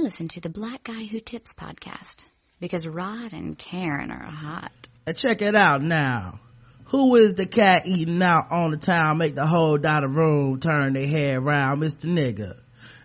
I listen to the Black Guy Who Tips podcast because Rod and Karen are hot. And check it out now. Who is the cat eating out on the town make the whole dotted room turn their head around? Mr. Nigga.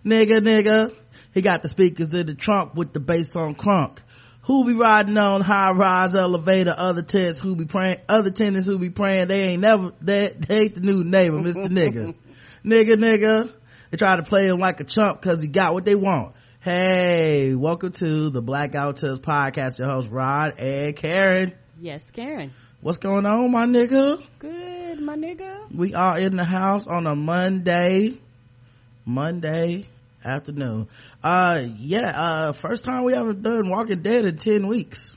Nigga, nigga. He got the speakers in the trunk with the bass on crunk. Who be riding on high rise elevator? Other tenants who be praying, other tenants who be praying they ain't never, they, they ain't the new neighbor, Mr. Nigga. nigga, nigga. They try to play him like a chump cause he got what they want. Hey, welcome to the Black Guy Who Tips podcast. Your host Rod and Karen. Yes, Karen. What's going on, my nigga? Good, my nigga. We are in the house on a Monday, Monday afternoon. Uh, yeah, uh, first time we ever done Walking Dead in 10 weeks.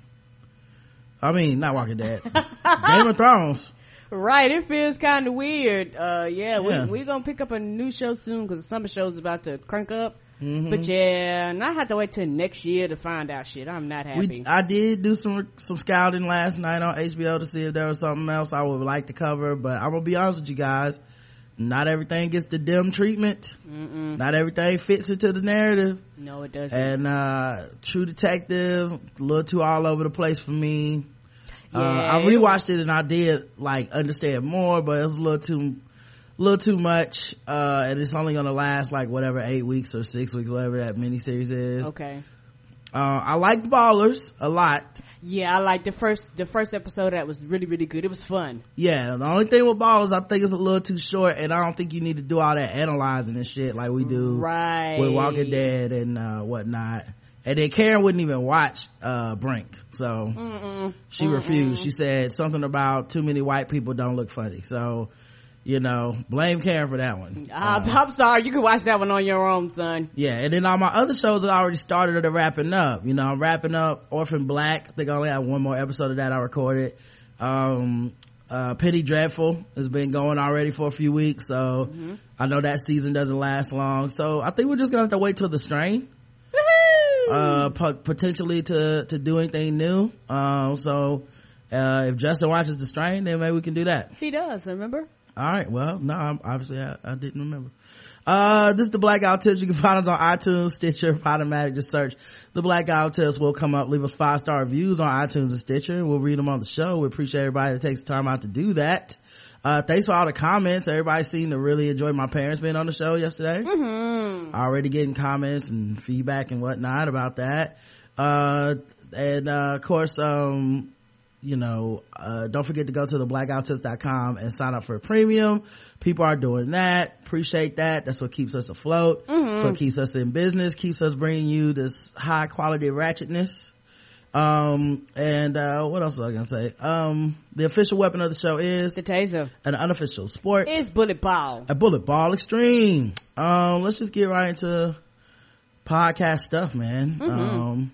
I mean, not Walking Dead. Game of Thrones. Right, it feels kind of weird. Uh, yeah, Yeah. we, we're gonna pick up a new show soon because the summer show's is about to crank up. Mm-hmm. But yeah, and I have to wait till next year to find out shit. I'm not happy. We, I did do some some scouting last night on HBO to see if there was something else I would like to cover, but I'm gonna be honest with you guys. Not everything gets the dim treatment. Mm-mm. Not everything fits into the narrative. No, it doesn't. And uh True Detective, a little too all over the place for me. uh, I rewatched it and I did like understand more, but it was a little too, little too much. Uh, and it's only gonna last like whatever eight weeks or six weeks, whatever that miniseries is. okay. Uh, I liked Ballers a lot. Yeah, I like the first the first episode. That was really really good. It was fun. Yeah, the only thing with Ballers, I think it's a little too short, and I don't think you need to do all that analyzing and shit like we do Right. with Walking Dead and uh, whatnot. And then Karen wouldn't even watch uh, Brink, so Mm-mm. she refused. She said something about too many white people don't look funny. So, you know, blame Karen for that one. Uh, I'm sorry. You can watch that one on your own, son. Yeah, and then all my other shows are already started or they're wrapping up. You know, I'm wrapping up Orphan Black. I think I only have one more episode of that I recorded. Um, uh, Penny Dreadful has been going already for a few weeks, so I know that season doesn't last long. So I think we're just gonna have to wait till the strain. Uh, po- potentially to, to do anything new. Um, so, uh, if Justin watches the strain, then maybe we can do that. He does. Remember? All right. Well, no, I'm, obviously I, I didn't remember. Uh, this is the Black Guy Who Tips. You can find us on iTunes, Stitcher, automatic Just search the Black Guy Who Tips. Will come up. Leave us five star reviews on iTunes and Stitcher. We'll read them on the show. We appreciate everybody that takes the time out to do that. Uh, thanks for all the comments. Everybody seemed to really enjoy my parents being on the show yesterday. Mm-hmm. Already getting comments and feedback and whatnot about that. Uh, and, uh, of course, um, you know, uh, don't forget to go to the blackguywhotips.com and sign up for a premium. People are doing that. Appreciate that. That's what keeps us afloat. So it keeps us in business, keeps us bringing you this high quality ratchetness. Um, and, uh, what else was I gonna say? Um, the official weapon of the show is The taser. an unofficial sport It's bullet ball. a bullet ball extreme um let's just get right into podcast stuff man um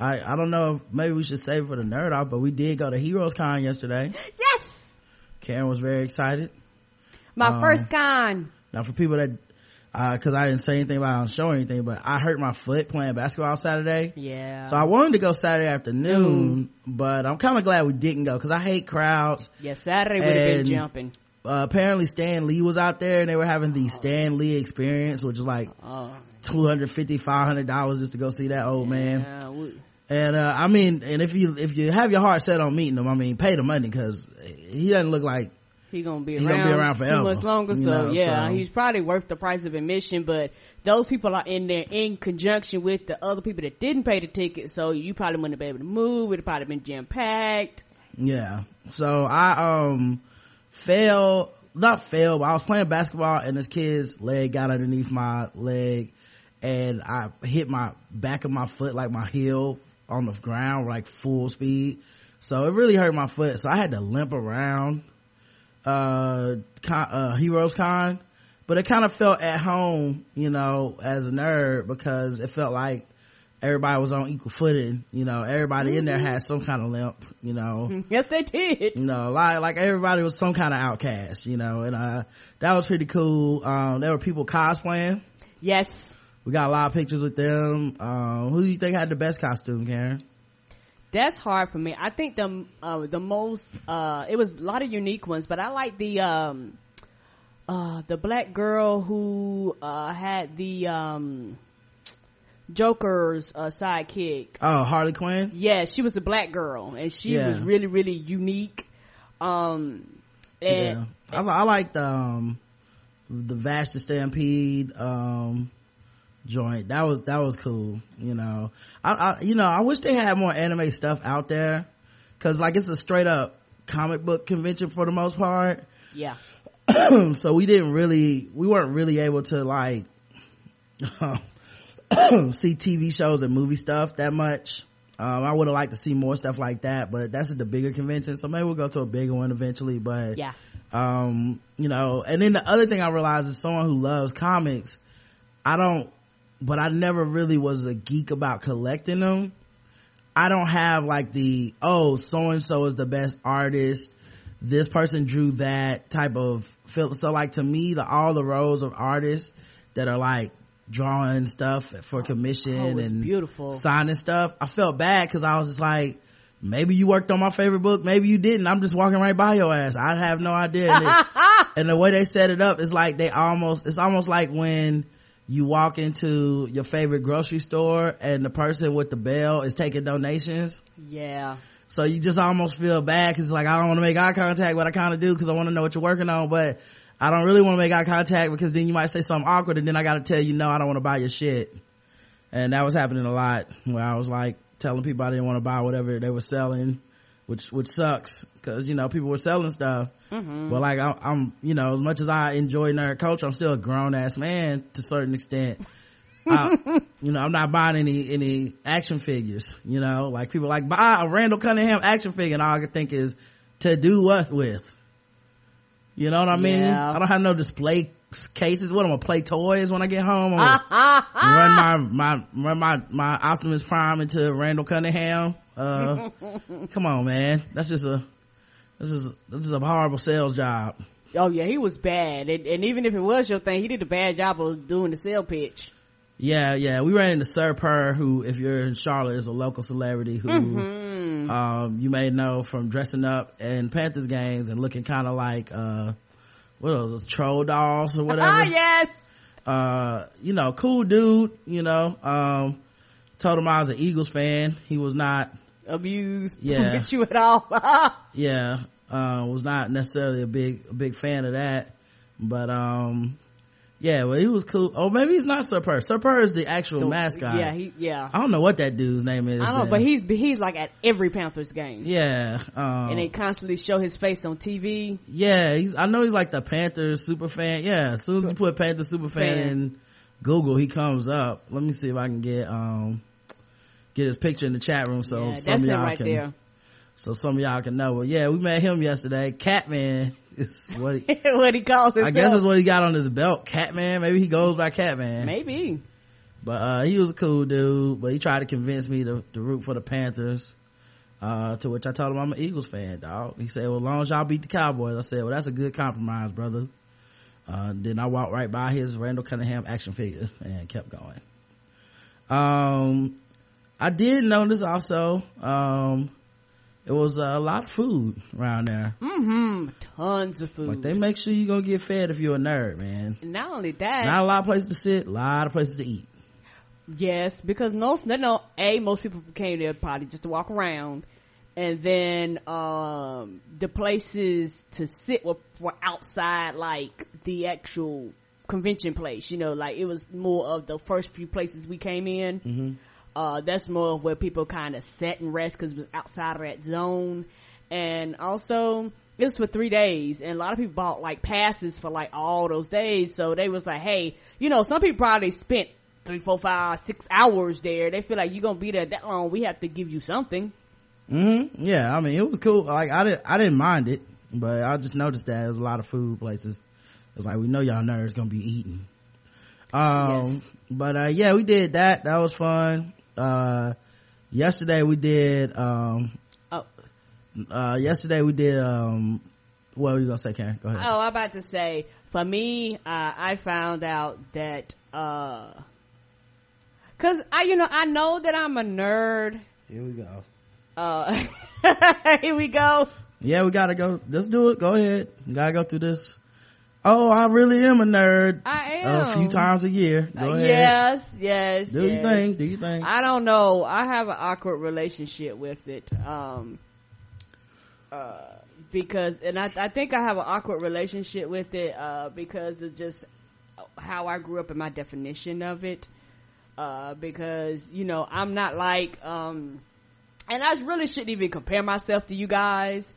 i i don't know maybe we should save it for the nerd off but we did go to heroes con yesterday Yes. karen was very excited My Um, first con. now for people that uh because i didn't say anything about it on show or anything but i hurt my foot playing basketball saturday Yeah. so i wanted to go saturday afternoon but i'm kind of glad we didn't go because i hate crowds yeah, Saturday would have been jumping. uh, apparently Stan Lee was out there and they were having the Stan Lee experience, which is like Oh, 250 500 dollars just to go see that old man we- and uh i mean and if you if you have your heart set on meeting him i mean pay the money because he doesn't look like he gonna be around, gonna be around forever, too much longer. So you know, yeah, so- he's probably worth the price of admission. But those people are in there in conjunction with the other people that didn't pay the ticket. So you probably wouldn't have been able to move. It'd probably been jam packed. yeah so i um fell not fell but i was playing basketball and this kid's leg got underneath my leg and i hit my back of my foot like my heel on the ground like full speed. So it really hurt my foot. So i had to limp around uh, con, uh heroes con. But it kind of felt at home you know as a nerd because it felt like everybody was on equal footing. You know everybody in there had some kind of limp you know. Yes, they did. you know like like everybody was some kind of outcast you know. And uh that was pretty cool. Um there were people cosplaying. Yes, we got a lot of pictures with them um who do you think had the best costume karen that's hard for me. I think the uh, the most uh, it was a lot of unique ones, but I like the um uh the black girl who uh had the um Joker's uh, sidekick. Oh, Harley Quinn. Yeah, she was a black girl, and she Yeah. was really, really unique. Um, and yeah, I, I like the um, the Vash the Stampede um joint. That was that was cool. You know, I, I you know I wish they had more anime stuff out there because like it's a straight up comic book convention for the most part. yeah, so we didn't really we weren't really able to like see TV shows and movie stuff that much. Um, I would have liked to see more stuff like that, but that's at the bigger convention. So maybe we'll go to a bigger one eventually. But yeah, um, you know, and then the other thing I realized is someone who loves comics, I don't, but I never really was a geek about collecting them. I don't have like the, oh, so and so is the best artist. This person drew that type of feel. So like to me, the, all the rows of artists that are like drawing stuff for commission Oh, and beautiful. signing stuff. I felt bad cause I was just like, maybe you worked on my favorite book. Maybe you didn't. I'm just walking right by your ass. I have no idea. And, it- and the way they set it up is like they almost, it's almost like when you walk into your favorite grocery store and the person with the bell is taking donations. yeah. So you just almost feel bad cause like I don't want to make eye contact, but I kind of do cause I want to know what you're working on, but I don't really want to make eye contact because then you might say something awkward and then I got to tell you, no, I don't want to buy your shit. And that was happening a lot where I was like telling people I didn't want to buy whatever they were selling, which, which sucks cause you know, people were selling stuff. Mm-hmm. But like I, I'm, you know, as much as I enjoy nerd culture, I'm still a grown ass man to a certain extent. I, you know, I'm not buying any, any action figures, you know, like people like buy a Randall Cunningham action figure and all I can think is to do what with? You know what I mean? Yeah. I don't have no display cases. What, I'm gonna play toys when I get home? I'm gonna run my, my, run my, my Optimus Prime into Randall Cunningham? Uh, come on man. That's just a, this is, this is a horrible sales job. Oh yeah, he was bad, and, and even if it was your thing, he did a bad job of doing the sale pitch. Yeah, yeah. We ran into Sir Purr, who, if you're in Charlotte, is a local celebrity who, um, you may know from dressing up in Panthers games and looking kind of like, uh, what are those, troll dolls or whatever. Ah yes, uh, you know, cool dude, you know, um, told him I was an Eagles fan. He was not, abused. Yeah. with you at all. yeah, uh, was not necessarily a big, a big fan of that. But, um, yeah, well, he was cool. Oh, maybe he's not Sir Purr. Sir Purr is the actual mascot. Yeah, he yeah. I don't know what that dude's name is. I don't know, but he's he's like at every Panthers game, yeah, um, and they constantly show his face on TV. yeah, he's, I know he's like the Panthers super fan. Yeah, as soon as you put Panthers super fan Fan. in Google, he comes up. Let me see if I can get, um, get his picture in the chat room so yeah, some of y'all right can, there. so some of y'all can know. Well, yeah, we met him yesterday. Catman is what he, what he calls himself. I guess is what he got on his belt. Catman. Maybe he goes by Catman. Maybe. But, uh, he was a cool dude, but he tried to convince me to, to root for the Panthers. Uh, to which I told him I'm an Eagles fan, dog. He said, well, as long as y'all beat the Cowboys, I said, well, that's a good compromise, brother. Uh, then I walked right by his Randall Cunningham action figure and kept going. Um, I did notice also, um, it was a lot of food around there. Mm-hmm. Tons of food. Like they make sure you're gonna get fed if you're a nerd, man. And not only that, Not a lot of places to sit, a lot of places to eat. Yes, because most, no, no, A, most people came there probably just to walk around. And then, um, the places to sit were, were outside, like, the actual convention place, you know, like, it was more of the first few places we came in. Mm-hmm. Uh, that's more of where people kind of sat and rest because it was outside of that zone. And also, it was for three days and a lot of people bought like passes for like all those days. So they was like, hey, you know, some people probably spent three, four, five, six hours there. They feel like you're going to be there that long. We have to give you something. Mm-hmm. Yeah, I mean, it was cool. Like, I didn't, I didn't mind it, but I just noticed that there was a lot of food places. It was like, we know y'all nerds gonna be eating. Um, Yes. but, uh, yeah, we did that. That was fun. Uh, yesterday we did, um, Oh, uh, yesterday we did, um, what were you gonna say, Karen? Go ahead. oh, I'm about to say, for me, uh, I found out that, uh, cause I, you know, I know that I'm a nerd. Here we go. Uh, here we go. Yeah, we gotta go. Let's do it. Go ahead. We gotta go through this. Oh i really am a nerd I am a few times a year go ahead Yes, yes. do yes. you think do you think I don't know. I have an awkward relationship with it. Um, uh, because, and I, I think I have an awkward relationship with it, uh, because of just how I grew up and my definition of it. Uh, because, you know, I'm not like, um, and I really shouldn't even compare myself to you guys.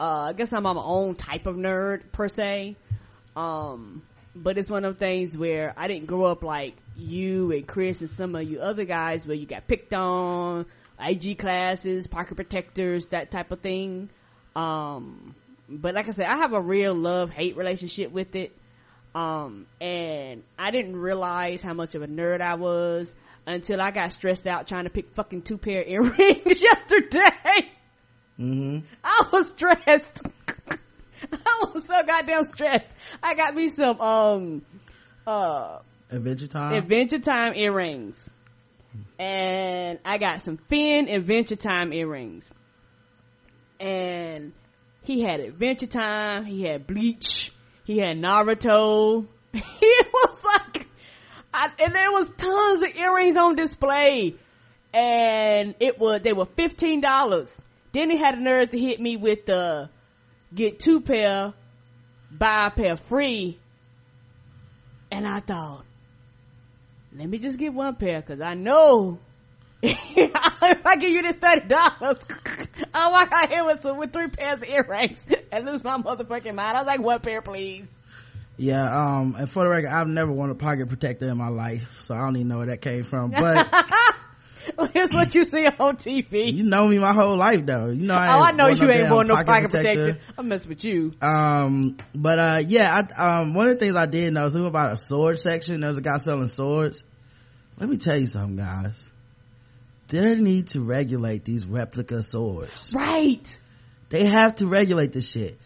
Uh, I guess I'm my own type of nerd per se. Um, but it's one of those things where I didn't grow up like you and Chris and some of you other guys where you got picked on, IG classes, pocket protectors, that type of thing. Um, but like I said, I have a real love hate relationship with it. Um, and I didn't realize how much of a nerd I was until I got stressed out trying to pick fucking two pair earrings yesterday. mm-hmm. I was stressed. I was so goddamn stressed. I got me some, um, uh, adventure time Adventure Time earrings. And I got some Finn Adventure Time earrings. And he had Adventure Time, he had Bleach, he had Naruto. It was like, I, and there was tons of earrings on display. And it was, they were $15. Then he had the nerve to hit me with the, get two pair, buy a pair free. And I thought, let me just get one pair because I know if I give you this thirty dollars, I'll walk out here with some, with three pairs of earrings and lose my motherfucking mind. I was like, one pair, please. yeah um and for the record i've never worn a pocket protector in my life so i don't even know where that came from but Here's what you see on TV. you know me my whole life though you know I oh, I know you ain't worn no pocket protector. I'm messing with you. um but uh yeah I, um one of the things i did know was we went about a sword section there was a guy selling swords let me tell you something guys they need to regulate these replica swords Right. they have to regulate this shit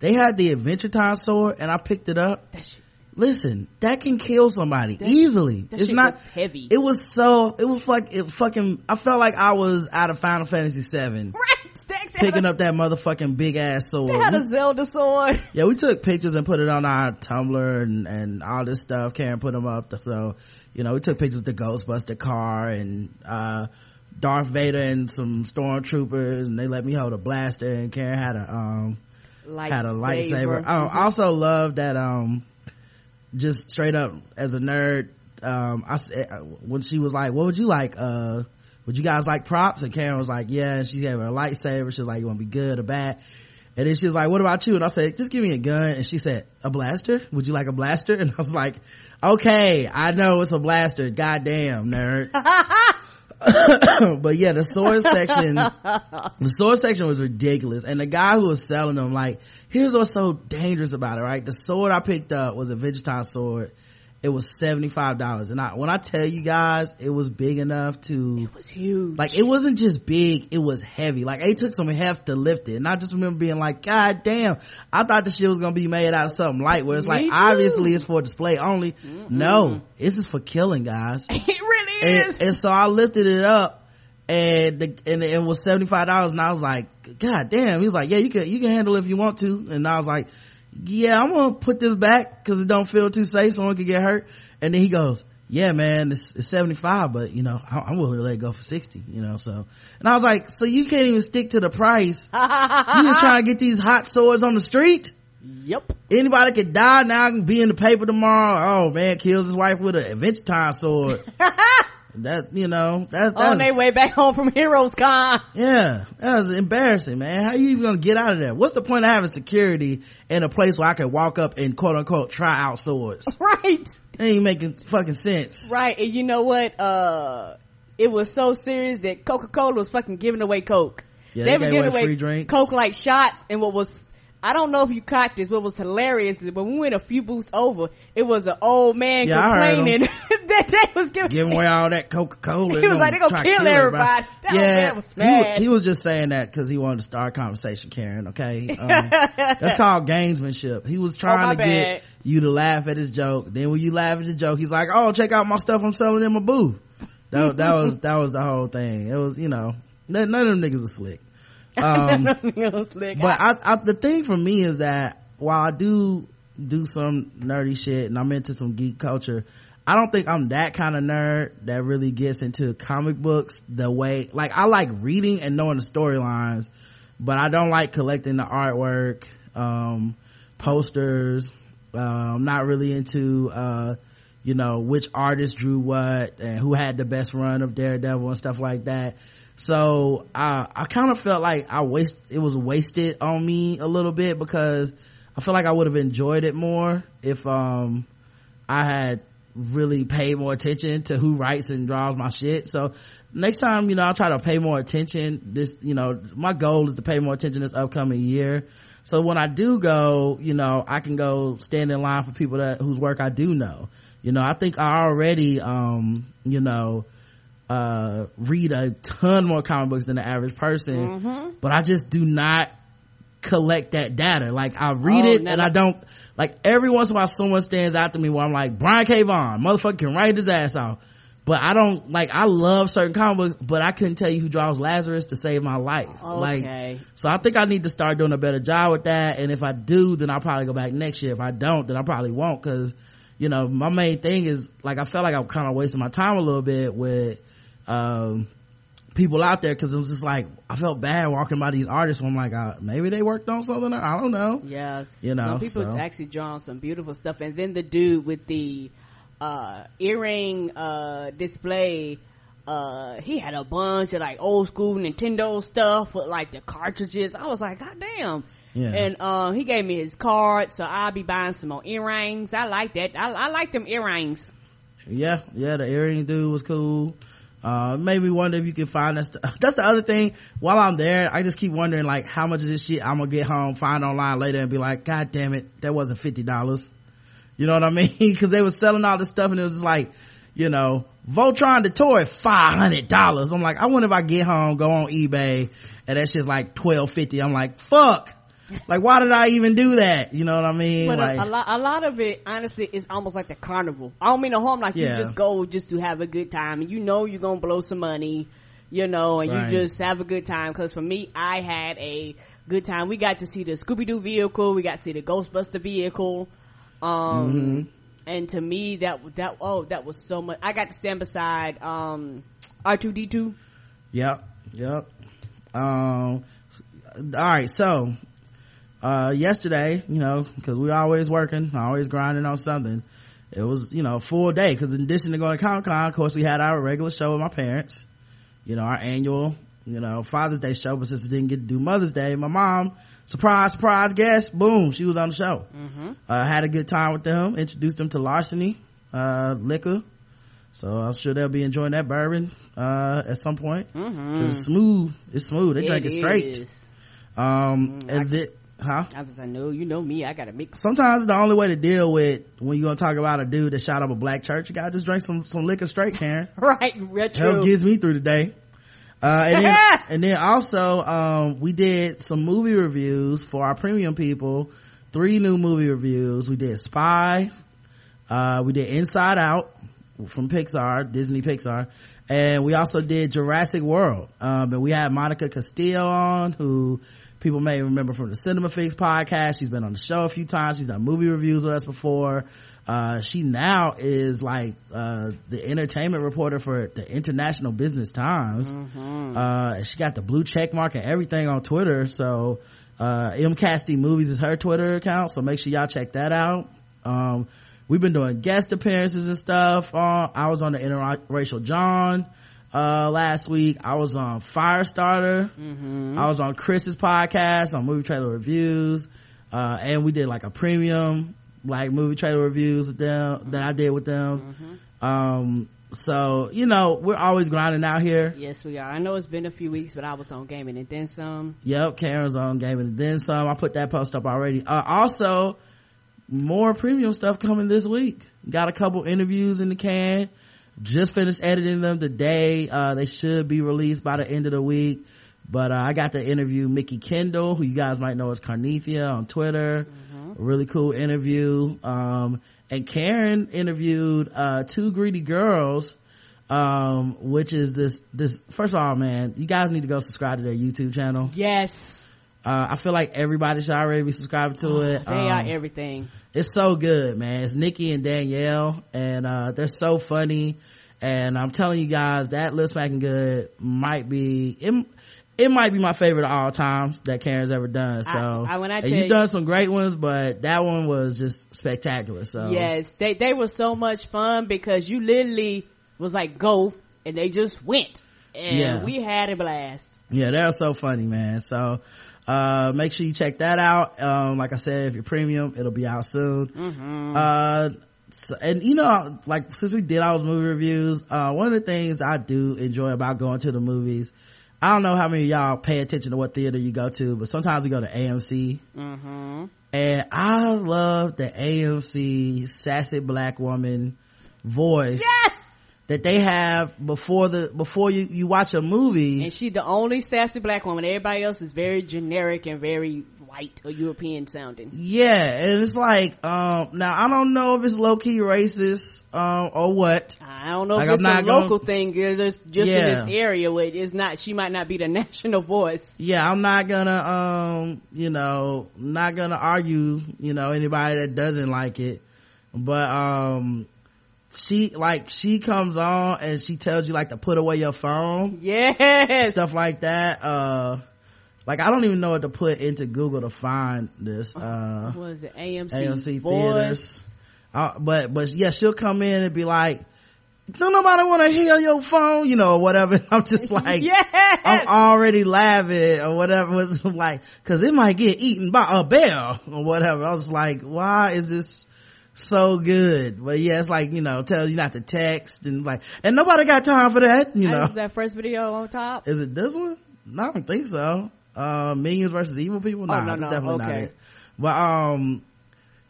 they had the adventure time sword and i picked it up That shit, listen that can kill somebody easily that it's not heavy. it was so it was like it fucking i felt like i was out of final fantasy 7 right. Stacks picking a, up that motherfucking big ass sword They had a Zelda sword. yeah, we took pictures and put it on our Tumblr and, and all this stuff. Karen put them up. So, you know, we took pictures of the Ghostbuster car and, uh, Darth Vader and some stormtroopers and they let me hold a blaster and Karen had a, um, had a lightsaber. I Mhm. also love that, um, just straight up as a nerd, um, I when she was like, what would you like, uh, would you guys like props? And Karen was like, yeah. And she gave her a lightsaber. She was like, you want to be good or bad? And then she was like, what about you? And I said, just give me a gun. And she said, a blaster? Would you like a blaster? And I was like, okay, I know it's a blaster. Goddamn, nerd. but yeah, the sword section, the sword section was ridiculous. And the guy who was selling them, like, here's what's so dangerous about it, right? The sword I picked up was a Vegeton sword. It was $75. And I, when I tell you guys, it was big enough to, It was huge. like it wasn't just big, it was heavy. Like it took some heft to lift it. And I just remember being like, God damn, I thought the shit was gonna be made out of something light where it's Me like too. obviously it's for display only. No, this is for killing guys. it really is. and, and so I lifted it up and the, and it was $75 and I was like, God damn. He was like, yeah, you can, you can handle it if you want to. And I was like, yeah, I'm gonna put this back cause it don't feel too safe. Someone could get hurt. And then he goes, yeah, man, it's, it's 75, but you know, I- I'm willing to let it go for 60, you know, so. And I was like, so you can't even stick to the price. you just trying to get these hot swords on the street? yep. Anybody could die now, I can be in the paper tomorrow. Oh man, kills his wife with an Adventure Time sword. that, you know, that's, that's On their way back home from Heroes Con. yeah, that was embarrassing, man. How are you even gonna get out of there? What's the point of having security in a place where I can walk up and quote unquote try out swords? Right. Ain't making fucking sense. Right. And you know what? Uh, it was so serious that Coca-Cola was fucking giving away Coke. Yeah, they were giving away away. Coke like shots and what was, I don't know if you caught this, what was hilarious is when we went a few booths over, it was an old man Yeah, complaining that they was giving, Giving away all that Coca Cola. He was like, "They gonna kill everybody." That old man was he, wa- mad. he was just saying that because he wanted to start a conversation, Karen. Okay, um, that's called gamesmanship. He was Oh, trying to bad. get you to laugh at his joke. Then when you laugh at the joke, he's like, "Oh, check out my stuff I'm selling in my booth." That that was that was the whole thing. It was you know none none of them niggas was slick. Um, was slick. but I, I, the thing for me is that while I do do some nerdy shit and I'm into some geek culture. I don't think I'm that kind of nerd that really gets into comic books the way, like I like reading and knowing the storylines, but I don't like collecting the artwork, um, posters. Uh, I'm not really into, uh, you know, which artist drew what and who had the best run of Daredevil and stuff like that. So I, I kind of felt like I waste, it was wasted on me a little bit because I feel like I would have enjoyed it more if, um, I had really paid more attention to who writes and draws my shit. So next time, you know, I'll try to pay more attention. This, you know, my goal is to pay more attention this upcoming year. So when I do go, you know, I can go stand in line for people that, whose work I do know. You know, I think I already, um, you know, uh, read a ton more comic books than the average person, Mm-hmm. but I just do not collect that data. Like I read Oh, it never. and I don't, like every once in a while someone stands out to me where I'm like, Brian K. Vaughan, motherfucker can write his ass off. But I don't, like, I love certain comic books, but I couldn't tell you who draws Lazarus to save my life. Like, so I think I need to start doing a better job with that. And if I do, then I'll probably go back next year. If I don't, then I probably won't. Cause, you know, my main thing is, like, I felt like I'm kind of wasting my time a little bit with, um, people out there. Cause it was just like, I felt bad walking by these artists. I'm like, uh, maybe they worked on something. I don't know. Yes. You know, Some people so. actually drawn some beautiful stuff. And then the dude with the, uh, earring, uh, display, uh, he had a bunch of like old school Nintendo stuff with like the cartridges. I was like, God damn. Yeah. And, um, he gave me his card, so I'll be buying some more earrings. I like that. I, I like them earrings. yeah yeah the earring dude was cool uh made me wonder if you can find that stuff that's the other thing. While i'm there i just keep wondering like how much of this shit i'm gonna get home find online later and be like god damn it that wasn't fifty dollars. You know what i mean? Because they were selling all this stuff and it was like you know voltron the toy five hundred dollars. I'm like i wonder if i get home go on ebay and that shit's like twelve fifty. I'm like fuck like why did i even do that you know what i mean But like a, a lot, a lot of it, honestly, is almost like the carnival. I don't mean no harm. Like Yeah. you just go just to have a good time, and you know you're gonna blow some money, you know, and Right. you just have a good time. Because for me, I had a good time. We got to see the Scooby Doo vehicle. We got to see the Ghostbuster vehicle. Um, Mm-hmm. and to me, that that oh, that was so much. I got to stand beside um R two D two. Yep, yep. Um, all right, so, uh, yesterday, you know, cause we always working, always grinding on something. It was, you know, a full day, cause in addition to going to Comic Con, of course, we had our regular show with my parents, you know, our annual, you know, Father's Day show, but since we didn't get to do Mother's Day, my mom, surprise, surprise guest, boom, she was on the show. Uh, had a good time with them, introduced them to Larceny, uh, liquor. So I'm sure they'll be enjoying that bourbon, uh, at some point. Cause it's smooth. It's smooth. They drink it straight. is. Um, and then, huh? I was like, no, you know me. I gotta mix. Sometimes the only way to deal with when you're gonna talk about a dude that shot up a black church, you gotta just drink some, some liquor straight, Karen. Right, Helps true. gets me through the day. Uh, and then, and then also, um, we did some movie reviews for our premium people. Three new movie reviews. We did Spy. Uh, we did Inside Out from Pixar, Disney Pixar. And we also did Jurassic World. Um, and we had Monica Castillo on, who people may remember from the Cinema Fix podcast. She's been on the show a few times. She's done movie reviews with us before. Uh, she now is like, uh, the entertainment reporter for the International Business Times. Uh, she got the blue check mark and everything on Twitter. So, uh, M Casty Movies is her Twitter account. So make sure y'all check that out. Um, we've been doing guest appearances and stuff. Uh, I was on the interracial John, uh, last week. I was on Firestarter. I was on Chris's podcast on movie trailer reviews. Uh, and we did like a premium, like movie trailer reviews with them that I did with them. Um, so, you know, we're always grinding out here. Yes, we are. I know it's been a few weeks, but I was on gaming and then some. Yep, Karen's on Gaming and Then Some. I put that post up already. Uh, also, more premium stuff coming this week. Got a couple interviews in the can. Just finished editing them today. Uh, they should be released by the end of the week. But, uh, I got to interview Mikki Kendall, who you guys might know as Karnythia on Twitter. A really cool interview. Um, and Karen interviewed, uh, two greedy girls, um, which is this, this, first of all, man, you guys need to go subscribe to their YouTube channel Yes. Uh, I feel like everybody should already be subscribed to Oh, it. They Um, are everything. it's so good, man. It's Nikki and Danielle, and uh, they're so funny. And I'm telling you guys, that Lip Smacking Good might be it. It might be my favorite of all times that Karen's ever done. So, I- when I and you've you- done some great ones, but that one was just spectacular. So, Yes, they they were so much fun because you literally was like go and they just went and Yeah. we had a blast. yeah, they're so funny, man. So, uh, make sure you check that out. Um, like I said, if you're premium, it'll be out soon. Mm-hmm. Uh, so- and you know, like since we did all those movie reviews, uh, one of the things I do enjoy about going to the movies, I don't know how many of y'all pay attention to what theater you go to, but sometimes we go to AMC. Mm-hmm. And I love the AMC sassy black woman voice Yes, that they have before the, before you, you watch a movie. and she the only sassy black woman. Everybody else is very generic and very white or European sounding. Yeah, and it's like, um, now I don't know if it's low key racist, um, or what. I don't know Like, if it's I'm a gonna- local thing. It's just Yeah. in this area where it's not. She might not be the national voice. Yeah, I'm not gonna, um, you know, not gonna argue, you know, anybody that doesn't like it. But, um, she, like, she comes on and she tells you, like, to put away your phone, yeah stuff like that. Uh, like, I don't even know what to put into Google to find this, uh, what is it? AMC, AMC voice. theaters. Uh, but, but yeah, she'll come in and be like, don't nobody want to hear your phone, you know, or whatever. I'm just like, Yes, I'm already laughing or whatever. It's like, cause it might get eaten by a bear or whatever. I was like, why is this so good? But yeah, it's like, you know, tell you not to text and like, and nobody got time for that, you know. That first video on top? Is it this one? No, I don't think so. Uh, Millions versus Evil People? Nah, Oh, no, it's no, definitely not it. But, um,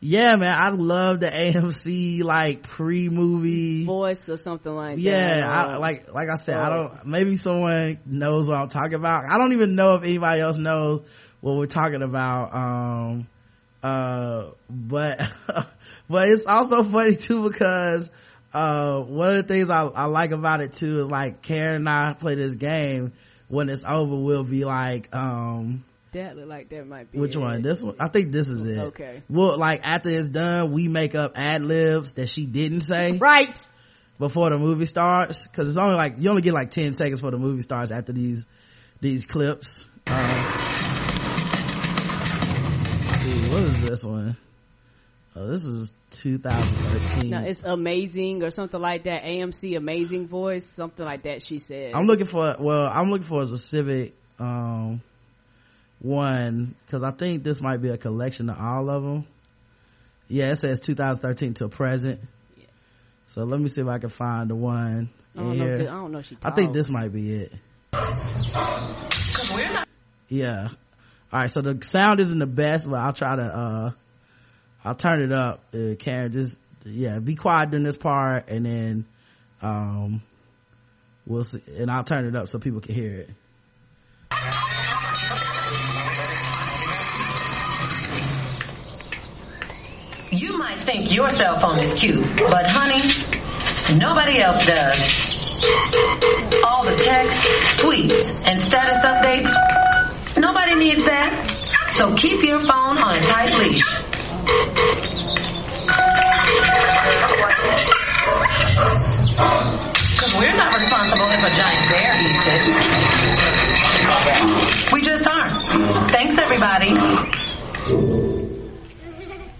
yeah, man, I love the AMC, like, pre-movie. voice or something like that. Yeah, I, like, like I said, I Oh. don't, maybe someone knows what I'm talking about. I don't even know if anybody else knows what we're talking about. Um, uh, but, but it's also funny too because, uh, one of the things I, I like about it too is like Karen and I play this game. When it's over, we'll be like, um, that look like that might be which it. one? This one? I think this is it. Okay. Well, like after it's done, we make up ad libs that she didn't say Right. before the movie starts because it's only like you only get like 10 seconds before the movie starts after these these clips um, let's see what is this one oh this is 2013 No, it's amazing or something like that. AMC amazing voice, something like that. She said. i'm looking for well i'm looking for a specific um one because i think this might be a collection of all of them yeah it says 2013 to present so let me see if i can find the one I don't in know. If the- I don't know. If she. I think this might be it. Yeah. All right. So the sound isn't the best, but I'll try to, uh, I'll turn it up. Uh, Karen, just, yeah, be quiet during this part and then, um, we'll see, and I'll turn it up so people can hear it. You might think your cell phone is cute, but honey, nobody else does. All the texts, tweets, and status updates, nobody needs that. So keep your phone on a tight leash. Because we're not responsible if a giant bear eats it. We just aren't. Thanks, everybody.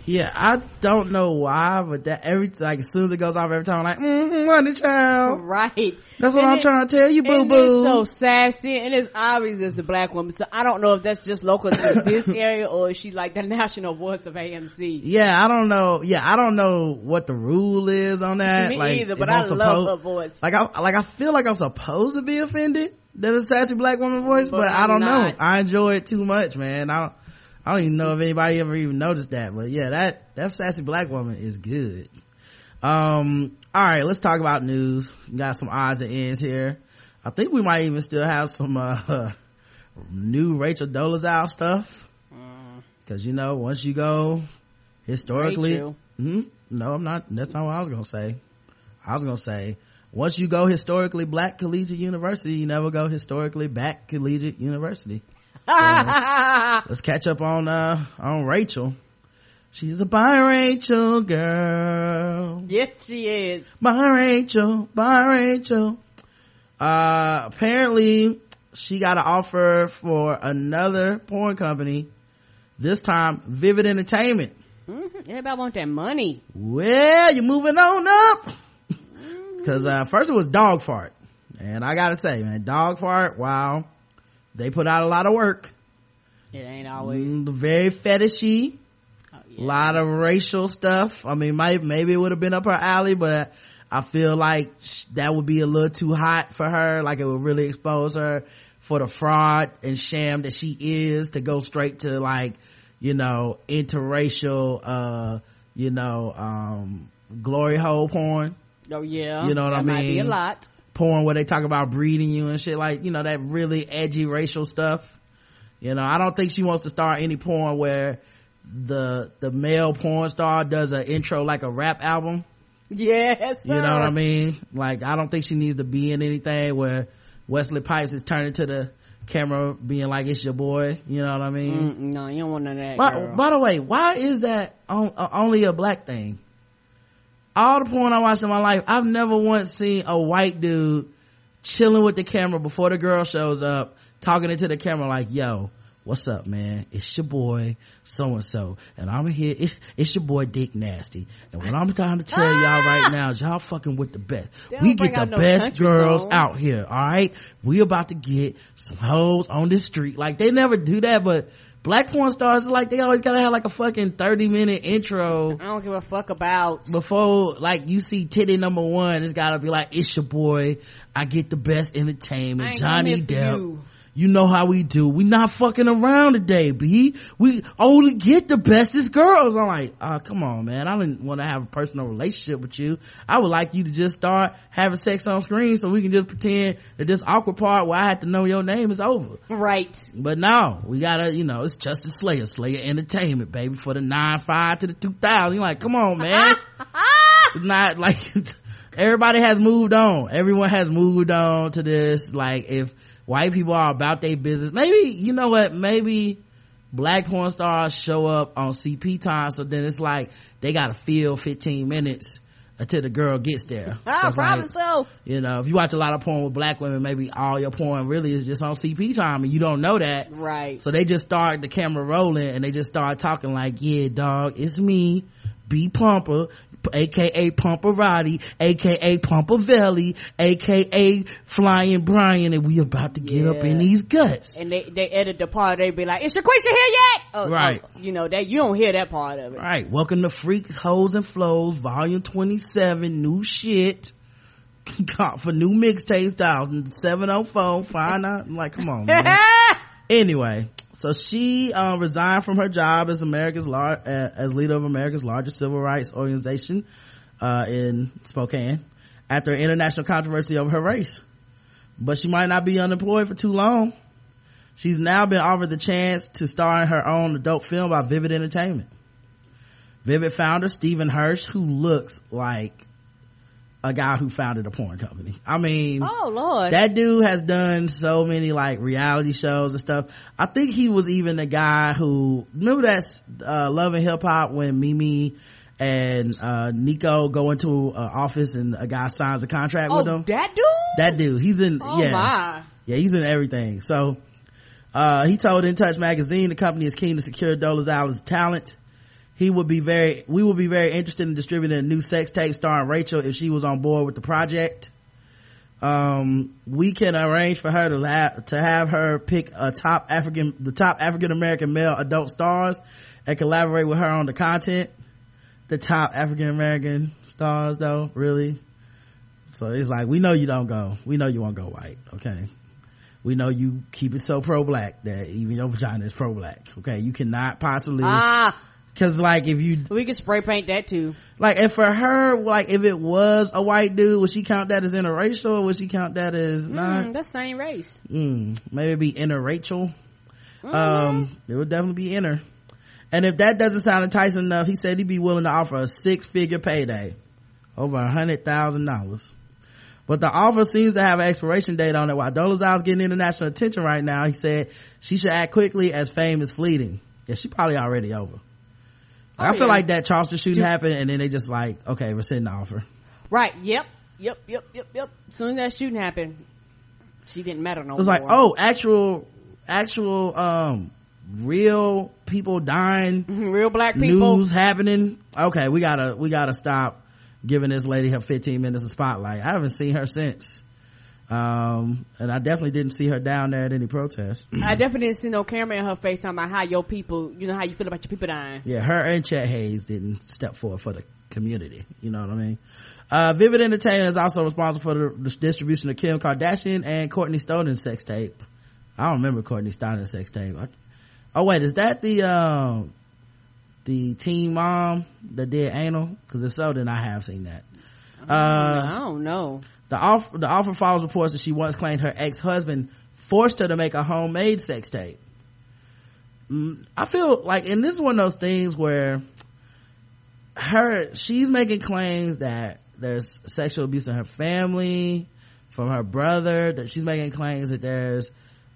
Yeah, I don't know why, but that every, like, as soon as it goes off every time, I'm like, mm-hmm, honey child. Right. That's what And I'm it- trying to tell you, boo boo. so sassy, and it's obvious it's a black woman. So I don't know if that's just local to this area or is she like the national voice of AMC. yeah, I don't know. Yeah, I don't know what the rule is on that. Me like, either, but I'm love supposed- her voice. Like I, like I feel like I'm supposed to be offended that a sassy black woman voice, but, But I don't I'm know. I enjoy it too much, man. I don't, I don't even know if anybody ever even noticed that, but yeah, that, that sassy black woman is good. Um, alright, let's talk about news. We got some odds and ends here. I think we might even still have some, uh, new Rachel Dolezal stuff. Mm. Cause you know, once you go historically, Rachel. hmm no, I'm not, that's not what I was gonna say. I was gonna say, once you go historically black collegiate university, you never go historically back collegiate university. let's catch up on uh on rachel. She's a bi-rachel girl. Yes, she is. bi-rachel bi-rachel uh apparently she got an offer for another porn company. This time vivid entertainment. Mm-hmm. Everybody want that money. well you're moving on up. Because uh first it was dog fart. And i gotta say man dog fart wow they put out a lot of work It ain't always. Mm, very fetishy Oh, a yeah. lot of racial stuff i mean might, maybe it would have been up her alley but i feel like that would be a little too hot for her like it would really expose her for the fraud and sham that she is to go straight to like you know interracial uh you know um glory hole porn Oh yeah. You know what that I Might be a lot. Porn where they talk about breeding you and shit like you know that really edgy racial stuff. You know i don't think she wants to start any porn where the the male porn star does an intro like a rap album. Yes. you know what i mean? Like i don't think she needs to be in anything where wesley pipes is turning to the camera being like it's your boy. You know what i mean? Mm, no, you don't want none of that. by, by the way why is that on, uh, only a black thing all the porn i watched in my life i've never once seen a white dude chilling with the camera before the girl shows up talking into the camera like yo what's up man? It's your boy so and so and i'm here it's, it's your boy dick nasty. And what i'm trying to tell y'all right now is y'all fucking with the best. They we get the no best girls out here all right? We about to get some hoes on this street. Like they never do that but black porn stars like they always gotta have like a fucking 30 minute intro I don't give a fuck about. before like you see titty number one it's gotta be like it's your boy. I get the best entertainment. Johnny depp you. know how we do we not fucking around today b we only get the bestest girls i'm like uh come on man i didn't want to have a personal relationship with you i would like you to just start having sex on screen so we can just pretend that this awkward part where i have to know your name is over Right. but no, we gotta, you know, it's Justice Slayer, Slayer Entertainment, baby, for the 9-5 to the 2000. You're like, come on, man. It's not like, everybody has moved on. Everyone has moved on to this. Like, if white people are about their business, maybe, you know what, maybe black porn stars show up on CP time, so then it's like, they gotta feel 15 minutes until the girl gets there. So Ah, it's like, so. you know, if you watch a lot of porn with black women, maybe all your porn really is just on CP time and you don't know that. Right. So they just start the camera rolling and they just start talking like, yeah, dog, it's me, B Pumper, aka Pumperati, aka Pumpervelli, aka Flying Brian, and we about to get up in these guts. and they they edit the part. They be like, "Is Shaquisha here yet?" Oh, Right. oh, you know that you don't hear that part of it. Right. Welcome to Freaks, Hoes, and Flows, volume 27, new shit. For new mixtapes, dial 704, find out. I'm like, come on, man. anyway so she uh, resigned from her job as america's lar- as leader of america's largest civil rights organization uh, in spokane after international controversy over her race. But she might not be unemployed for too long. She's now been offered the chance to star in her own adult film by vivid entertainment. Vivid founder steven hirsch who looks like a guy who founded a porn company. I mean Oh Lord. that dude has done so many like reality shows and stuff. I think he was even the guy who remember that uh love and hip hop when mimi and uh nikko go into an office and a guy signs a contract oh, with them? that dude. that dude. He's in oh yeah. my. yeah he's in everything. So uh he told in touch magazine the company is keen to secure Dolezal's talent he would be very we would be very interested in distributing a new sex tape starring rachel if she was on board with the project. Um we can arrange for her to have to have her pick a top african the top african american male adult stars and collaborate with her on the content. The top african american stars though really. So it's like we know you don't go. We know you won't go white okay? We know you keep it so pro-black that even your vagina is pro-black okay? You cannot possibly Ah, because like if you we can spray paint that too. like and for her like if it was a white dude would she count that as interracial or would she count that as not Mm, that's same race. mm, maybe it'd be interracial Mm-hmm. um it would definitely be inner and if that doesn't sound enticing enough he said he'd be willing to offer a six figure payday over a hundred thousand dollars But the offer seems to have an expiration date on it. While Dolezal's getting international attention right now, he said she should act quickly as fame is fleeting. Yeah, she probably already over. Oh, I feel yeah. like that Charleston shooting happened and then they just like, okay, we're rescind the offer. Right. Yep. Yep. Yep. Yep. Yep. As soon as that shooting happened, she didn't matter no So it's like, oh, actual, actual, um, real people dying, real black people. news happening. Okay, we gotta, we gotta stop giving this lady her 15 minutes of spotlight. I haven't seen her since. Um, and I definitely didn't see her down there at any protest. I definitely didn't see no camera in her face talking about how your people, you know, how you feel about your people dying. Yeah, her and Chet Hayes didn't step forward for the community. You know what I mean? Uh, Vivid Entertainment is also responsible for the, the distribution of Kim Kardashian and Courtney Stone's sex tape. I don't remember Courtney Stone's sex tape. I- oh wait, is that the, um, the teen mom that did anal? Cause if so, then I have seen that. Uh, I don't know. The offer, the offer follows reports that she once claimed her ex-husband forced her to make a homemade sex tape. Mm, I feel like, and this is one of those things where her, she's making claims that there's sexual abuse in her family from her brother, that she's making claims that there's,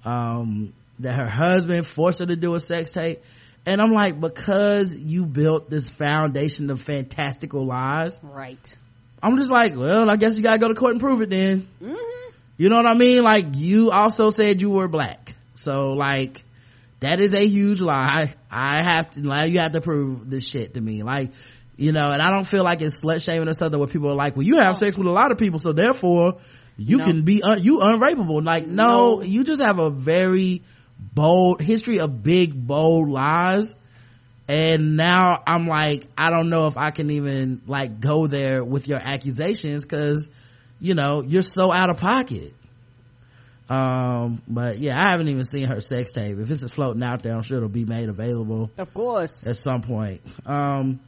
um, that her husband forced her to do a sex tape. And I'm like, because you built this foundation of fantastical lies, Right. I'm just like, well, I guess you gotta go to court and prove it then. Mm-hmm. You know what I mean? Like, you also said you were black. So, like, that is a huge lie. I have to, like, you have to prove this shit to me. Like, you know, and I don't feel like it's slut shaming or something where people are like, well, you have sex with a lot of people, so therefore, you No. can be, un- you unrapeable. Like, no, No. you just have a very bold history of big, bold lies and now i'm like i don't know if i can even like go there with your accusations because you know you're so out of pocket. Um but yeah i haven't even seen her sex tape. If this is floating out there i'm sure it'll be made available Of course. at some point. Um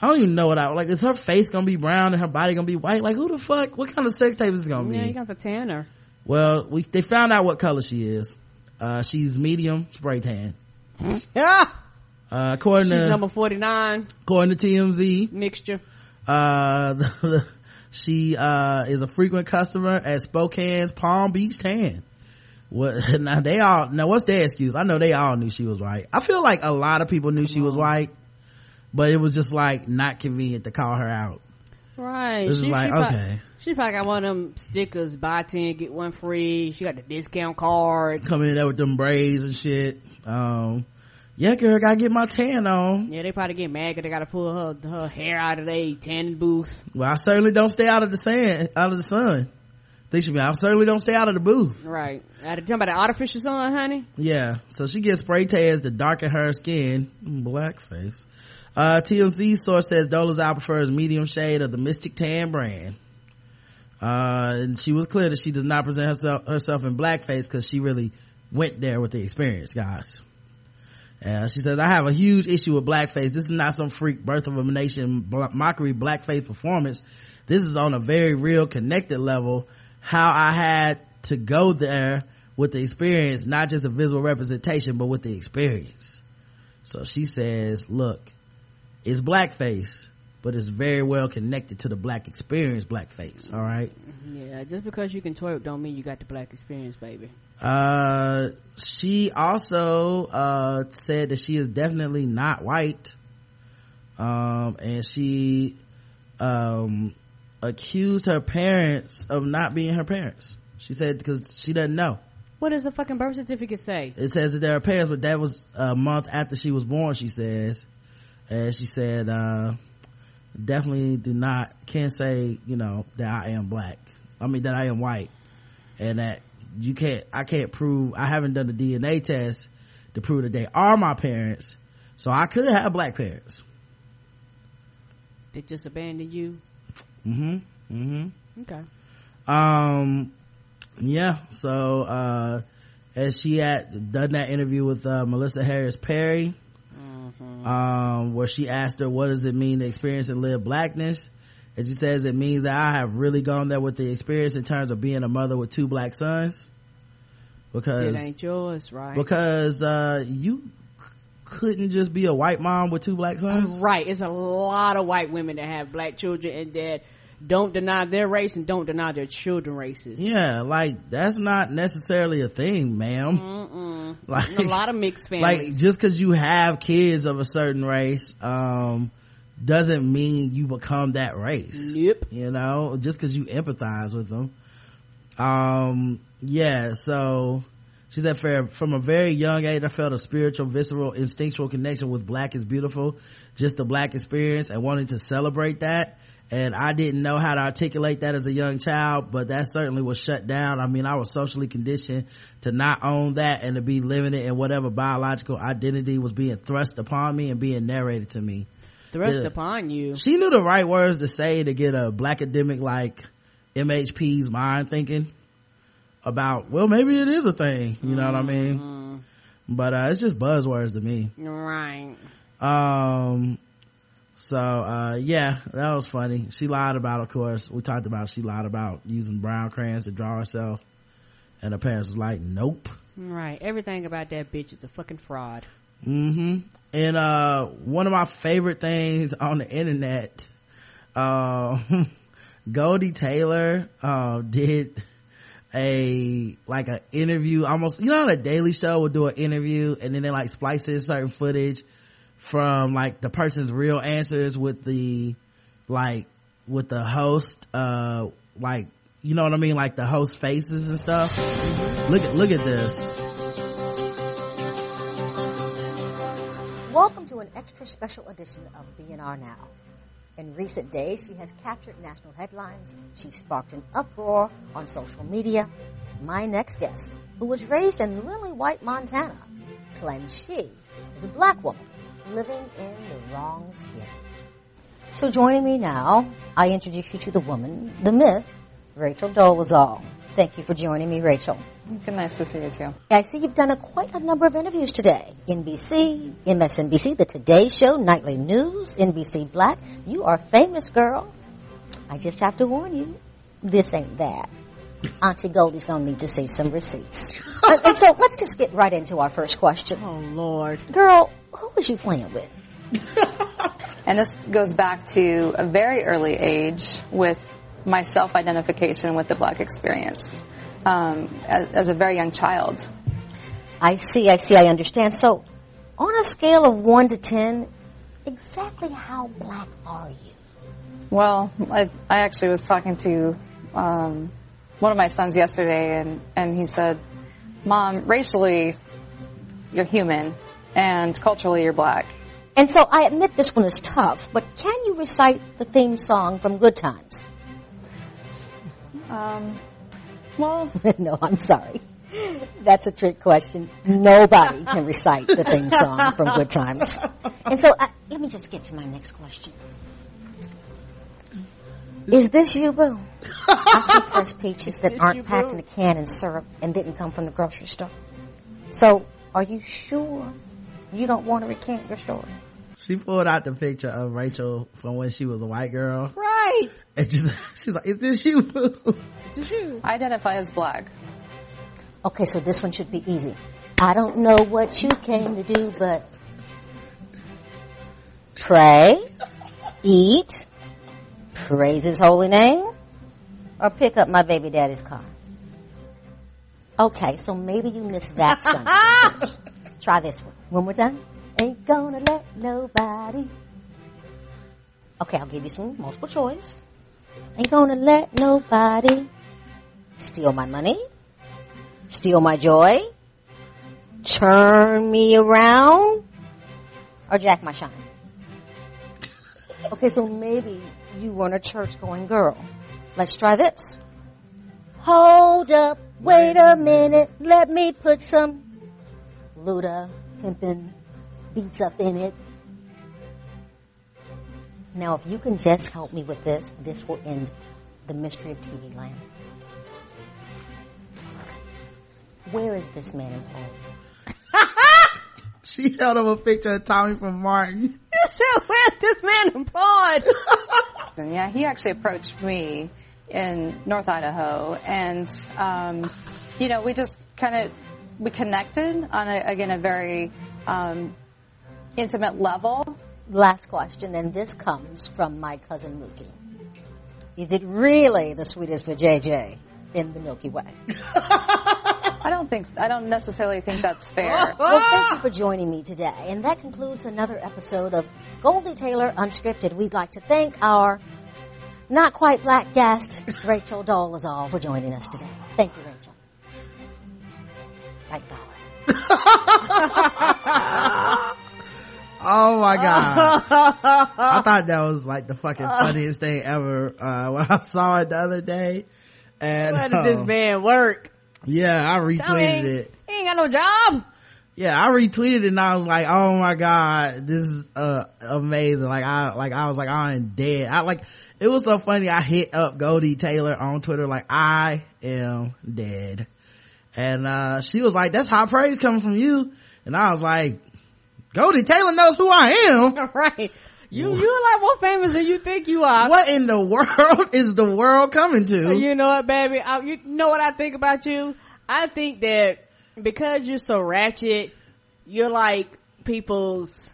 i don't even know what i like is her face gonna be brown and her body gonna be white? Like who the fuck what kind of sex tape is this gonna be? Yeah, you got the tanner. well we they found out what color she is. Uh she's medium spray tan. Yeah. Uh according She's to number 49 according to tmz mixture. uh she uh is a frequent customer at spokane's palm beach tan what now they all now what's their excuse i know they all knew she was white i feel like a lot of people knew she was white but it was just like not convenient to call her out Right. This is like, prob- okay. She probably got one of them stickers, buy 10, get one free. She got the discount card. coming in there with them braids and shit um yeah girl gotta get my tan on Yeah, they probably get mad because they gotta pull her, her hair out of their tanning booth. well i certainly don't stay out of the sand out of the sun they should be i certainly don't stay out of the booth Right. At talking about the artificial sun, honey. Yeah, so she gets spray tans to darken her skin. Blackface. Uh, TMZ source says Dolezal prefers medium shade of the Mystic Tan brand. Uh, and she was clear that she does not present herself, herself in blackface because she really went there with the experience, guys. Uh, she says, I have a huge issue with blackface. This is not some freak birth of a nation mockery blackface performance. This is on a very real connected level. How I had to go there with the experience, not just a visual representation, but with the experience. So she says, look, it's blackface, but it's very well connected to the black experience blackface. All right. Yeah, just because you can twerk don't mean you got the black experience, baby. Uh, she also, uh, said that she is definitely not white. Um, and she, um, accused her parents of not being her parents. She said because she doesn't know. What does the fucking birth certificate say? It says that they're her parents, but that was a month after she was born, she says. And she said, uh, definitely do not, can't say, you know, that I am black. I mean, that I am white. And that you can't, I can't prove, I haven't done the DNA test to prove that they are my parents. So I could have black parents. They just abandoned you? Mm-hmm. Mm-hmm. Okay. um yeah so uh as she had done that interview with uh, melissa harris perry um where she asked her what does it mean to experience and live blackness and she says it means that i have really gone there with the experience in terms of being a mother with two black sons because It ain't yours, right? because uh you c- couldn't just be a white mom with two black sons Right. It's a lot of white women that have black children and that don't deny their race and don't deny their children races. Yeah, like that's not necessarily a thing, madam Mm-mm. Like a lot of mixed families. like just because you have kids of a certain race, um, doesn't mean you become that race. Yep. You know, just because you empathize with them. Um, yeah. So she said, from a very young age, I felt a spiritual, visceral, instinctual connection with Black is beautiful, just the Black experience, and wanting to celebrate that." And I didn't know how to articulate that as a young child, but that certainly was shut down. I mean, I was socially conditioned to not own that and to be living it in whatever biological identity was being thrust upon me and being narrated to me. Thrust Yeah. upon you. She knew the right words to say to get a black academic like MHP's mind thinking about, well, maybe it is a thing. You know what I mean? But, uh, it's just buzzwords to me. Right. Um, so, uh, yeah, that was funny. She lied about, of course, we talked about she lied about using brown crayons to draw herself. And her parents was like, nope. Right. Everything about that bitch is a fucking fraud. mm-hmm And, uh, one of my favorite things on the internet, uh, Goldie Taylor, uh, did a, like an interview, almost, you know how the Daily Show would do an interview and then they like splice in certain footage from like the person's real answers with the, like, with the host, uh, like, you know what I mean? Like the host faces and stuff. Look at, look at this. Welcome to an extra special edition of BNR Now. In recent days, she has captured national headlines. She sparked an uproar on social media. My next guest, who was raised in Lily White, Montana, claims she is a black woman living in the wrong skin. So joining me now, I introduce you to the woman, the myth, Rachel Dolezal. Thank you for joining me, Rachel. Good, nice to see you too. I see you've done a, quite a number of interviews today. NBC, MSNBC, The Today Show, Nightly News, NBC Black. You are famous, girl. I just have to warn you, this ain't that. Auntie Goldie's gonna need to see some receipts. and, and so let's just get right into our first question. Oh Lord. Girl, who was you playing with? And this goes back to a very early age with my self-identification with the black experience um, as, as a very young child. I see, I see, I understand. So, on a scale of 1 to 10, exactly how black are you? Well, I, I actually was talking to um, one of my sons yesterday, and, and he said, "Mom, racially, you're human, and culturally, you're black." And so I admit this one is tough, but can you recite the theme song from Good Times? Um, well, no, I'm sorry. That's a trick question. Nobody can recite the theme song from Good Times. And so I, let me just get to my next question. Is this you, Boo? I see fresh peaches that aren't you, packed Boo? in a can and syrup and didn't come from the grocery store. So, are you sure you don't want to recant your story? She pulled out the picture of Rachel from when she was a white girl. Right. And just, she's like, is this you? boo?" It's you. I identify as black. Okay, so this one should be easy. I don't know what you came to do, but pray, eat, praise his holy name, or pick up my baby daddy's car. Okay, so maybe you missed that Sunday. Try this one. One more time. Ain't gonna let nobody. Okay, I'll give you some multiple choice. Ain't gonna let nobody steal my money, steal my joy, turn me around, or jack my shine. Okay, so maybe you weren't a church going girl. Let's try this. Hold up, wait a minute, let me put some Luda pimpin' beats up in it. Now, if you can just help me with this, this will end the mystery of TV land. Where is this man employed? She held up a picture of Tommy from Martin. Where's this man employed? And yeah, he actually approached me in North Idaho, and um, you know, we just kind of we connected on a, again a very um, intimate level. Last question, and this comes from my cousin Mookie. Is it really the sweetest for JJ in the Milky Way? I don't think I don't necessarily think that's fair. Well, thank you for joining me today. And that concludes another episode of Goldie Taylor Unscripted. We'd like to thank our not quite black guest, Rachel Dolezal, for joining us today. Thank you, Rachel. Like Dollar. Oh my god. I thought that was like the fucking funniest thing ever, uh, when I saw it the other day. And, Where did this um, man work? yeah, I retweeted it. He ain't got no job. Yeah, I retweeted it and I was like, oh my god, this is, uh, amazing. Like I, like I was like, I'm dead. I like, it was so funny. I hit up Goldie Taylor on Twitter like, I am dead. And, uh, she was like, that's high praise coming from you. And I was like, Goldie Taylor knows who I am. right. You you're like more famous than you think you are. What in the world is the world coming to? You know what, baby? I, you know what I think about you? I think that because you're so ratchet, you're like people's,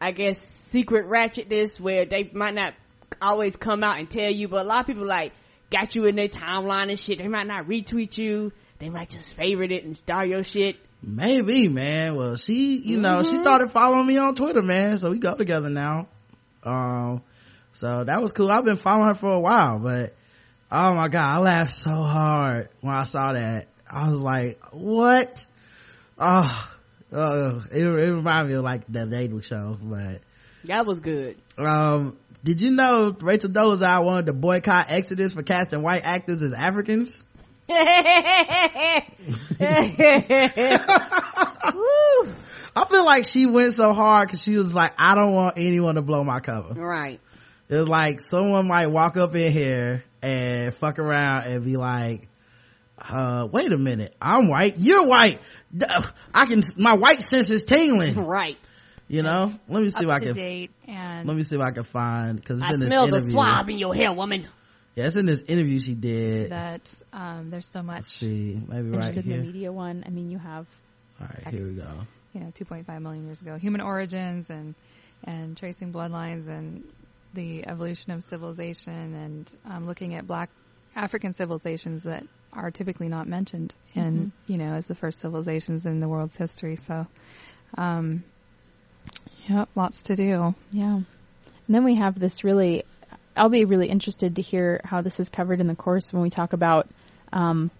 I guess, secret ratchetness where they might not always come out and tell you, but a lot of people like got you in their timeline and shit. They might not retweet you. They might just favorite it and star your shit. Maybe, man. Well, she, you know, she started following me on Twitter, man. So we go together now. Um, so that was cool. I've been following her for a while, but oh my God, I laughed so hard when I saw that. I was like, what? Oh, uh, it, it reminded me of like the dating show, but, That was good. um, did you know Rachel Dolezal wanted to boycott Exodus for casting white actors as Africans? Woo. I feel like she went so hard because she was like, I don't want anyone to blow my cover. Right. It was like someone might walk up in here and fuck around and be like, uh, wait a minute. I'm white. You're white. I can, my white sense is tingling. Right. You know? Let me see if I can, date and let me see if I can find, cause it's I in this smell the swab in your hair, woman. Yeah, it's in this interview she did. that um, there's so much She, maybe right Interested in here. the media one. I mean, you have All right, here we go. you know 2.5 million years ago human origins and and tracing bloodlines and the evolution of civilization and um, looking at black african civilizations that are typically not mentioned in you know as the first civilizations in the world's history so um yep lots to do Yeah. And then we have this really, I'll be really interested to hear how this is covered in the course when we talk about, um,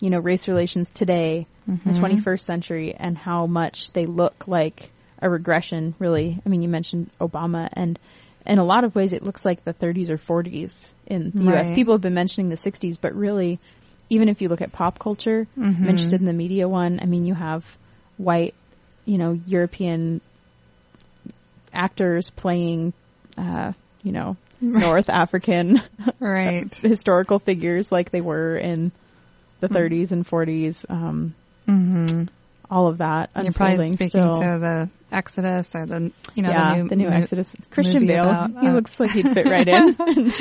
you know, race relations today, in the 21st century, and how much they look like a regression, really. I mean, you mentioned Obama, and in a lot of ways, it looks like the 30s or 40s in the U.S. People have been mentioning the 60s, but really, even if you look at pop culture, I'm interested in the media one. I mean, you have white, you know, European actors playing, uh, you know, North African right historical figures like they were in the 30s and 40s. Um, all of that And you're probably speaking still. to the exodus or the you know yeah, the new, mo- Exodus. It's Christian Bale. about, he uh, looks like he'd fit right in.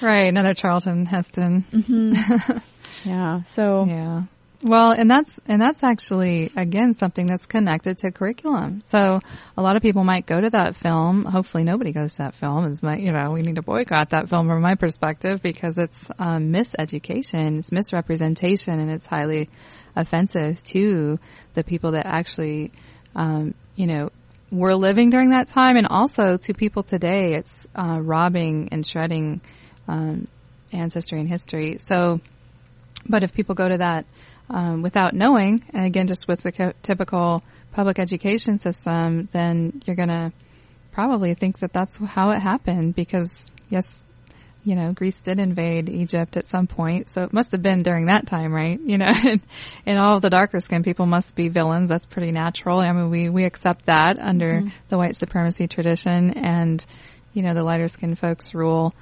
right another charlton heston yeah. So Yeah. Well, and that's, and that's actually, again, something that's connected to curriculum. So a lot of people might go to that film. Hopefully nobody goes to that film. Is my, you know, we need to boycott that film from my perspective because it's, um, miseducation, it's misrepresentation, and it's highly offensive to the people that actually, um, you know, were living during that time and also to people today. It's, uh, robbing and shredding, um, ancestry and history. So, but if people go to that um, without knowing, and again, just with the co- typical public education system, then you're going to probably think that that's how it happened because, yes, you know, Greece did invade Egypt at some point, so it must have been during that time, right? You know, and, and all the darker skinned people must be villains. That's pretty natural. I mean, we, we accept that under the white supremacy tradition and, you know, the lighter skinned folks rule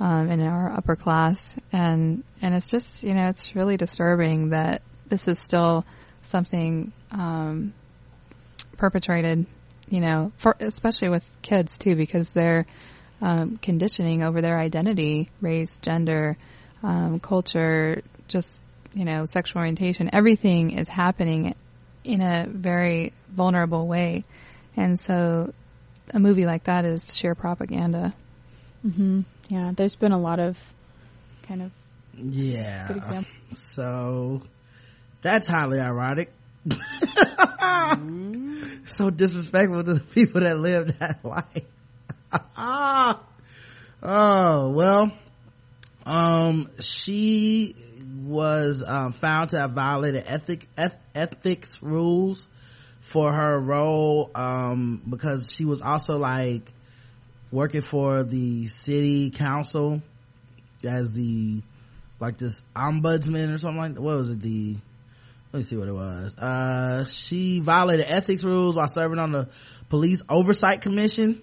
um, in our upper class, and and it's just you know it's really disturbing that this is still something um, perpetrated, you know, for especially with kids too, because they're um, conditioning over their identity, race, gender, um, culture, just you know, sexual orientation. Everything is happening in a very vulnerable way, and so a movie like that is sheer propaganda. Yeah, there's been a lot of kind of Yeah. So that's highly ironic. so disrespectful to the people that live that life. oh, well, um, she was um, found to have violated ethic, eth- ethics rules for her role um, because she was also like working for the city council as the like this ombudsman or something like that. What was it? The let me see what it was. Uh, she violated ethics rules while serving on the police oversight commission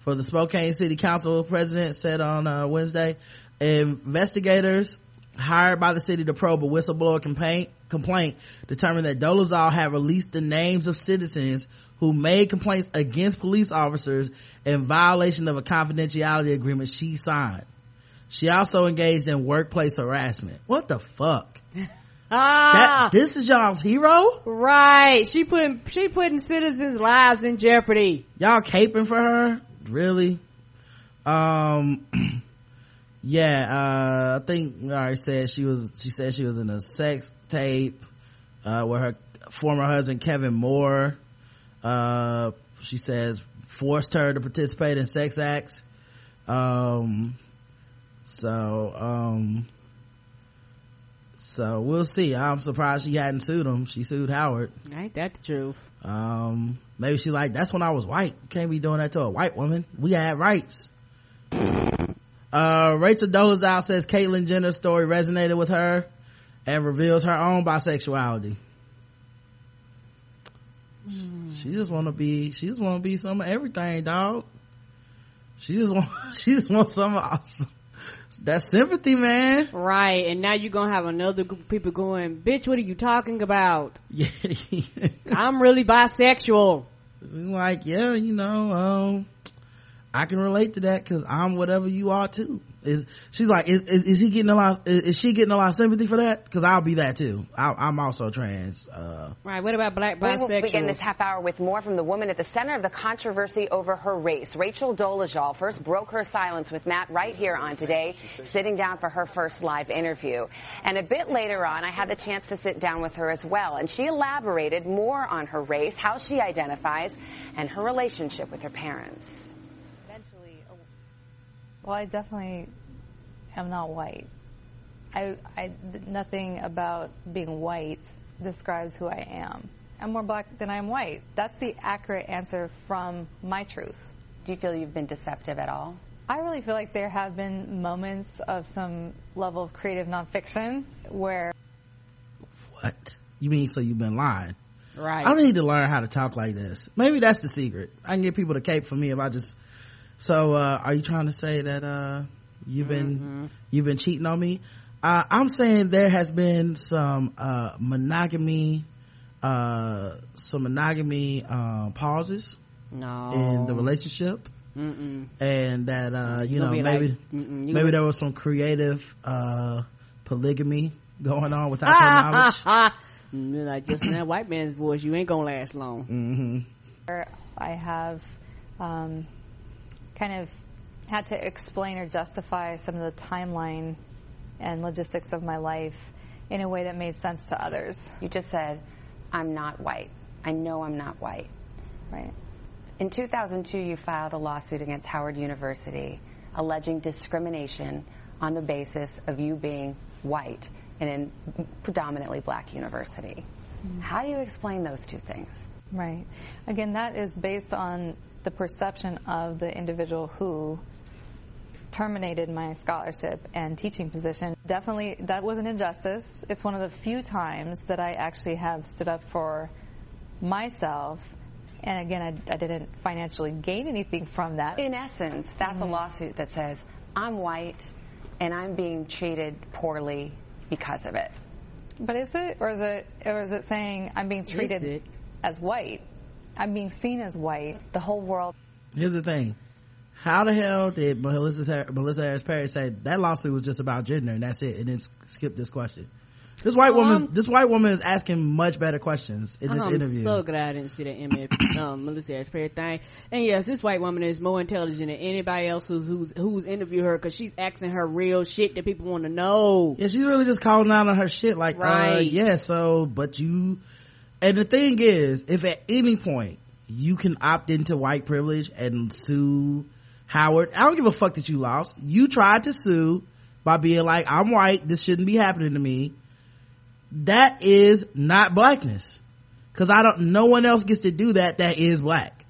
for the Spokane City Council. President said on uh, Wednesday, investigators hired by the city to probe a whistleblower complaint complaint determined that Dolezal had released the names of citizens who made complaints against police officers in violation of a confidentiality agreement she signed. She also engaged in workplace harassment. What the fuck? Ah, That, this is y'all's hero? right. She putting she putting citizens' lives in jeopardy. Y'all caping for her? Really? Um, yeah, uh, I think I said she was, she said she was in a sex tape, uh, with her former husband Kevin Moore. Uh, she says forced her to participate in sex acts. Um, so, um, so we'll see. I'm surprised she hadn't sued him. She sued Howard. Ain't that the truth? Um, maybe she like, that's when I was white. Can't be doing that to a white woman. We had rights. Uh, Rachel Dolezal says Caitlyn Jenner's story resonated with her and reveals her own bisexuality. She just want to be, she just want to be some of everything, dog. She just want, she just want some of that sympathy, man. Right, and now you're gonna have another group of people going, "Bitch, what are you talking about? Yeah. I'm really bisexual." like, yeah, you know, um, I can relate to that because I'm whatever you are too. Is she's like, is, is, is he getting a lot? Is, is she getting a lot of sympathy for that? Because I'll be that too. I, I'm also trans. Uh, Right. What about black bisexuals? We will begin this half hour with more from the woman at the center of the controversy over her race. Rachel Dolezal first broke her silence with Matt right here on Today, sitting down for her first live interview. And a bit later on, I had the chance to sit down with her as well. And she elaborated more on her race, how she identifies, and her relationship with her parents. Eventually, well, I definitely am not white. I, I, nothing about being white describes who I am. I'm more black than I am white. That's the accurate answer from my truth. Do you feel you've been deceptive at all? I really feel like there have been moments of some level of creative nonfiction where what? You mean so you've been lying? Right. I need to learn how to talk like this. Maybe that's the secret. I can get people to cape for me if I just. So, uh, are you trying to say that uh, you've been you've been cheating on me? Uh, I'm saying there has been some uh, monogamy, uh, some monogamy uh, pauses no. in the relationship, Mm-mm. and that uh, you know maybe like, maybe gonna- there was some creative uh, polygamy going on without your knowledge. Like just in that white man's voice, you ain't gonna last long. hmm I have um, kind of had to explain or justify some of the timeline and logistics of my life in a way that made sense to others. You just said, I'm not white. I know I'm not white. Right. In 2002, you filed a lawsuit against Howard University alleging discrimination on the basis of you being white in a predominantly black university. Hmm. How do you explain those two things? Right. Again, that is based on the perception of the individual who terminated my scholarship and teaching position. Definitely, that was an injustice. It's one of the few times that I actually have stood up for myself. And again, I, I didn't financially gain anything from that. In essence, that's a mm-hmm. lawsuit that says, I'm white and I'm being treated poorly because of it. But is it, or is it, or is it saying I'm being treated as white? I'm being seen as white. The whole world Here's the thing. How the hell did Melissa, Melissa Harris Perry say that lawsuit was just about gender and that's it and then skip this question? This white Oh, woman, this white woman is asking much better questions in this I'm interview. so glad I didn't see that Emmy, um, Melissa Harris Perry thing. And yes, this white woman is more intelligent than anybody else who's who's, who's interviewed her because she's asking her real shit that people want to know. Yeah, she's really just calling out on her shit. Like, uh, yeah, so, but you, and the thing is, if at any point you can opt into white privilege and sue Howard, I don't give a fuck that you lost. You tried to sue by being like, I'm white, this shouldn't be happening to me. That is not blackness. Cause I don't, no one else gets to do that that is black.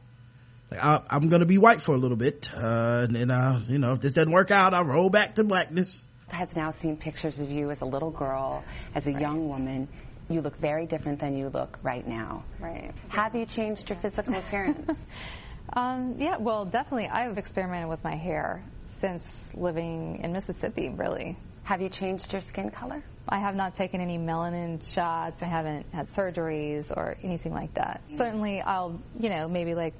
Like, I, I'm gonna be white for a little bit, uh, and then, uh, you know, if this doesn't work out, I'll roll back to blackness. has now seen pictures of you as a little girl, as a young woman. You look very different than you look right now. Right. Have you changed your physical appearance? Um, yeah, well, definitely. I've experimented with my hair since living in Mississippi, really. Have you changed your skin color? I have not taken any melanin shots. I haven't had surgeries or anything like that. Certainly, I'll, you know, maybe like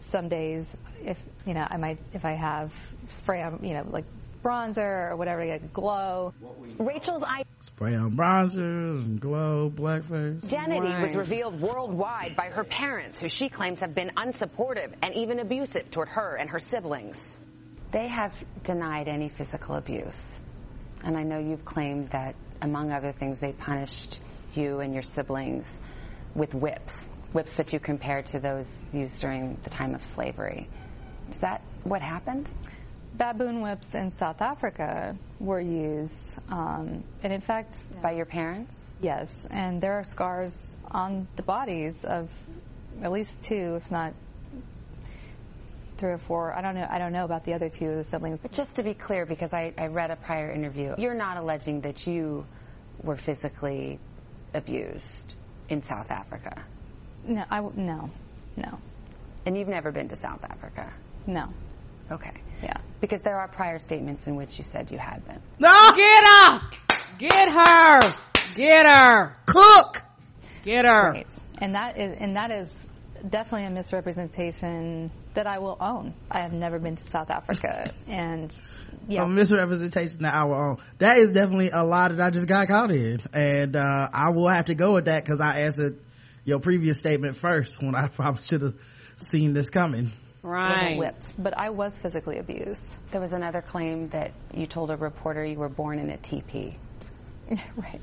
some days, if, you know, I might, if I have spray on, you know, like bronzer or whatever to get glow. Rachel's Spray on bronzers and glow, blackface. identity was revealed worldwide by her parents, who she claims have been unsupportive and even abusive toward her and her siblings. They have denied any physical abuse. And I know you've claimed that, among other things, they punished you and your siblings with whips, whips that you compared to those used during the time of slavery. Is that what happened? Baboon whips in South Africa were used, um, and in fact, By your parents? yes, and there are scars on the bodies of at least two, if not three or four. I don't know. I don't know about the other two of the siblings. But just to be clear, because I, I read a prior interview, you're not alleging that you were physically abused in South Africa. No, I no, no, And you've never been to South Africa. no. Okay. Yeah. Because there are prior statements in which you said you had been. No! Get her! Get her! Get her! Cook! Get her! Right. And that is and that is definitely a misrepresentation that I will own. I have never been to South Africa, and yeah, A misrepresentation that I will own. That is definitely a lie that I just got caught in. And, uh, I will have to go with that because I answered your previous statement first when I probably should have seen this coming. Right. whipped, but I was physically abused. There was another claim that you told a reporter you were born in a teepee. right.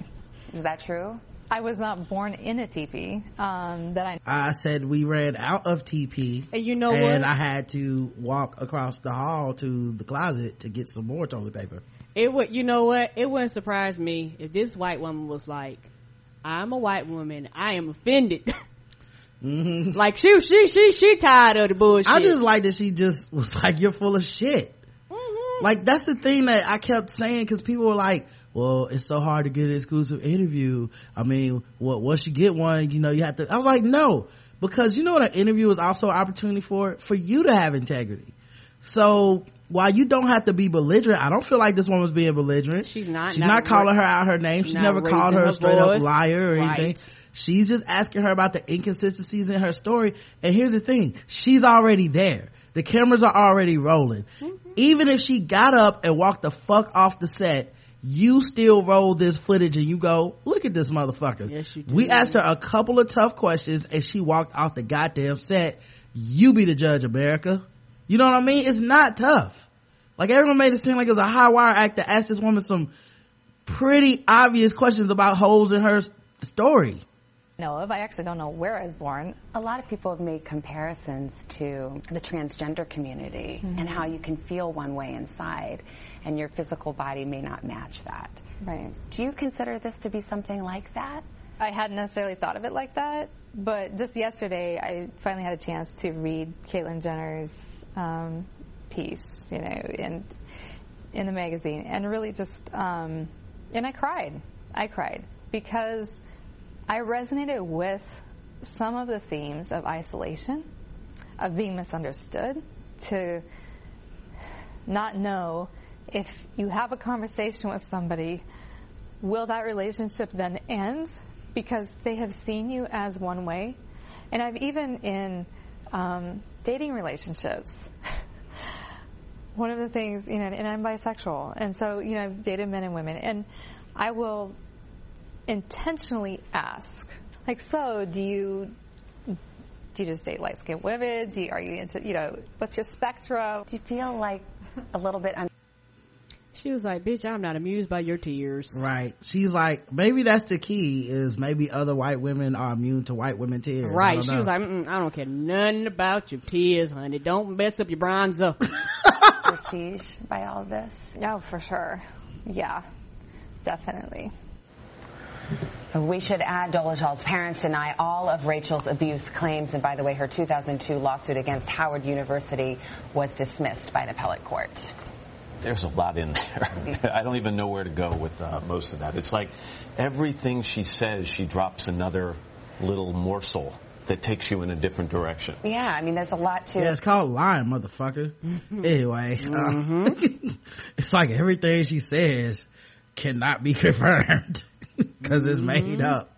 Is that true? I was not born in a teepee. Um, that I I said we ran out of TP. And you know and what? I had to walk across the hall to the closet to get some more toilet paper. It would, you know what? It wouldn't surprise me if this white woman was like, "I'm a white woman. I am offended." Mm-hmm. Like she, she, she, she tired of the bullshit. I just like that she just was like, you're full of shit. Mm-hmm. Like that's the thing that I kept saying because people were like, well, it's so hard to get an exclusive interview. I mean, what, once you get one, you know, you have to, I was like, no, because you know what an interview is also an opportunity for, for you to have integrity. So while you don't have to be belligerent, I don't feel like this woman's being belligerent. She's not- She's not not, calling her out her name. She's never called her her a straight voice. up liar or anything. She's just asking her about the inconsistencies in her story. And here's the thing. She's already there. The cameras are already rolling. Mm-hmm. Even if she got up and walked the fuck off the set, you still roll this footage and you go, look at this motherfucker. Yes, you do. We asked her a couple of tough questions and she walked off the goddamn set. You be the judge, America. You know what I mean? It's not tough. Like everyone made it seem like it was a high wire act to ask this woman some pretty obvious questions about holes in her story. Know of. I actually don't know where I was born. A lot of people have made comparisons to the transgender community and how you can feel one way inside and your physical body may not match that. Right. Do you consider this to be something like that? I hadn't necessarily thought of it like that, but just yesterday I finally had a chance to read Caitlyn Jenner's um, piece, you know, in in the magazine, and really just um, and I cried. I cried because I resonated with some of the themes of isolation, of being misunderstood, to not know if you have a conversation with somebody, will that relationship then end because they have seen you as one way? And I've even in um, dating relationships. One of the things, you know, and I'm bisexual, and so you know, I've dated men and women, and I will intentionally ask, like, so do you do you just date light skinned women? Do you, are you into, you know, what's your spectrum? Do you feel like a little bit un- She was like, bitch, I'm not amused by your tears. Right. She's like, maybe that's the key is maybe other white women are immune to white women tears. Right. She know. was like, I don't care nothing about your tears, honey. Don't mess up your bronzer. prestige by all this? No, for sure. Yeah, definitely. We should add Dolezal's parents deny all of Rachel's abuse claims. And by the way, her 2002 lawsuit against Howard University was dismissed by an appellate court. There's a lot in there. I don't even know where to go with uh, most of that. It's like everything she says, she drops another little morsel that takes you in a different direction. Yeah, I mean, there's a lot to. Yeah, it's called lying, motherfucker. Anyway, uh, Mm-hmm. it's like everything she says cannot be confirmed because it's made up.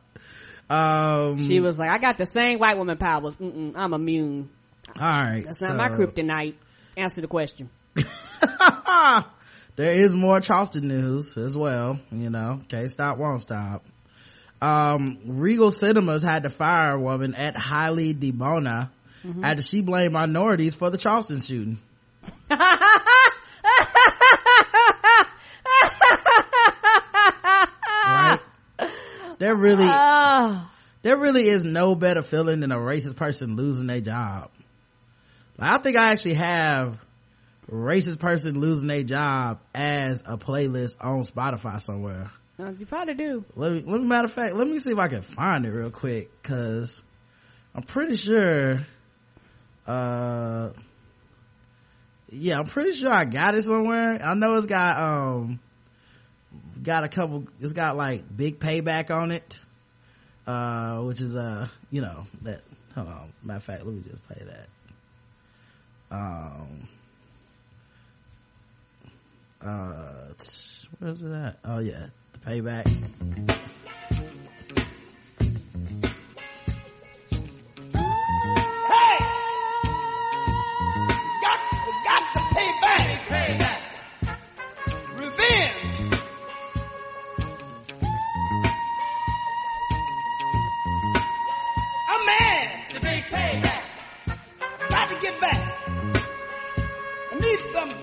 Um, she was like, I got the same white woman powers. Mm-mm, I'm immune. all right. That's not my so- kryptonite. Answer the question. there is more Charleston news as well. You know, can't stop, won't stop. Um, Regal Cinemas had to fire a woman at Highly DeBona Mm-hmm. after she blamed minorities for the Charleston shooting. There really, Ah. there really is no better feeling than a racist person losing their job. Like, I think I actually have racist person losing their job as a playlist on Spotify somewhere. You probably do. Let me, let me, matter of fact, let me see if I can find it real quick, cause I'm pretty sure, uh, yeah, I'm pretty sure I got it somewhere. I know it's got, um, got a couple, it's got like big payback on it, uh, which is, uh, you know, that, hold on, matter of fact, let me just play that. Um, uh, where's it at? Oh yeah, the payback.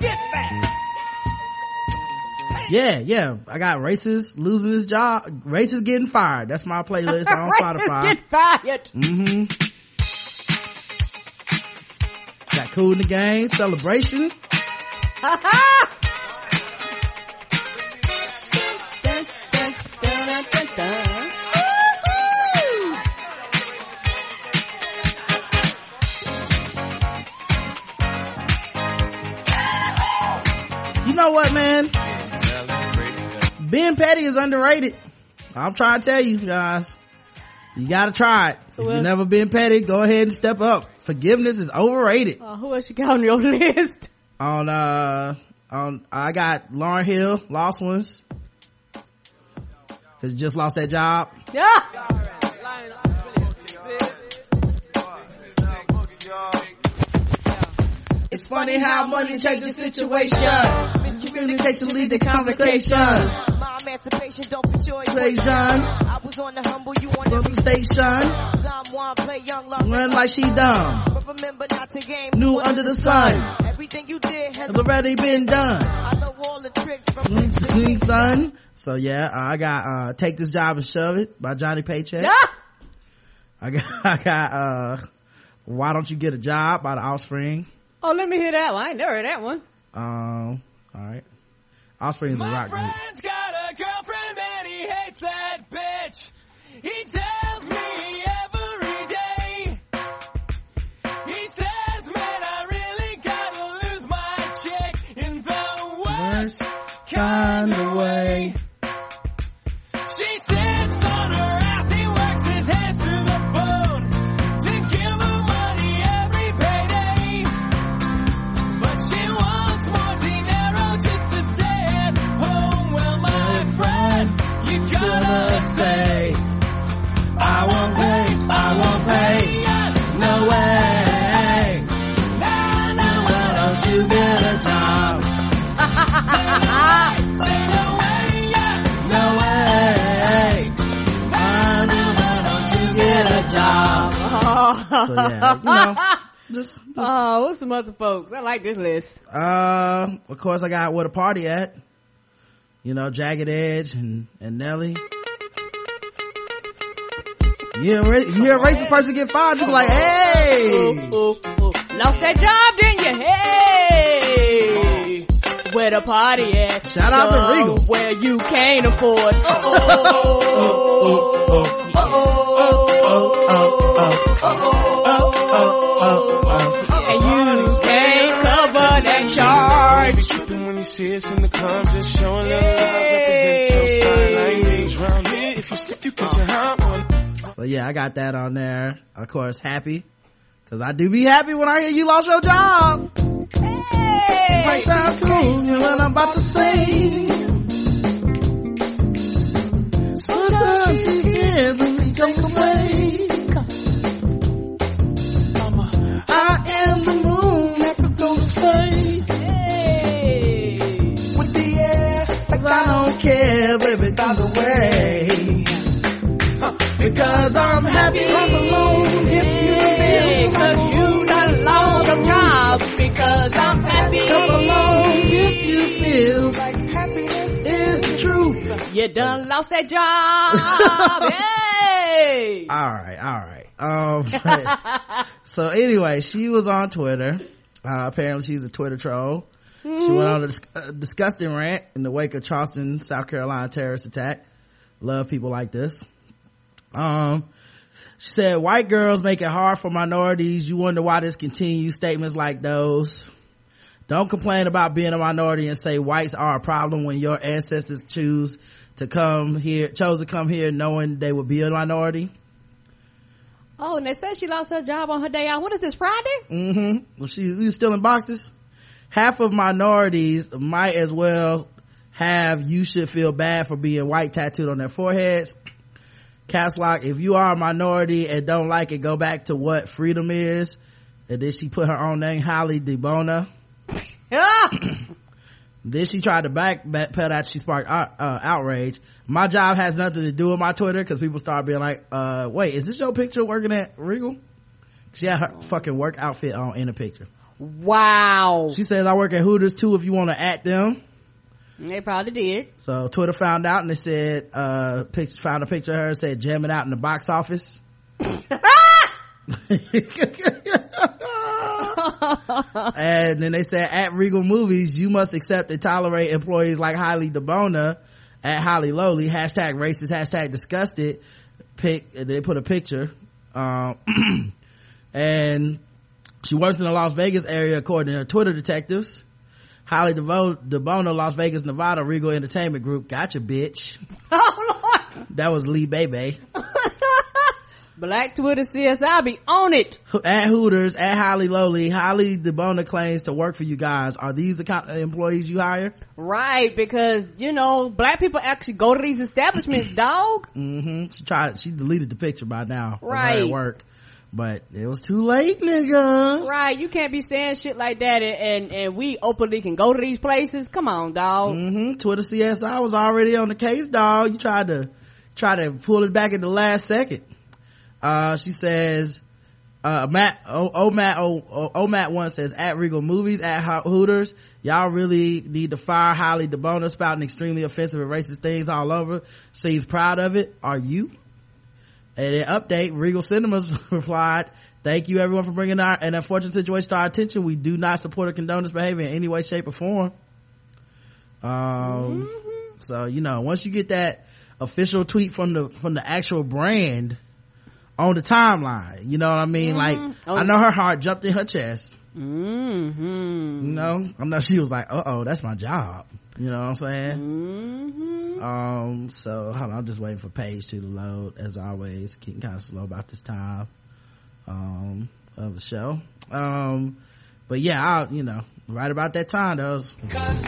Get back. Yeah, yeah. I got racist losing his job. Racist getting fired. That's my playlist on Racist Spotify. get fired. mm-hmm. Got cool in the game, celebration. You what, man? Being petty is underrated. I'm trying to tell you guys. You gotta try it. If you've never been petty, go ahead and step up. Forgiveness is overrated. Uh, who else you got on your list? On, uh, on, I got Lauryn Hill, Lost Ones. Cause you just lost that job. Yeah. It's funny how money changes situation. Miscommunication lead to conversation. My emancipation don't put your Station. I was on the humble, you on the station. Someone play young love. Run like she dumb. But remember not to game. New under the sun. Everything you did has already been done. I know all the tricks from Green son. So yeah, I got, uh, Take This Job and Shove It by Johnny Paycheck. I got, I got, uh, Why Don't You Get a Job by The Offspring. Oh, let me hear that one. I ain't never heard that one. Um, alright. Offspring is a rock group. friend's got a girlfriend and he hates that bitch. He tells me every day. He says, man, I really gotta lose my chick in the worst Kind of way. so yeah, you know, just, just, oh, what's some other folks? I like this list. Uh, of course, I got where the party at. You know, Jagged Edge and and Nelly. you're a racist person get fired. Just like, hey, ooh, ooh, ooh. lost that job, didn't you? Hey. Where the party at? Shout out to Regal. Where you can't afford. Oh, oh, oh, and you can't cover that charge. Tripping when you see us in the club, just showing little love, represent your side like these round here. If you slip, you put your hand on. So yeah, I got that on there. Of course, happy. Cause I do be happy when I hear you lost your job. It might sound cool what I'm about to say. Sometimes you can't really take away. I am the moon that. With the air, like I don't care, way. Because I'm happy because I'm happy. Come along if you feel like happiness is the truth. You done lost that job. hey! Alright, alright. Um, so anyway, she was on Twitter. Uh, apparently she's a Twitter troll. She went on a dis- uh, disgusting rant in the wake of Charleston, South Carolina terrorist attack. Love people like this. Um, she said, white girls make it hard for minorities. You wonder why this continues. Statements like those. Don't complain about being a minority and say whites are a problem when your ancestors choose to come here, chose to come here knowing they would be a minority. Oh, and they said she lost her job on her day out. What is this, Friday? Mm-hmm. Well, she, still in boxes? Half of minorities might as well have you should feel bad for being white tattooed on their foreheads. Caps lock, if you are a minority and don't like it, go back to what freedom is. And then she put her own name, Holly DeBona. then she tried to back, back pet out, she sparked uh, uh, outrage. My job has nothing to do with my Twitter because people start being like, uh, wait, is this your picture working at Regal? She had her fucking work outfit on in the picture. Wow. She says, I work at Hooters too if you want to at them. They probably did. So Twitter found out and they said, uh, picture, found a picture of her, said jamming out in the box office. and then they said at Regal Movies, you must accept and tolerate employees like Holly DeBona at Holly Lowly, hashtag racist, hashtag disgusted. Pic, they put a picture. Um, and she works in the Las Vegas area according to her Twitter detectives. Holly DeVo- DeBona, Las Vegas, Nevada, Regal Entertainment Group. Gotcha, bitch. That was Lee Bebe. Black Twitter CSI be on it. At Hooters, at Holly Lowly, Holly DeBona claims to work for you guys. Are these the employees you hire? Right, because, you know, black people actually go to these establishments, dog. Mm-hmm. She tried, she deleted the picture by now. Right. At work. But it was too late, nigga. Right, you can't be saying shit like that and, and, and we openly can go to these places. Come on, dog. Mm-hmm. Twitter CSI was already on the case, dog. You tried to, try to pull it back at the last second. Uh, she says, uh, Matt, oh, oh, Matt, oh, oh, oh, Matt one says, at Regal Movies, at Hooters, y'all really need to fire Holly DeBona spouting extremely offensive and racist things all over. Seems proud of it. Are you? And an update, Regal Cinemas replied, thank you everyone for bringing our, an unfortunate situation to our attention. We do not support or condone this behavior in any way, shape, or form. Um, so, you know, once you get that official tweet from the, from the actual brand on the timeline, you know what I mean? Like, Oh. I know her heart jumped in her chest. Mm-hmm. You know, I know she was like, uh oh, that's my job. You know what I'm saying? Mm-hmm. Um, so hold on, I'm just waiting for page two to load as always. Getting kind of slow about this time, um, of the show. Um, but yeah, I'll, you know, right about that time, those. Cause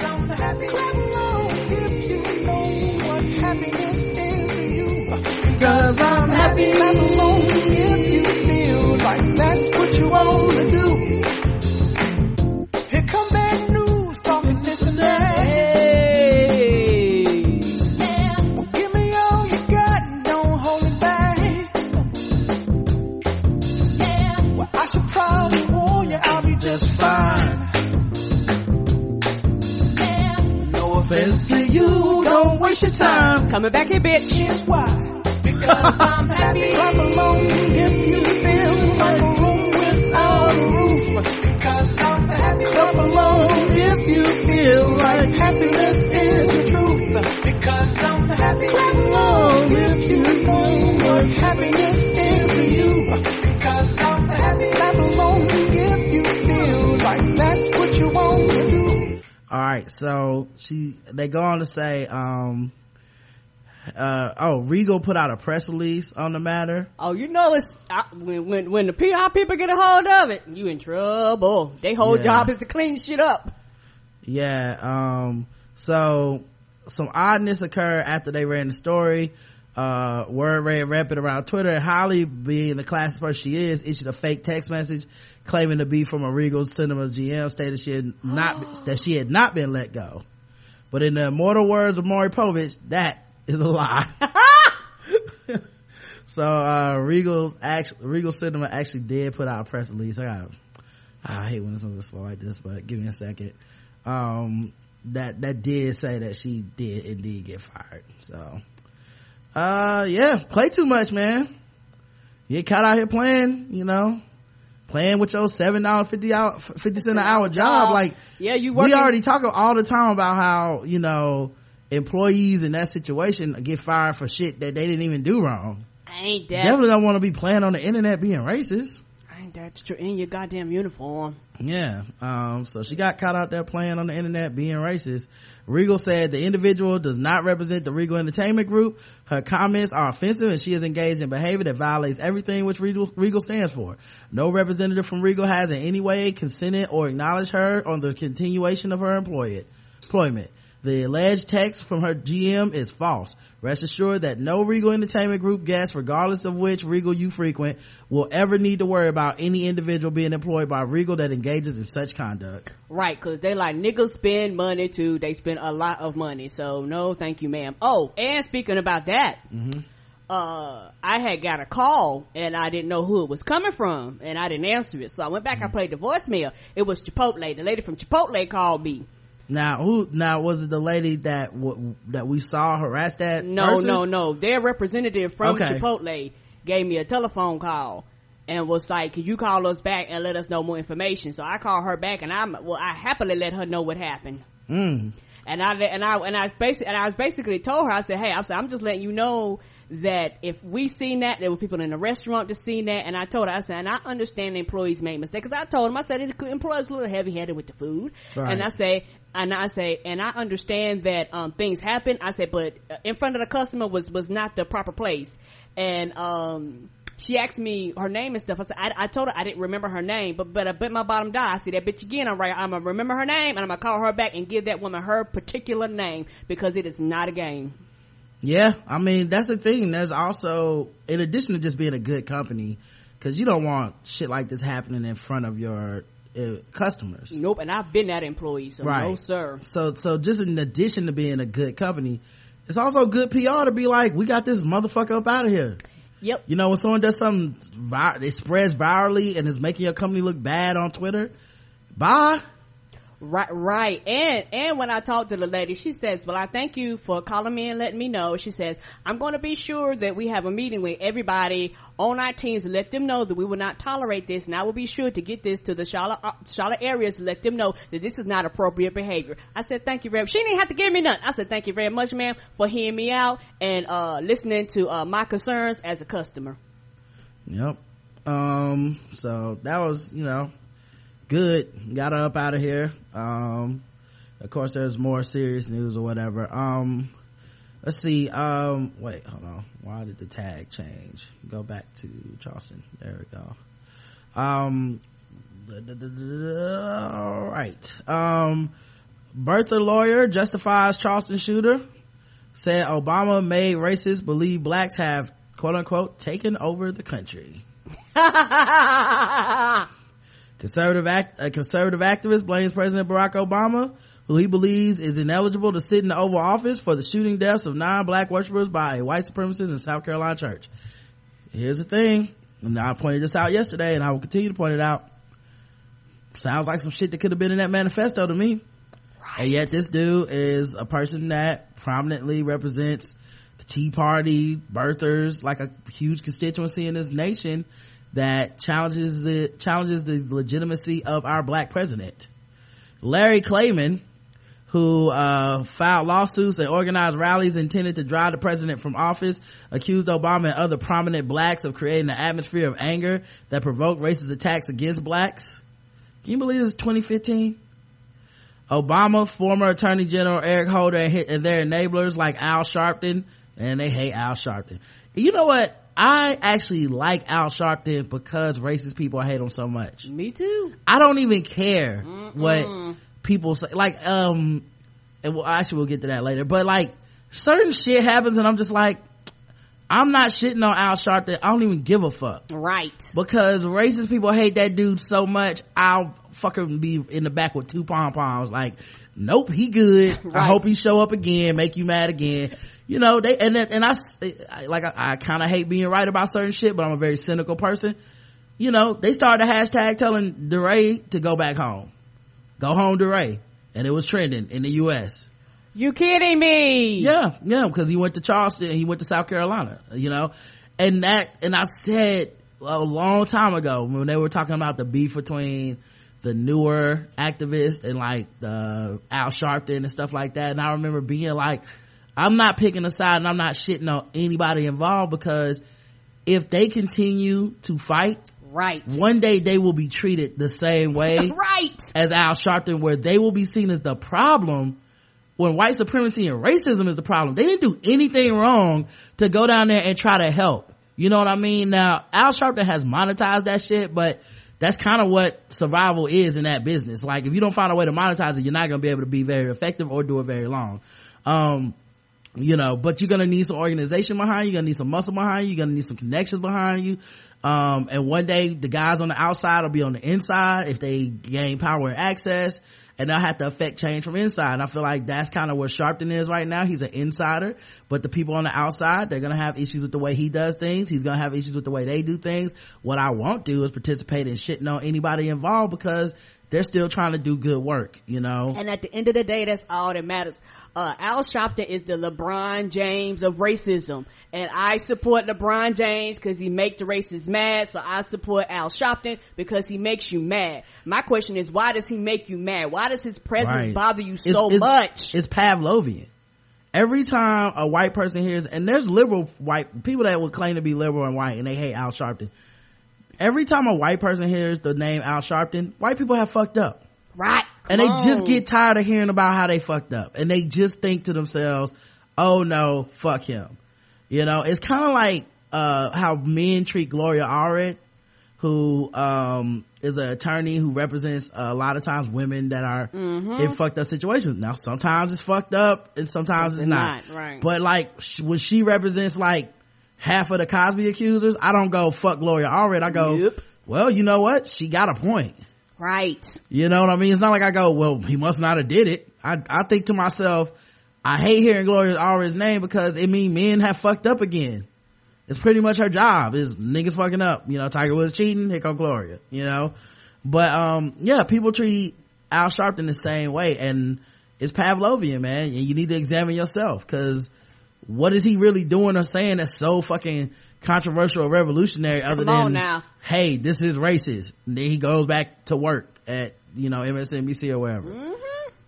I'm happy clap along if you feel like that's what you wanna do. Coming back here, bitch. Here's why. Because I'm happy. Clap along if you feel like a room without a roof. Because I'm happy. Clap along if you feel like happiness is the truth. Because I'm happy. Clap along if you know what happiness is to you. Because I'm happy. Clap along if you feel like that's what you want to do. All right, so she they go on to say, um, uh, oh, Regal put out a press release on the matter. Oh, you know it's I, when when when the PR people get a hold of it, you in trouble. They whole Yeah. job is to clean shit up. Yeah, um, so some oddness occurred after they ran the story. Uh, word ran rampant around Twitter. and Holly, being the class person she is, issued a fake text message claiming to be from a Regal Cinema GM, stated she had not, that she had not been let go. But in the immortal words of Maury Povich, that is a lie. so, uh, Regal's actually, Regal Cinema actually did put out a press release. I got, I hate when it's moving slow like this, but give me a second. Um, that, that did say that she did indeed get fired. So, uh, yeah, play too much, man. You get caught out here playing, you know, playing with your seven dollar fifty hour fifty cent an hour job. Like, Yeah, you we already talk all the time about how you know employees in that situation get fired for shit that they didn't even do wrong. I ain't that Definitely don't want to be playing on the internet being racist. I ain't that you're in your goddamn uniform. Yeah. Um, so she got caught out there playing on the internet being racist. Regal said the individual does not represent the Regal Entertainment Group. Her comments are offensive and she is engaged in behavior that violates everything which Regal, Regal stands for. No representative from Regal has in any way consented or acknowledged her on the continuation of her employment. The alleged text from her GM is false. Rest assured that no Regal Entertainment Group guest, regardless of which Regal you frequent, will ever need to worry about any individual being employed by Regal that engages in such conduct. Right, cause they like niggas spend money too. They spend a lot of money. So no, thank you, ma'am. Oh, and speaking about that, uh, I had got a call and I didn't know who it was coming from and I didn't answer it. So I went back, I played the voicemail. It was Chipotle. The lady from Chipotle called me. Now, who, now was it the lady that, w- that we saw harass that No, person? no, no. Their representative from Okay. Chipotle gave me a telephone call and was like, "Can you call us back and let us know more information?" So I called her back and I'm well, I happily let her know what happened. Mm. And I and I and I basically and I was basically told her I said, "Hey, I said I'm just letting you know that if we seen that, there were people in the restaurant that seen that." And I told her I said, "And I understand the employees make mistakes." Because I told them I said the employees a little heavy handed with the food, Right. and I say. And I say, and I understand that um, things happen. I said, but uh, in front of the customer was was not the proper place. And um, she asked me her name and stuff. I said, I, I told her I didn't remember her name, but but I bet my bottom dollar. I see that bitch again. I'm right. I'm gonna remember her name and I'm gonna call her back and give that woman her particular name because it is not a game. Yeah, I mean, that's the thing. There's also, in addition to just being a good company, cause you don't want shit like this happening in front of your Uh, customers. Nope. And I've been that employee, so Right. no sir. So, so just in addition to being a good company, it's also good PR to be like, we got this motherfucker up out of here. Yep. You know, when someone does something, it spreads virally and is making your company look bad on Twitter, bye. Right, right. And, and when I talked to the lady, she says, well, I thank you for calling me and letting me know. She says, I'm going to be sure that we have a meeting with everybody on our teams to let them know that we will not tolerate this. And I will be sure to get this to the Charlotte, uh, Charlotte areas to let them know that this is not appropriate behavior. I said, thank you very much. She didn't have to give me none. I said, thank you very much, ma'am, for hearing me out and, uh, listening to, uh, my concerns as a customer. Yep. Um, so that was, you know, good. Got her up out of here. Um, of course there's more serious news or whatever. Um, let's see. Um, wait, hold on. Why did the tag change? Go back to Charleston. There we go. Um, all right. Um, Birther lawyer justifies Charleston shooter. Said Obama made racists believe blacks have quote unquote taken over the country. Conservative act, a conservative activist blames President Barack Obama, who he believes is ineligible to sit in the Oval Office for the shooting deaths of nine black worshippers by a white supremacist in South Carolina church. Here's the thing, and I pointed this out yesterday, and I will continue to point it out. Sounds like some shit that could have been in that manifesto to me. And yet this dude is a person that prominently represents the Tea Party, birthers, like a huge constituency in this nation that challenges the, challenges the legitimacy of our black president. Larry Klayman, who uh, filed lawsuits and organized rallies intended to drive the president from office, accused Obama and other prominent blacks of creating an atmosphere of anger that provoked racist attacks against blacks. Can you believe this is 2015? Obama, former Attorney General Eric Holder, and, hit, and their enablers like Al Sharpton, and they hate Al Sharpton. You know what? I actually like Al Sharpton because racist people hate him so much. Me too. I don't even care what people say. Like, um, and well, actually we'll get to that later, but like, certain shit happens and I'm just like, I'm not shitting on Al Sharpton. I don't even give a fuck. Right. Because racist people hate that dude so much, I'll fucking be in the back with two pom poms. Like, nope, he good. I hope he show up again, make you mad again. You know, they, and then, and I, like, I, I kind of hate being right about certain shit, but I'm a very cynical person. You know, they started a hashtag telling DeRay to go back home. Go home, DeRay. And it was trending in the U.S. You kidding me? Yeah, yeah, because he went to Charleston he went to South Carolina, you know, and that, and I said a long time ago when they were talking about the beef between the newer activists and like the Al Sharpton and stuff like that, and I remember being like, I'm not picking a side and I'm not shitting on anybody involved because if they continue to fight, Right. one day they will be treated the same way Right. as Al Sharpton, where they will be seen as the problem when white supremacy and racism is the problem. They didn't do anything wrong to go down there and try to help. You know what I mean? Now, Al Sharpton has monetized that shit, but that's kind of what survival is in that business. Like, if you don't find a way to monetize it, you're not going to be able to be very effective or do it very long. Um, you know, but you're gonna need some organization behind you, you're gonna need some muscle behind you, you're gonna need some connections behind you. Um, and one day the guys on the outside will be on the inside if they gain power and access and they'll have to affect change from inside. And I feel like that's kind of where Sharpton is right now. He's an insider, but the people on the outside, they're gonna have issues with the way he does things. He's gonna have issues with the way they do things. What I won't do is participate in shitting on anybody involved because they're still trying to do good work, you know? And at the end of the day, that's all that matters. Uh, Al Sharpton is the LeBron James of racism. And I support LeBron James because he make the racists mad. So I support Al Sharpton because he makes you mad. My question is, why does he make you mad? Why does his presence Right. bother you It's- so it's- much? It's Pavlovian. Every time a white person hears, and there's liberal white people that would claim to be liberal and white, and they hate Al Sharpton. Every time a white person hears the name Al Sharpton, white people have fucked up. Right. and they Come just get tired of hearing about how they fucked up. And they just think to themselves, oh no, fuck him. You know, it's kind of like, uh, how men treat Gloria Allred, who, um, is an attorney who represents a lot of times women that are Mhm. in fucked up situations. Now, sometimes it's fucked up and sometimes it's not. Not, right. But like, when she represents like half of the Cosby accusers, I don't go fuck Gloria Allred. I go, well, you know what? She got a point. Right. You know what I mean? It's not like I go, well, he must not have did it. I, I think to myself, I hate hearing Gloria Allred's name because it means men have fucked up again. It's pretty much her job is niggas fucking up. You know, Tiger Woods cheating, here come Gloria, you know? But, um, yeah, people treat Al Sharpton the same way and it's Pavlovian, man. And you need to examine yourself because what is he really doing or saying that's so fucking controversial or revolutionary other Come than, hey, this is racist. And then he goes back to work at, you know, MSNBC or wherever.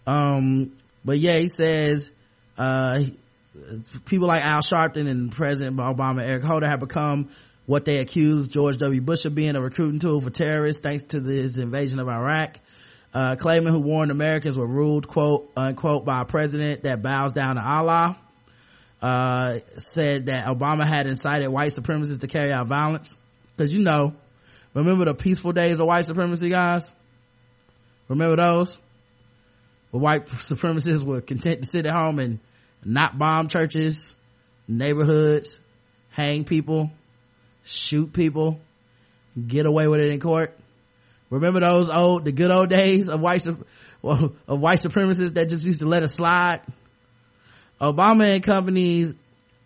Um, but yeah, he says, uh, people like Al Sharpton and President Obama, Eric Holder have become what they accused George W. Bush of being a recruiting tool for terrorists thanks to his invasion of Iraq. Uh, Klayman, who warned Americans were ruled, quote, unquote, by a president that bows down to Allah, uh, said that Obama had incited white supremacists to carry out violence. Cause you know, remember the peaceful days of white supremacy, guys? Remember those? Where white supremacists were content to sit at home and not bomb churches, neighborhoods, hang people, shoot people, get away with it in court. Remember those old, the good old days of white, of white supremacists that just used to let it slide? Obama and companies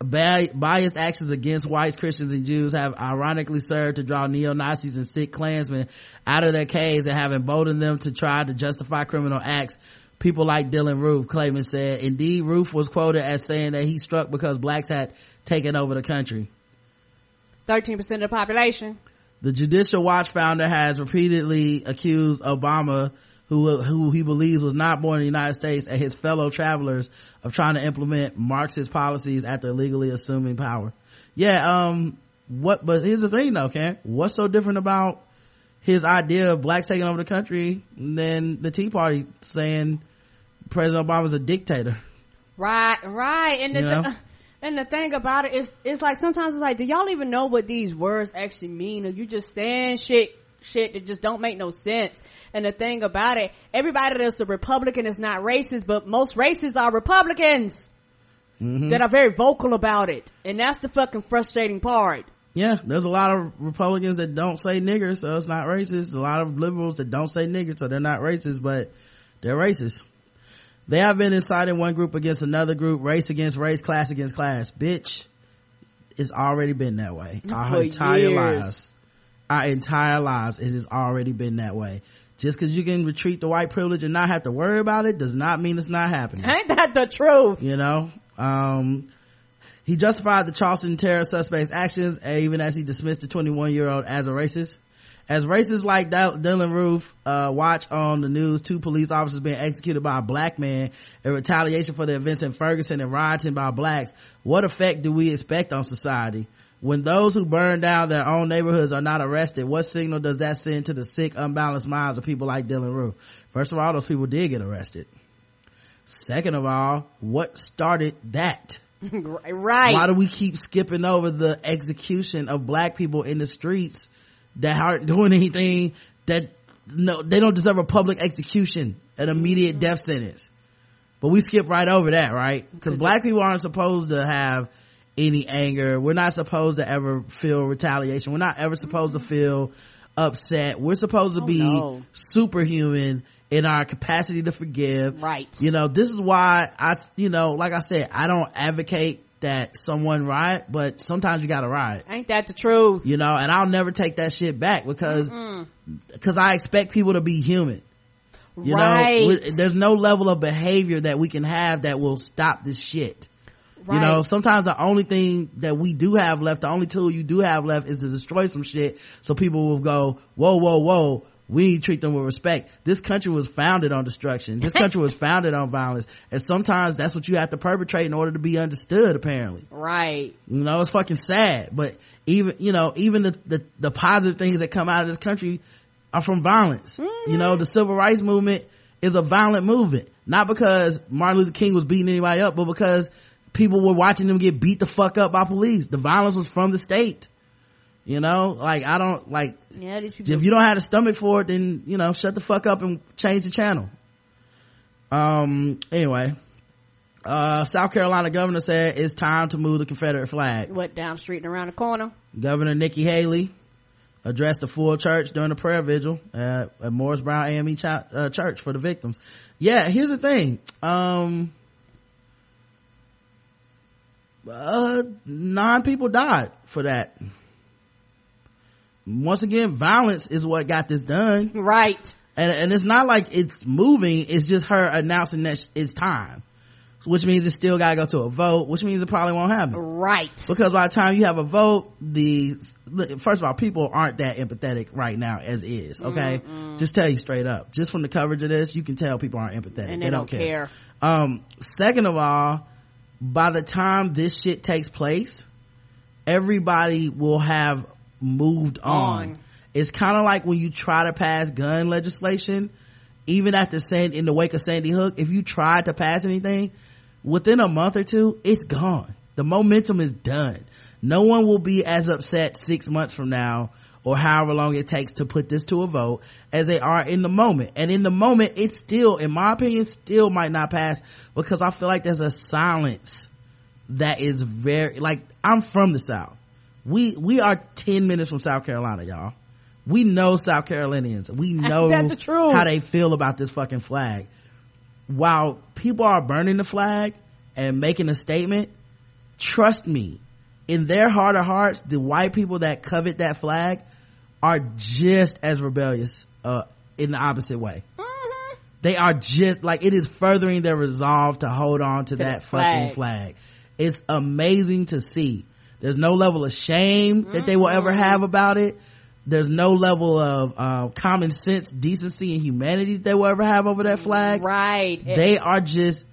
biased actions against whites, Christians, and Jews have ironically served to draw neo-Nazis and sick Klansmen out of their caves and have emboldened them to try to justify criminal acts people like Dylann Roof, Klayman said. Indeed, Roof was quoted as saying that he struck because blacks had taken over the country. 13% of the population. The Judicial Watch founder has repeatedly accused Obama, who, who he believes was not born in the United States, and his fellow travelers of trying to implement Marxist policies after illegally assuming power. Yeah, um, what, but here's the thing though, Ken. What's so different about his idea of blacks taking over the country than the Tea Party saying President Obama's a dictator? Right, right. And the, You know? th- and the thing about it is, it's like sometimes it's like, do y'all even know what these words actually mean? Or you just saying shit, shit that just don't make no sense. And the thing about it, everybody that's a Republican is not racist, but most racists are Republicans Mhm. that are very vocal about it. And that's the fucking frustrating part. yeah, there's a lot of Republicans that don't say nigger, so it's not racist. A lot of liberals that don't say nigger, so they're not racist, but they're racist. They have been inciting one group against another group, race against race, class against class. Bitch, it's already been that way. Our For entire years. lives. Our entire lives, it has already been that way. Just cause you can retreat the white privilege and not have to worry about it does not mean it's not happening. Ain't that the truth? you know? Um he justified the charleston terror suspect's actions even as he dismissed the 21 year old as a racist. As racists like dylann roof uh, watch on the news two police officers being executed by a black man in retaliation for the events in ferguson and rioting by blacks. What effect do we expect on society when those who burn down their own neighborhoods are not arrested what signal does that send to the sick unbalanced minds of people like dylann roof first of all those people did get arrested Second of all, what started that? right. Why do we keep skipping over the execution of black people in the streets that aren't doing anything that no, they don't deserve a public execution, an immediate mm-hmm. death sentence. But we skip right over that, right? Cause black people aren't supposed to have any anger. We're not supposed to ever feel retaliation. We're not ever supposed to mm-hmm. feel upset. We're supposed to Oh, be no. superhuman in our capacity to forgive. Right. You know, this is why I, you know, like I said, I don't advocate that someone riot, but sometimes you gotta riot. Ain't that the truth? You know, and I'll never take that shit back because, Mm-mm. because I expect people to be human. You Right. know, there's no level of behavior that we can have that will stop this shit. You know, sometimes the only thing that we do have left, the only tool you do have left is to destroy some shit so people will go, whoa, whoa, whoa, we need to treat them with respect. This country was founded on destruction. This country was founded on violence. And sometimes that's what you have to perpetrate in order to be understood, apparently. Right. You know, it's fucking sad, but even, you know, even the, the, the positive things that come out of this country are from violence. You know, the mm-hmm. civil rights movement is a violent movement. Not because Martin Luther King was beating anybody up, but because people were watching them get beat the fuck up by police. The violence was from the state. You know, like I don't, like, Yeah, these people. if you don't have the stomach for it, then, you know, shut the fuck up and change the channel. Um, anyway. Uh, South Carolina governor said it's time to move the Confederate flag. What down street and around the corner? Governor Nikki Haley addressed the full church during the prayer vigil at, at Morris Brown AME Ch- uh, church for the victims. Yeah, here's the thing. Um, uh, nine people died for that. Once again, violence is what got this done. Right. And, and it's not like it's moving, it's just her announcing that it's time. Which means it still gotta go to a vote, which means it probably won't happen. Right. Because by the time you have a vote, the, first of all, people aren't that empathetic right now as is, okay? Just tell you straight up. Just from the coverage of this, you can tell people aren't empathetic. And they, don't, care. Um, second of all, by the time this shit takes place, everybody will have moved on. On. It's kind of like when you try to pass gun legislation, even after San, in the wake of Sandy Hook, if you try to pass anything, within a month or two, it's gone. The momentum is done. No one will be as upset six months from now or however long it takes to put this to a vote as they are in the moment. And in the moment, it still, in my opinion, still might not pass because I feel like there's a silence that is very, like, I'm from the South. We, we are 10 minutes from South Carolina, y'all. We know South Carolinians. We know the how they feel about this fucking flag. While people are burning the flag and making a statement, trust me, in their heart of hearts, the white people that covet that flag are just as rebellious, uh, in the opposite way. they are just like it is furthering their resolve to hold on to, To that the fucking flag. flag. It's amazing to see. There's no level of shame that they will ever have about it. There's no level of uh, common sense decency and humanity they will ever have over that flag. Right. They are just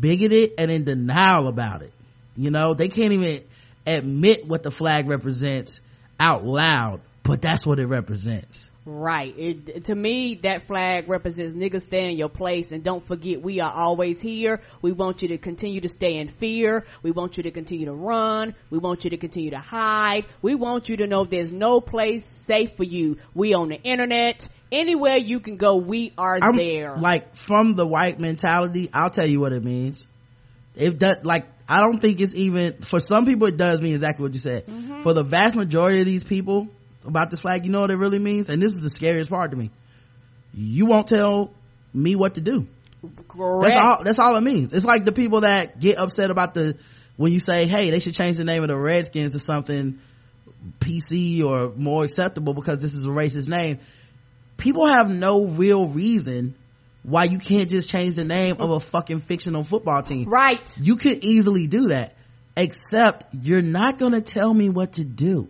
bigoted and in denial about it. You know they can't even admit what the flag represents out loud but that's what it represents Right. It, to me, that flag represents niggas stay in your place and don't forget we are always here. We want you to continue to stay in fear. We want you to continue to run. We want you to continue to hide. We want you to know there's no place safe for you. We on the internet. Anywhere you can go, we are I'm there. like from the white mentality i'll tell you what it means it does like i don't think it's even for some people it does mean exactly what you said. Mm-hmm. for the vast majority of these people about this flag you know what it really means? And this is the scariest part to me. You won't tell me what to do. Correct. that's all that's all it means. It's like the people that get upset about the when you say hey they should change the name of the redskins to something pc or more acceptable because this is a racist name. People have no real reason why you can't just change the name of a fucking fictional football team. Right. You could easily do that except you're not gonna tell me what to do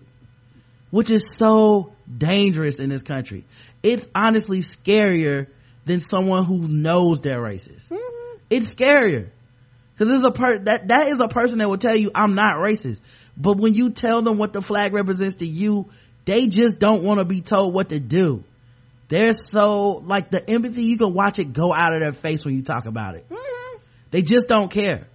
which is so dangerous in this country. It's honestly scarier than someone who knows they're racist. Mm-hmm. It's scarier because there's a per that that is a person that will tell you i'm not racist. But when you tell them what the flag represents to you they just don't want to be told what to do they're so like the empathy you can watch it go out of their face when you talk about it. They just don't care.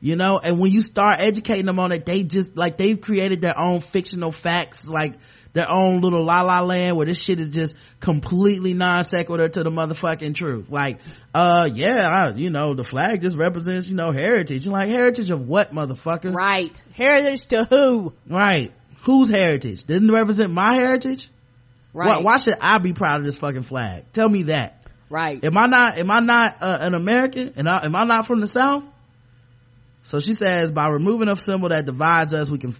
You know? And when you start educating them on it they just like they've created their own fictional facts like their own little la la land where this shit is just completely non sequitur to the motherfucking truth. Like uh yeah I, you know the flag just represents you know heritage. You're like heritage of what motherfucker? Right. Heritage to who? Right. Whose heritage? Didn't represent my heritage Right. why should i be proud of this fucking flag? Tell me that. Right. Am i not am i not uh, an american? And I, am i not from the south? So she says by removing a symbol that divides us we can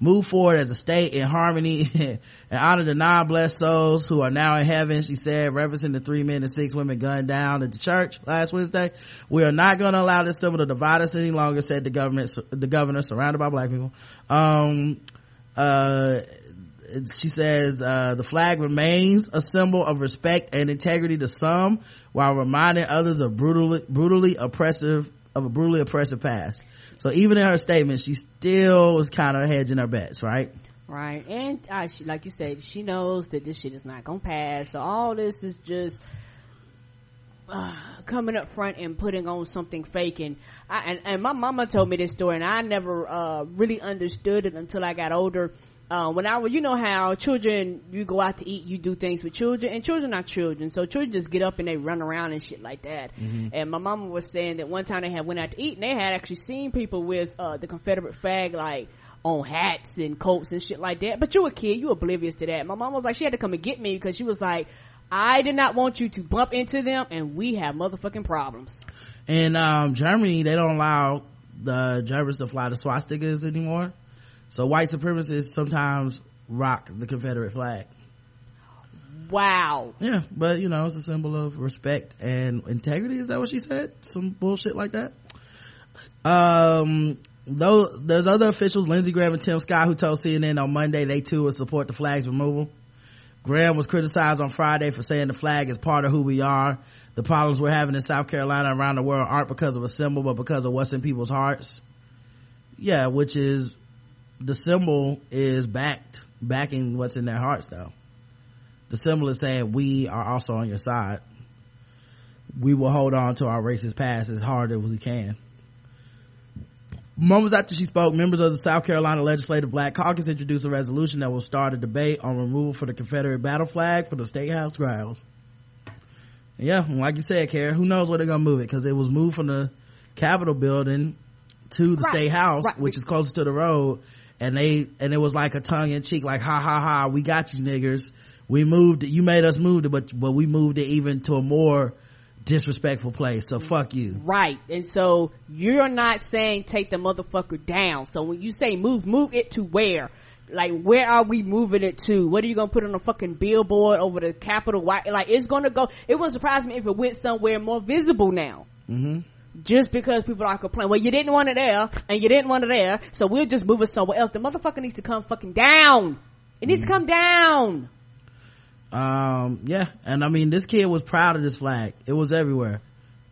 move forward as a state in harmony and honor the non-blessed souls who are now in heaven. She said referencing the three men and six women gunned down at the church last wednesday. We are not going to allow this symbol to divide us any longer said the government the governor surrounded by black people. Um uh she says uh, the flag remains a symbol of respect and integrity to some while reminding others of brutally brutally oppressive of a brutally oppressive past so even in her statement she still was kind of hedging her bets right Right. And uh, she, like you said, she knows that this shit is not gonna pass. So all this is just uh, coming up front and putting on something fake. And, I, and and my mama told me this story, and I never uh, really understood it until I got older. Uh, when I was, you know how children, you go out to eat, you do things with children, and children are children, so children just get up and they run around and shit like that. And my mama was saying that one time they had went out to eat, and they had actually seen people with uh, the Confederate flag, like on hats and coats and shit like that. But you a kid, you oblivious to that. My mom was like, she had to come and get me because she was like, I did not want you to bump into them, and we have motherfucking problems. in um germany they don't allow the germans to fly the swastikas anymore so white supremacists sometimes rock the confederate flag. Wow. yeah but you know it's a symbol of respect and integrity. Is that what she said? Some bullshit like that? Um though there's other officials lindsey graham and tim scott who told cnn on monday they too would support the flag's removal. Graham was criticized on friday for saying the flag is part of who we are. The problems we're having in south carolina and around the world aren't because of a symbol but because of what's in people's hearts. Yeah which is the symbol is backed backing what's in their hearts though. The symbol is saying we are also on your side. We will hold on to our racist past as hard as we can. Moments after she spoke members of the south carolina legislative black caucus introduced a resolution that will start a debate on removal for the confederate battle flag for the state house grounds. Yeah like you said karen who knows where they're gonna move it because it was moved from the capitol building to the Right, state house right. which is closest to the road and they and it was like a tongue-in-cheek like ha ha ha we got you niggers we moved it you made us move it but but we moved it even to a more disrespectful place so fuck you Right. And so you're not saying take the motherfucker down. So when you say move, move it to where? Like, where are we moving it to? What are you gonna put on a fucking billboard over the Capitol? Why? Like, it's gonna go. It wouldn't surprise me if it went somewhere more visible now. Mm-hmm. Just because people are complaining, well, you didn't want it there, and you didn't want it there, so we'll just move it somewhere else. The motherfucker needs to come fucking down. It needs to come down. Um, yeah, and I mean, this kid was proud of this flag. It was everywhere.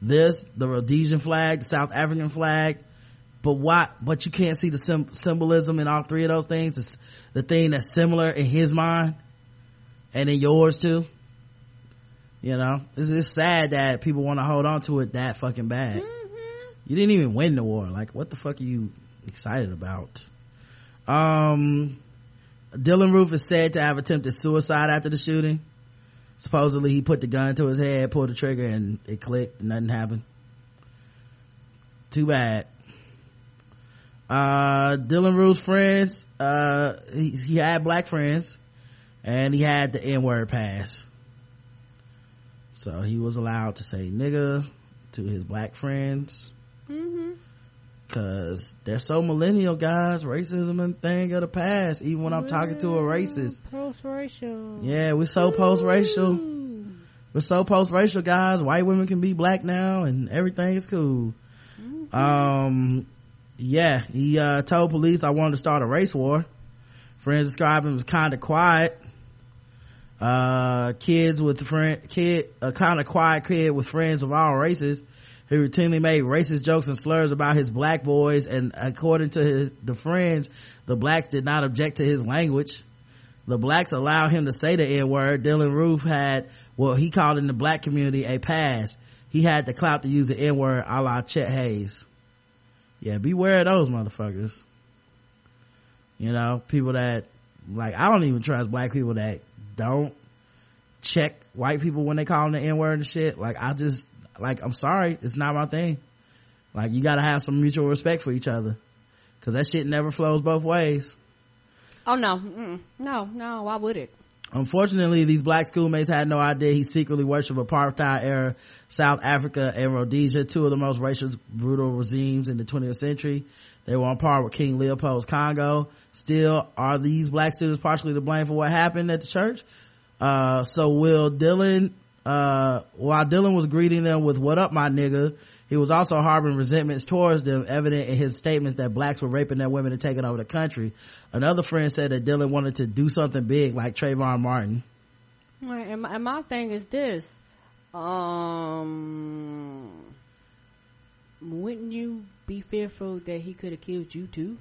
This, the Rhodesian flag, the South African flag, but why, but you can't see the sim- symbolism in all three of those things. It's the thing that's similar in his mind and in yours too. You know, it's, it's sad that people want to hold on to it that fucking bad. You didn't even win the war. Like, what the fuck are you excited about? Um, Dylann Roof is said to have attempted suicide after the shooting. Supposedly he put the gun to his head, pulled the trigger, and it clicked. And nothing happened. Too bad. Uh, Dylann Roof's friends, uh, he, he had black friends, and he had the N-word pass. So he was allowed to say nigga to his black friends. Mm-hmm. Cause they're so millennial guys, racism and thing of the past, even when I'm talking to a racist. Post-racial. Yeah, we're so post-racial. We're so post-racial guys. White women can be black now and everything is cool. Um, yeah, he, uh, told police I wanted to start a race war. Friends described him as kind of quiet. Uh, kids with friend, kid, a kind of quiet kid with friends of all races. He routinely made racist jokes and slurs about his black boys, and according to his, the friends, the blacks did not object to his language. The blacks allowed him to say the N-word. Dylann Roof had what he called in the black community a pass. He had the clout to use the N-word a la Chet Haze. Yeah, beware of those motherfuckers. You know, people that, like, I don't even trust black people that don't check white people when they call them the N-word and shit. Like, I just, like, I'm sorry, it's not my thing. Like, you gotta have some mutual respect for each other. Cause that shit never flows both ways. Oh no, Mm-mm. no, no. Why would it? Unfortunately, these black schoolmates had no idea he secretly worshipped apartheid era South Africa and Rhodesia, two of the most racial, brutal regimes in the 20th century. They were on par with King Leopold's Congo. Still, are these black students partially to blame for what happened at the church? Uh, so will Dylann, uh, while Dylann was greeting them with what up my nigga, he was also harboring resentments towards them, evident in his statements that blacks were raping their women and taking over the country. Another friend said that Dylann wanted to do something big like Trayvon Martin. Right, and my, thing is this. Um, wouldn't you be fearful that he could have killed you too?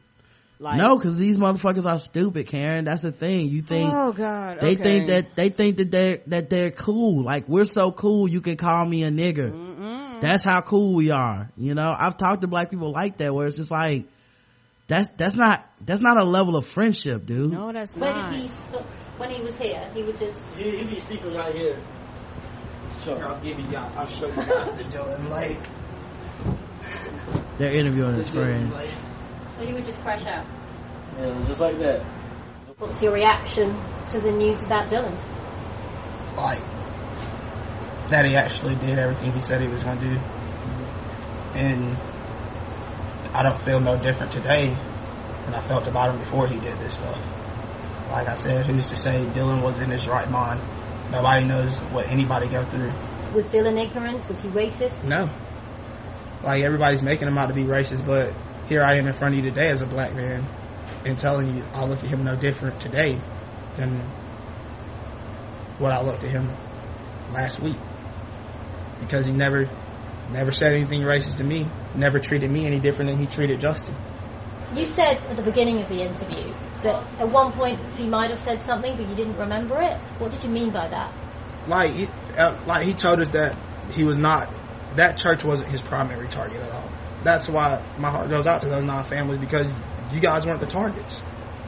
Like, no, cause these motherfuckers are stupid, Karen. That's the thing. You think, Oh God, they okay. think that, they think that they're, that they're cool. Like, we're so cool, you can call me a nigger. That's how cool we are. You know, I've talked to black people like that where it's just like, that's, that's not, that's not a level of friendship, dude. No, that's Where not. did he, stop, when he was here, he would just. You, you be secret right here. Sure. I'll give you guys. I'll show you guys the Dylan Lake. They're interviewing his friend. So he would just crash out. Yeah, just like that. What's your reaction to the news about Dylan? like that he actually did everything he said he was going to do. And I don't feel no different today than I felt about him before he did this stuff. Like I said, who's to say Dylan was in his right mind? Nobody knows what anybody go through. Was Dylan ignorant? Was he racist? No. Like everybody's making him out to be racist, but here I am in front of you today as a black man and telling you I look at him no different today than what I looked at him last week. Because he never never said anything racist to me, never treated me any different than he treated Justin. You said at the beginning of the interview that at one point he might have said something, but you didn't remember it. What did you mean by that? Like he, uh, like he told us that he was not that church wasn't his primary target at all. That's why my heart goes out to those nine families because you guys weren't the targets.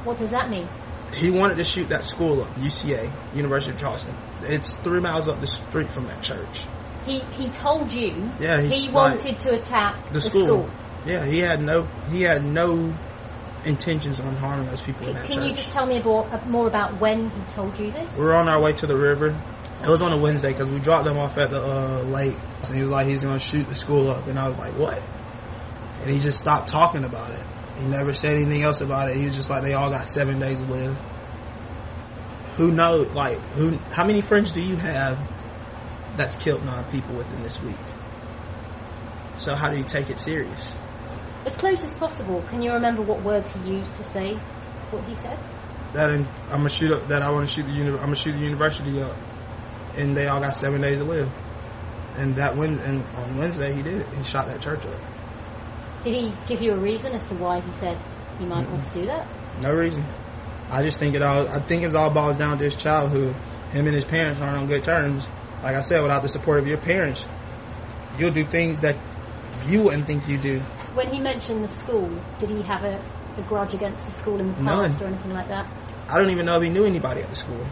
What does that mean? He wanted to shoot that school up, UCA, University of Charleston. It's three miles up the street from that church. He he told you Yeah, he like- wanted to attack The the, school. school. Yeah, he had no he had no intentions on harming those people in that Can church. you just tell me about, more about when he told you this? we were on our way to the river. It was on a Wednesday because we dropped them off at the uh, lake. So he was like, he's going to shoot the school up. And I was like, what? And he just stopped talking about it. He never said anything else about it. He was just like, they all got seven days to live. Who knows? Like, who? How many friends do you have that's killed nine people within this week? So how do you take it serious? As close as possible, can you remember what words he used to say what he said? That I'm gonna shoot up. That I want to shoot the. Uni- I'm gonna shoot the university up, and they all got seven days to live. And that when and on Wednesday he did it. He shot that church up. Did he give you a reason as to why he said he might want to do that? No reason. I just think it all. I think it's all boils down to his childhood. Him and his parents aren't on good terms. Like I said, without the support of your parents, you'll do things that you wouldn't think you do. When he mentioned the school, did he have a, a grudge against the school in the None. past or anything like that? I don't even know if he knew anybody at the school.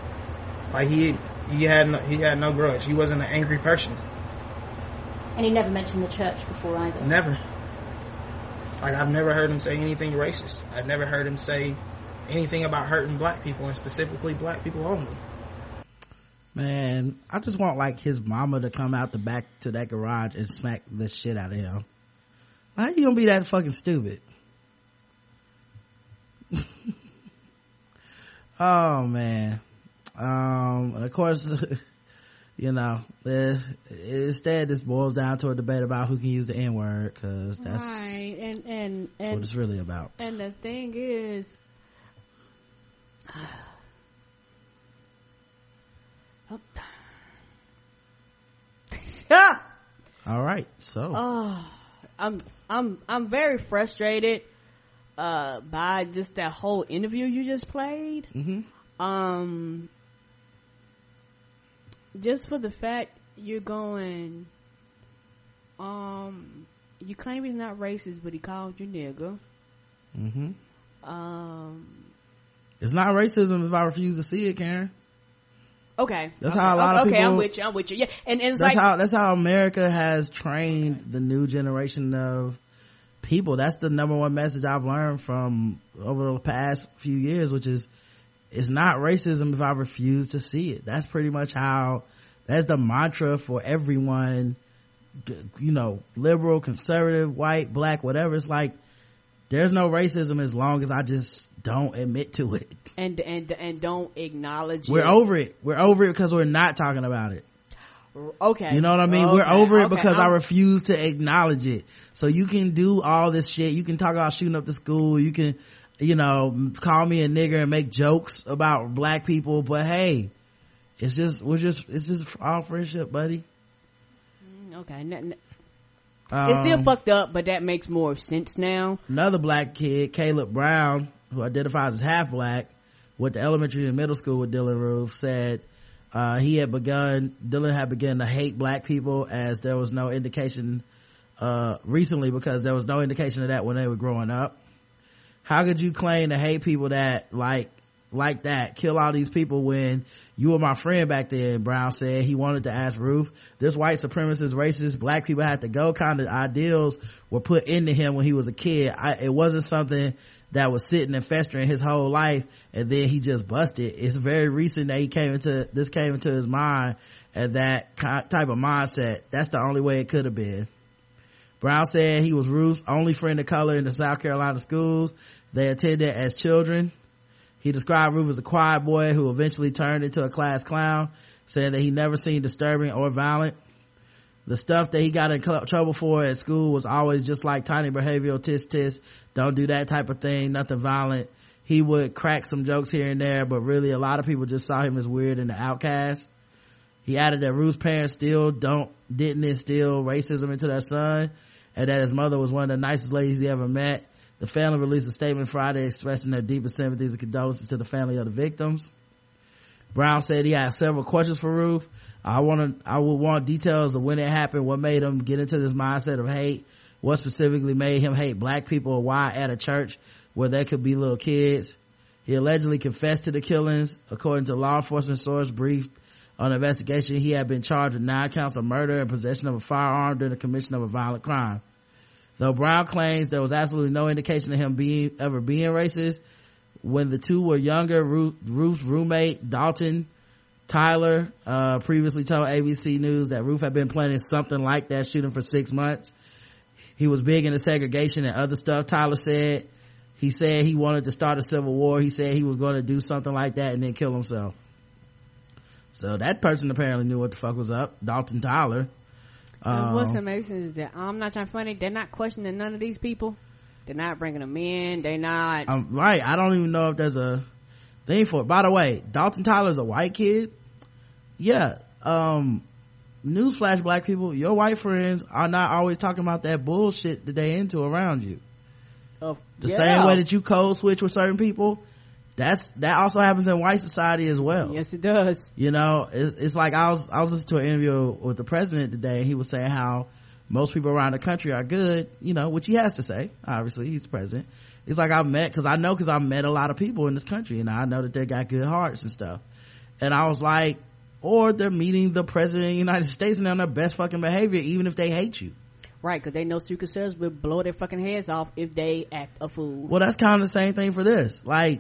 Like he he had no, he had no grudge. He wasn't an angry person. And he never mentioned the church before either. Never. Like I've never heard him say anything racist. I've never heard him say anything about hurting black people and specifically black people only. Man, I just want like his mama to come out the back to that garage and smack the shit out of him. How you gonna be that fucking stupid? oh man. Um, and of course, you know, uh, instead this boils down to a debate about who can use the N word cause that's, right, and and that's what it's really about. and the thing is, All right. So, oh, I'm I'm I'm very frustrated uh by just that whole interview you just played. Mhm. Um, just for the fact you're going, um, you claim he's not racist, but he called you nigga. hmm Um, it's not racism if I refuse to see it, Karen. okay, That's okay, how a lot of people. okay, I'm with you. I'm with you. Yeah, and, and it's that's like how that's how America has trained the new generation of people. That's the number one message I've learned from over the past few years, which is it's not racism if I refuse to see it. That's pretty much how that's the mantra for everyone, you know, liberal, conservative, white, black, whatever. It's like there's no racism as long as I just don't admit to it. and and and don't acknowledge. It. We're it. over it. We're over it because we're not talking about it. Okay, You know what I mean? We're over it okay, because I I'm- refuse to acknowledge it. So you can do all this shit. You can talk about shooting up the school. You can, you know, call me a nigger and make jokes about black people. But hey, it's just, we're just, it's just all friendship, buddy. Okay, n- n- it's still Um, fucked up, but that makes more sense now. another black kid, Caleb Brown, who identifies as half black, went to elementary and middle school with Dylann Roof, said uh, he had begun, Dylann had begun to hate black people as there was no indication uh, recently because there was no indication of that when they were growing up. How could you claim to hate people that like like that, kill all these people when you were my friend back then, Brown said. He wanted to ask Roof. This white supremacist, racist, black people had to go kind of ideals were put into him when he was a kid. I, it wasn't something that was sitting and festering his whole life and then he just busted. It's very recent that he came into, this came into his mind and that type of mindset. That's the only way it could have been. Brown said he was Roof's only friend of color in the South Carolina schools they attended as children. He described Roof as a quiet boy who eventually turned into a class clown, saying that he never seen disturbing or violent. The stuff that he got in trouble for at school was always just like tiny behavioral tis tis. Don't do that type of thing. Nothing violent. He would crack some jokes here and there, but really a lot of people just saw him as weird and the outcast. He added that Roof's parents still don't, didn't instill racism into their son and that his mother was one of the nicest ladies he ever met. The family released a statement Friday expressing their deepest sympathies and condolences to the family of the victims. Brown said he had several questions for Roof. I want to, I would want details of when it happened, what made him get into this mindset of hate, what specifically made him hate black people, or why at a church where there could be little kids. He allegedly confessed to the killings. According to law enforcement source briefed on investigation, he had been charged with nine counts of murder and possession of a firearm during the commission of a violent crime. Though Brown claims there was absolutely no indication of him being ever being racist, when the two were younger, Roof's roommate Dalton Tyler uh, previously told ABC News that Roof had been planning something like that shooting for six months. He was big into segregation and other stuff. Tyler said he said he wanted to start a civil war he said he was going to do something like that and then kill himself so that person apparently knew what the fuck was up dalton tyler And what's Um, amazing is that I'm not trying to funny. They're not questioning none of these people. They're not bringing them in. They're not. I'm right. I don't even know if there's a thing for it. By the way, Dalton Tyler's a white kid. Yeah. Um, newsflash black people, your white friends are not always talking about that bullshit that they into around you. Of, The yeah. same way that you code switch with certain people, that's, that also happens in white society as well. Yes, it does. You know, it's, it's like I was, I was listening to an interview with the president today and he was saying how most people around the country are good, you know, which he has to say, obviously, he's the president. It's like I've met, cause I know cause I've met a lot of people in this country and I know that they got good hearts and stuff. And I was like, or they're meeting the president of the United States and they're on their best fucking behavior even if they hate you. Right, because they know Secret Service will blow their fucking heads off if they act a fool. Well, that's kind of the same thing for this. Like,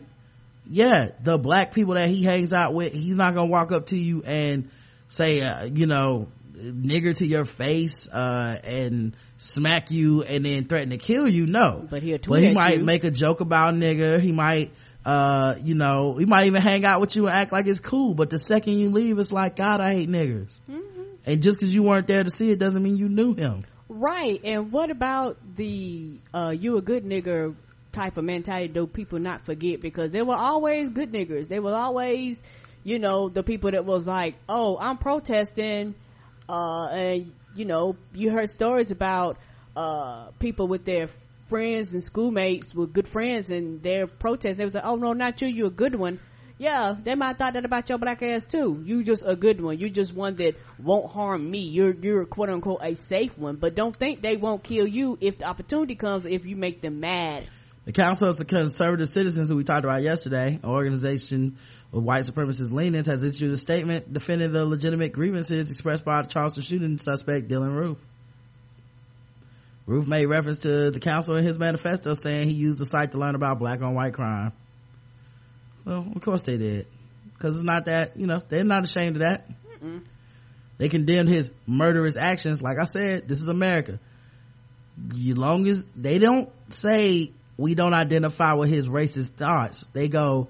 yeah, the black people that he hangs out with, he's not gonna walk up to you and say, uh, you know, nigger to your face, uh, and smack you and then threaten to kill you. No. But he'll tweet But he might you. make a joke about nigger. He might, uh, you know, he might even hang out with you and act like it's cool. But the second you leave, it's like, God, I hate niggers. Mm-hmm. And just cause you weren't there to see it doesn't mean you knew him. Right, and what about the uh, you a good nigger type of mentality? Do people not forget because there were always good niggers. They were always, you know, the people that was like, "Oh, I'm protesting," uh, and you know, you heard stories about uh, people with their friends and schoolmates with good friends and their protest. They was like, "Oh no, not you. you're a good one." Yeah, they might have thought that about your black ass too. You just a good one. You just one that won't harm me. You're you're quote unquote a safe one. But don't think they won't kill you if the opportunity comes. If you make them mad. The Council of Conservative Citizens, who we talked about yesterday, an organization with white supremacist leanings, has issued a statement defending the legitimate grievances expressed by the Charleston shooting suspect Dylann Roof. Roof made reference to the council in his manifesto saying he used the site to learn about black on white crime. Well, of course they did. Cause it's not that, you know, they're not ashamed of that. Mm-mm. They condemned his murderous actions. Like I said, this is America. As long as they don't say we don't identify with his racist thoughts, they go,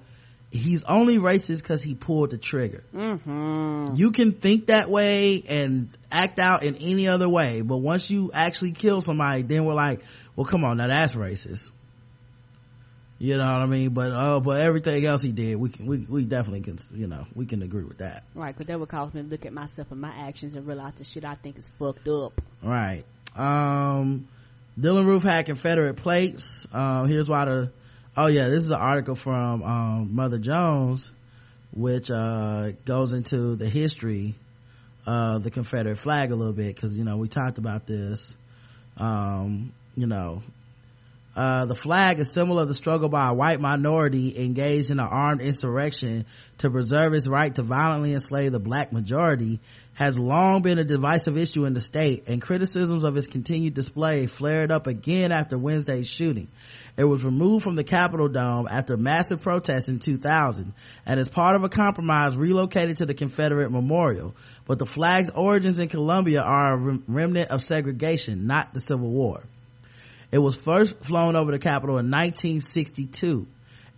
he's only racist because he pulled the trigger. Mm-hmm. You can think that way and act out in any other way, but once you actually kill somebody, then we're like, well, come on, now that's racist. You know what I mean? But oh, but everything else he did, we can, we we definitely can, you know, we can agree with that. Right, because that would cause me to look at myself and my actions and realize the shit I think is fucked up. Right. Um, Dylann Roof had Confederate plates. Um, here's why the, oh yeah, this is an article from, um, Mother Jones, which, uh, goes into the history of the Confederate flag a little bit, cause, you know, we talked about this. Um, you know, uh, the flag, a symbol of the struggle by a white minority engaged in an armed insurrection to preserve its right to violently enslave the black majority, has long been a divisive issue in the state, and criticisms of its continued display flared up again after Wednesday's shooting. It was removed from the Capitol Dome after massive protests in 2000, and as part of a compromise relocated to the Confederate Memorial. But the flag's origins in Columbia are a remnant of segregation, not the Civil War. It was first flown over the Capitol in 1962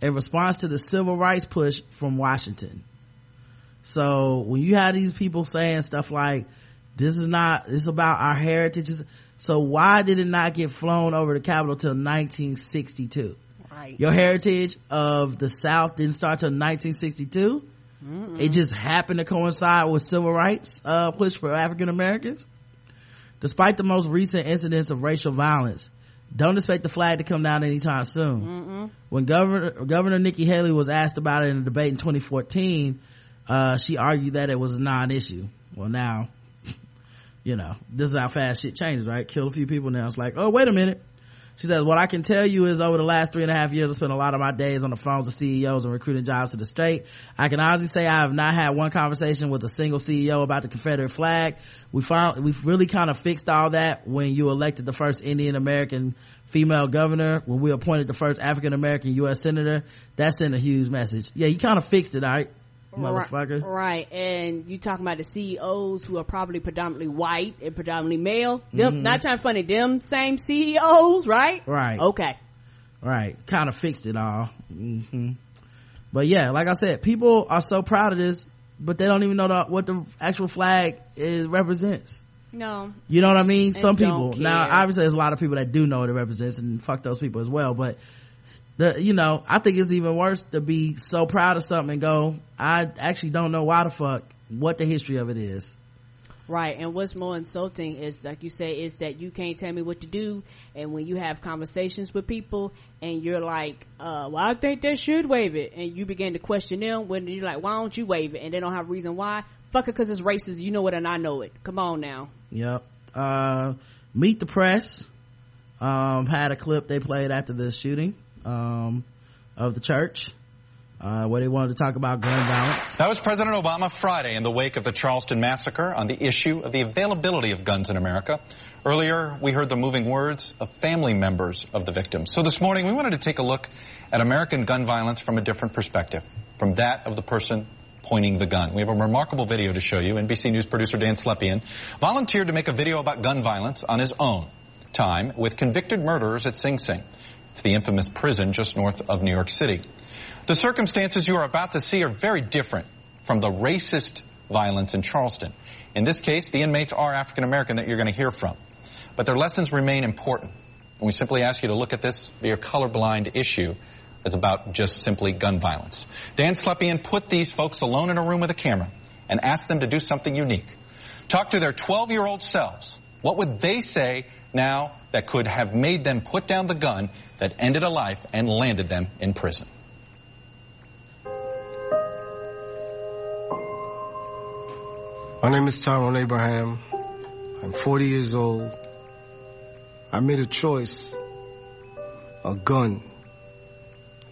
in response to the civil rights push from Washington. So when you have these people saying stuff like, this is not, this is about our heritage. So why did it not get flown over the Capitol till 1962? Right. Your heritage of the South didn't start till 1962? Mm-mm. It just happened to coincide with civil rights, uh, push for African Americans. Despite the most recent incidents of racial violence, don't expect the flag to come down anytime soon. Mm-mm. When Governor, Governor Nikki Haley was asked about it in a debate in 2014, uh, she argued that it was a non-issue. Well now, you know, this is how fast shit changes, right? Kill a few people now. It's like, oh, wait a minute. She says, what I can tell you is over the last three and a half years, I spent a lot of my days on the phones with CEOs and recruiting jobs to the state. I can honestly say I have not had one conversation with a single CEO about the Confederate flag. We found, we've really kind of fixed all that when you elected the first Indian American female governor, when we appointed the first African American U.S. senator. That sent a huge message. Yeah, you kind of fixed it, alright? Motherfucker. Right, and you talking about the CEOs who are probably predominantly white and predominantly male. Them, Mhm. not trying to funny, them same CEOs, right? Right. Okay. right kind of fixed it all hmm but yeah like i said people are so proud of this but they don't even know the, what the actual flag is represents No. you know what I mean? And Some people. Now, obviously, there's a lot of people that do know what it represents, and fuck those people as well. But the, you know, I think it's even worse to be so proud of something and go, I actually don't know why the fuck, what the history of it is. Right, and what's more insulting is, like you say, is that you can't tell me what to do, and when you have conversations with people, and you're like, uh, well, I think they should waive it, and you begin to question them, when you're like, why don't you waive it, and they don't have a reason why, fuck it, cause it's racist, you know it and I know it, come on now. Yep. Uh, Meet the Press, um, had a clip they played after the shooting, um, of the church, uh, where they wanted to talk about gun violence. That was President Obama Friday in the wake of the Charleston massacre on the issue of the availability of guns in America. Earlier, we heard the moving words of family members of the victims. So this morning, we wanted to take a look at American gun violence from a different perspective, from that of the person pointing the gun. We have a remarkable video to show you. NBC News producer Dan Slepian volunteered to make a video about gun violence on his own time with convicted murderers at Sing Sing. It's the infamous prison just north of New York City. The circumstances you are about to see are very different from the racist violence in Charleston. In this case, the inmates are African American that you're going to hear from. But their lessons remain important. And we simply ask you to look at this via colorblind issue that's about just simply gun violence. Dan Slepian put these folks alone in a room with a camera and asked them to do something unique. Talk to their 12 year old selves. What would they say now that could have made them put down the gun that ended a life and landed them in prison? My name is Tyrone Abraham. I'm 40 years old. I made a choice. A gun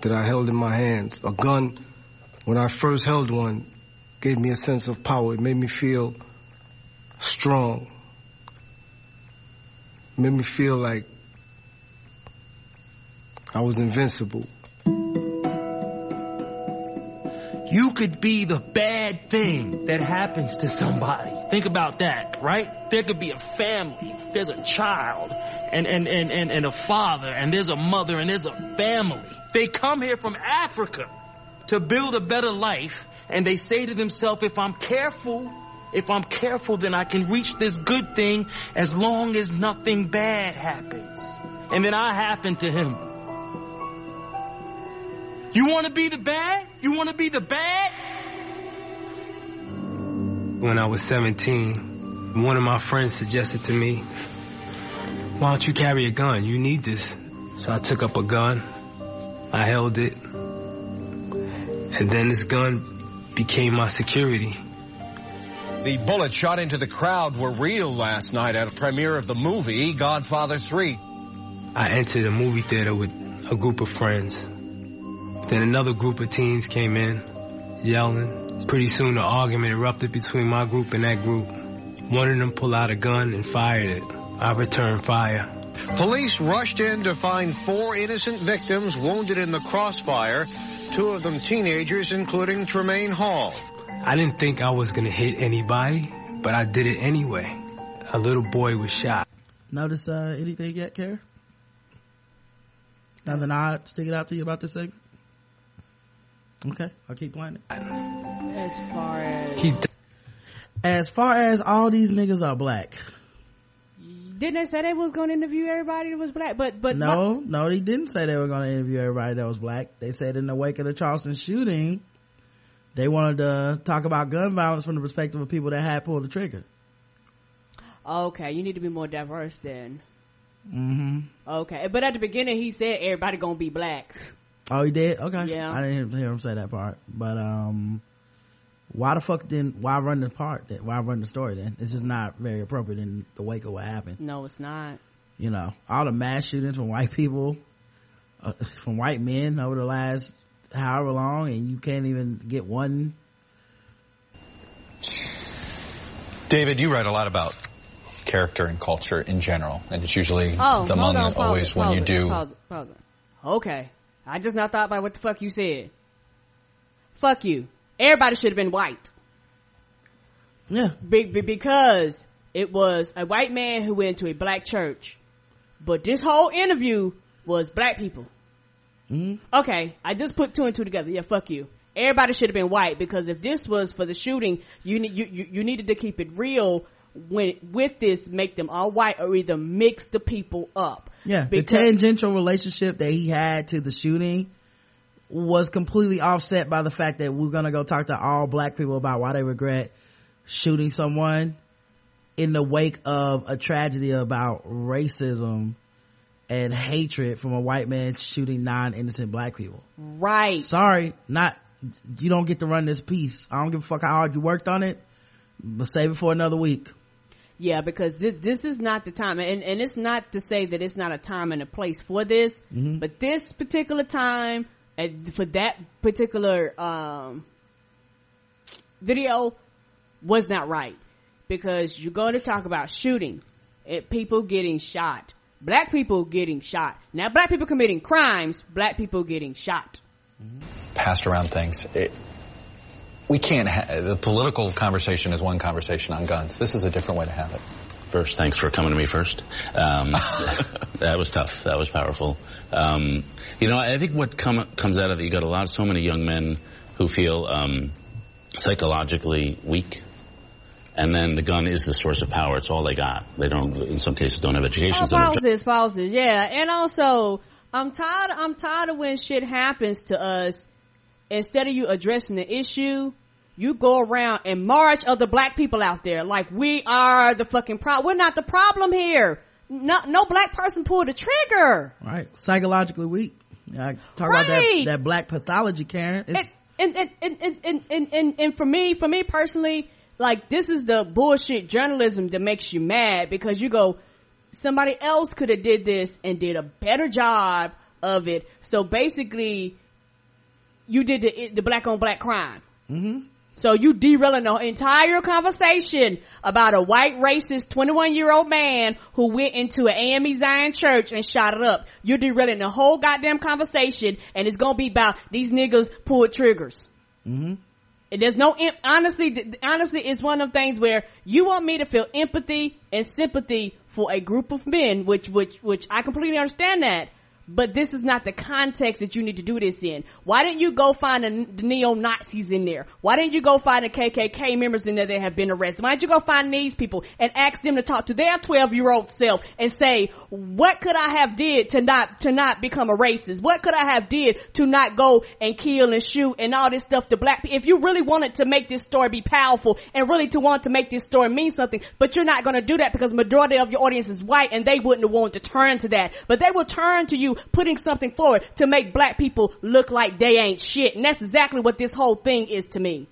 that I held in my hands. A gun, when I first held one, gave me a sense of power. It made me feel strong. It made me feel like I was invincible. You could be the bad thing that happens to somebody. Think about that, right? There could be a family. There's a child and, and, and, and, and a father and there's a mother and there's a family. They come here from Africa to build a better life and they say to themselves, if I'm careful, if I'm careful, then I can reach this good thing as long as nothing bad happens. And then I happen to him. You want to be the bad? You want to be the bad? When I was 17, one of my friends suggested to me, why don't you carry a gun? You need this. So I took up a gun. I held it. And then this gun became my security. The bullets shot into the crowd were real last night at a premiere of the movie Godfather 3. I entered a movie theater with a group of friends. Then another group of teens came in, yelling. Pretty soon, an argument erupted between my group and that group. One of them pulled out a gun and fired it. I returned fire. Police rushed in to find four innocent victims wounded in the crossfire, two of them teenagers, including Tremaine Hall. I didn't think I was gonna hit anybody, but I did it anyway. A little boy was shot. Notice, uh, anything yet, Kara? Nothing odd sticking out to you about this segment? Okay, I'll keep playing it. As far as, He As far as all these niggas are black. didn't they say they was gonna interview everybody that was black, but, but, no, no, they didn't say they were going to interview everybody that was black. They said in the wake of the Charleston shooting, they wanted to talk about gun violence from the perspective of people that had pulled the trigger. okay, you need to be more diverse then. hmm Okay, but at the beginning he said everybody gonna be black. Oh, he did? Okay. Yeah. I didn't hear him say that part. But, um, why the fuck didn't, why run the part that, why run the story then? It's just not very appropriate in the wake of what happened. No, it's not. You know, all the mass shootings from white people, uh, from white men over the last however long and you can't even get one. David, you write a lot about character and culture in general, and it's usually Oh, the moment on, pause always when pause you do. pause pause. Okay, I just not thought about what the fuck you said. Fuck you. Everybody should have been white. Yeah. Be- be- because it was a white man who went to a black church, but this whole interview was black people. Mm-hmm. Okay, I just put two and two together. Yeah, fuck you. Everybody should have been white because if this was for the shooting, you need you, you, you needed to keep it real when with this make them all white or either mix the people up. Yeah, Because- the tangential relationship that he had to the shooting was completely offset by the fact that we're gonna go talk to all black people about why they regret shooting someone in the wake of a tragedy about racism and hatred from a white man shooting non-innocent black people. Right. Sorry, not, you don't get to run this piece. I don't give a fuck how hard you worked on it, but save it for another week. Yeah, because this this is not the time, and and it's not to say that it's not a time and a place for this, Mhm. but this particular time and for that particular um, video was not right because you're going to talk about shooting, and people getting shot, black people getting shot. Now, black people committing crimes, black people getting shot. passed around things. It, we can't. Ha- the political conversation is one conversation on guns. This is a different way to have it. First, thanks for coming to me first. Um, that was tough. That was powerful. Um, you know, I think what come, comes out of it, you got a lot, so many young men who feel um, psychologically weak, and then the gun is the source of power. It's all they got. They don't, in some cases, don't have education. Oh, so no job. falses, falses, yeah. And also, I'm tired. I'm tired of when shit happens to us. Instead of you addressing the issue, you go around and march other black people out there like we are the fucking problem. We're not the problem here. No, no black person pulled the trigger. Right. Psychologically weak. I talk about that, that black pathology, Karen. It's, and and, and, and, and, and, and, and for me, for me personally, like this is the bullshit journalism that makes you mad because you go, somebody else could have did this and did a better job of it. So basically, you did the, the black on black crime. Mm-hmm. So you derailing the entire conversation about a white racist 21 year old man who went into an AME Zion church and shot it up. You're derailing the whole goddamn conversation and it's gonna be about these niggas pulled triggers. Mm-hmm. And there's no, honestly, honestly, it's one of them things where you want me to feel empathy and sympathy for a group of men, which, which, which I completely understand that. But this is not the context that you need to do this in. Why didn't you go find the, neo-Nazis in there? Why didn't you go find the KKK members in there that have been arrested? Why didn't you go find these people and ask them to talk to their 12 year old self and say, what could I have did to not, to not become a racist? What could I have did to not go and kill and shoot and all this stuff to black people? If you really wanted to make this story be powerful and really to want to make this story mean something, but you're not going to do that because majority of your audience is white and they wouldn't want to turn to that. But they will turn to you putting something forward to make black people look like they ain't shit. And that's exactly what this whole thing is to me.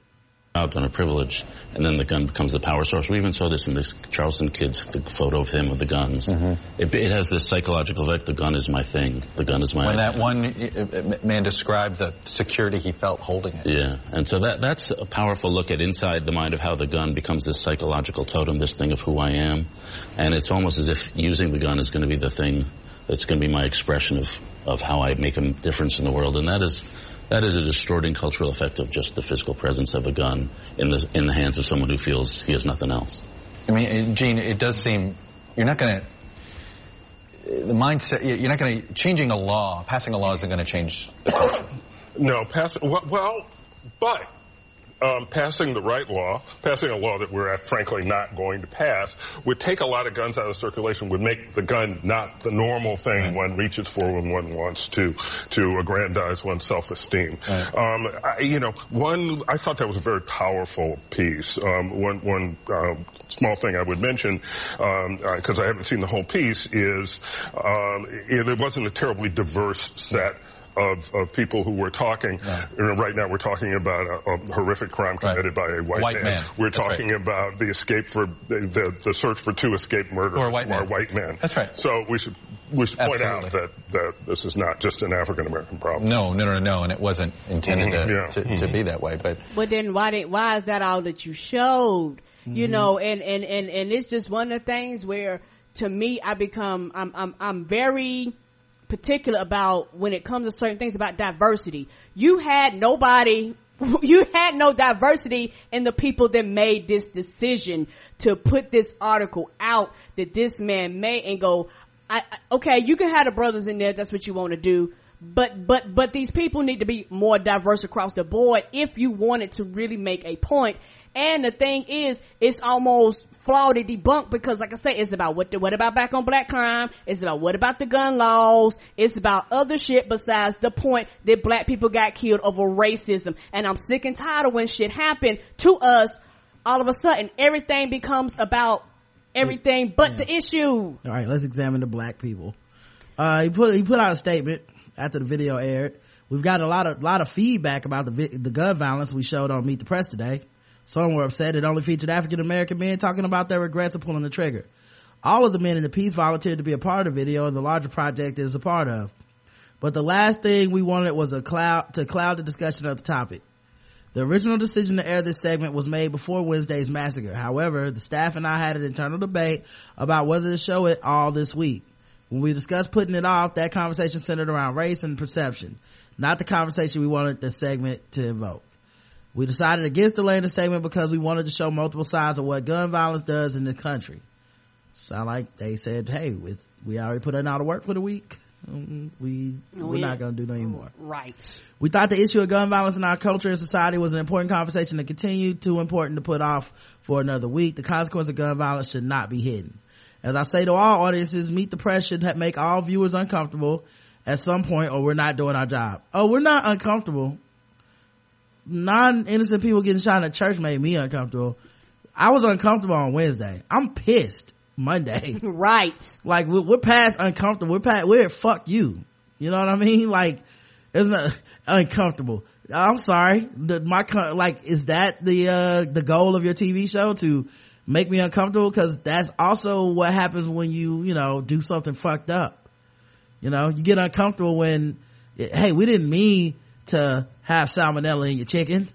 out on a privilege, and then the gun becomes the power source. We even saw this in this Charleston kid's the photo of him with the guns. It, it has this psychological effect. The gun is my thing. The gun is my. When that one uh, uh, man described the security he felt holding it. Yeah, and so that that's a powerful look at inside the mind of how the gun becomes this psychological totem, this thing of who I am, and it's almost as if using the gun is going to be the thing that's going to be my expression of of how I make a difference in the world, and that is that is a distorting cultural effect of just the physical presence of a gun in the in the hands of someone who feels he has nothing else. I mean, Gene, it does seem you're not going to. The mindset, you're not going to, changing a law, passing a law isn't going to change the culture. No, pass, well, well but um, passing the right law, passing a law that we're uh, frankly not going to pass, would take a lot of guns out of circulation, would make the gun not the normal thing one reaches for when one wants to to aggrandize one's self-esteem. Um, I, you know, one I thought that was a very powerful piece. Um, one one uh, small thing I would mention because I haven't seen the whole piece is um, it, it wasn't a terribly diverse set of, of people who were talking. You know, right now we're talking about a, a horrific crime committed by a white, White man. man. We're That's right. talking about the escape for the, the, the search for two escaped murderers Who are white who are men. white men. That's right. So we should we should point out that, that this is not just an African American problem. No, no, no, no, and it wasn't intended Mhm, to, yeah. to, to be that way. But But then why did why is that all that you showed? You Mhm. know, and and and and it's just one of the things where to me I become I'm I'm I'm very particular about when it comes to certain things about diversity. You had nobody you had no diversity in the people that made this decision to put this article out that this man made and go I, I- okay, you can have the brothers in there. That's what you want to do. but but but these people need to be more diverse across the board if you wanted to really make a point. point and the thing is it's almost flawed and debunked because like i say it's about what the, what about back on black crime it's about what about the gun laws it's about other shit besides the point that black people got killed over racism and i'm sick and tired of when shit happened to us all of a sudden everything becomes about everything but the issue All right, let's examine the black people. Uh, he put he put out a statement after the video aired. We've got a lot of lot of feedback about the the gun violence we showed on Meet the Press today. Some were upset it only featured African American men talking about their regrets of pulling the trigger. All of the men in the piece volunteered to be a part of the video and the larger project is a part of. But the last thing we wanted was a cloud to cloud the discussion of the topic. The original decision to air this segment was made before Wednesday's massacre. However, the staff and I had an internal debate about whether to show it all this week. When we discussed putting it off, that conversation centered around race and perception, not the conversation we wanted the segment to evoke. We decided against delaying the segment because we wanted to show multiple sides of what gun violence does in the country. Sound like they said, hey, we already put in all the work for the week. We, we're We- not going to do no anymore. right We thought the issue of gun violence in our culture and society was an important conversation to continue, too important to put off for another week. The consequence of gun violence should not be hidden. As I say to all audiences, Meet the Press should ha- make all viewers uncomfortable at some point or we're not doing our job. Oh, we're not uncomfortable. Non-innocent people getting shot in a church made me uncomfortable. I was uncomfortable on Wednesday. I'm pissed Monday. right. Like we're, we're past uncomfortable. We're past, we're at fuck you. You know what I mean? Like, it's not uncomfortable. I'm sorry. The, my, like, is that the, uh, the goal of your TV show to make me uncomfortable? Cause that's also what happens when you, you know, do something fucked up. You know, you get uncomfortable when, hey, we didn't mean to have salmonella in your chicken.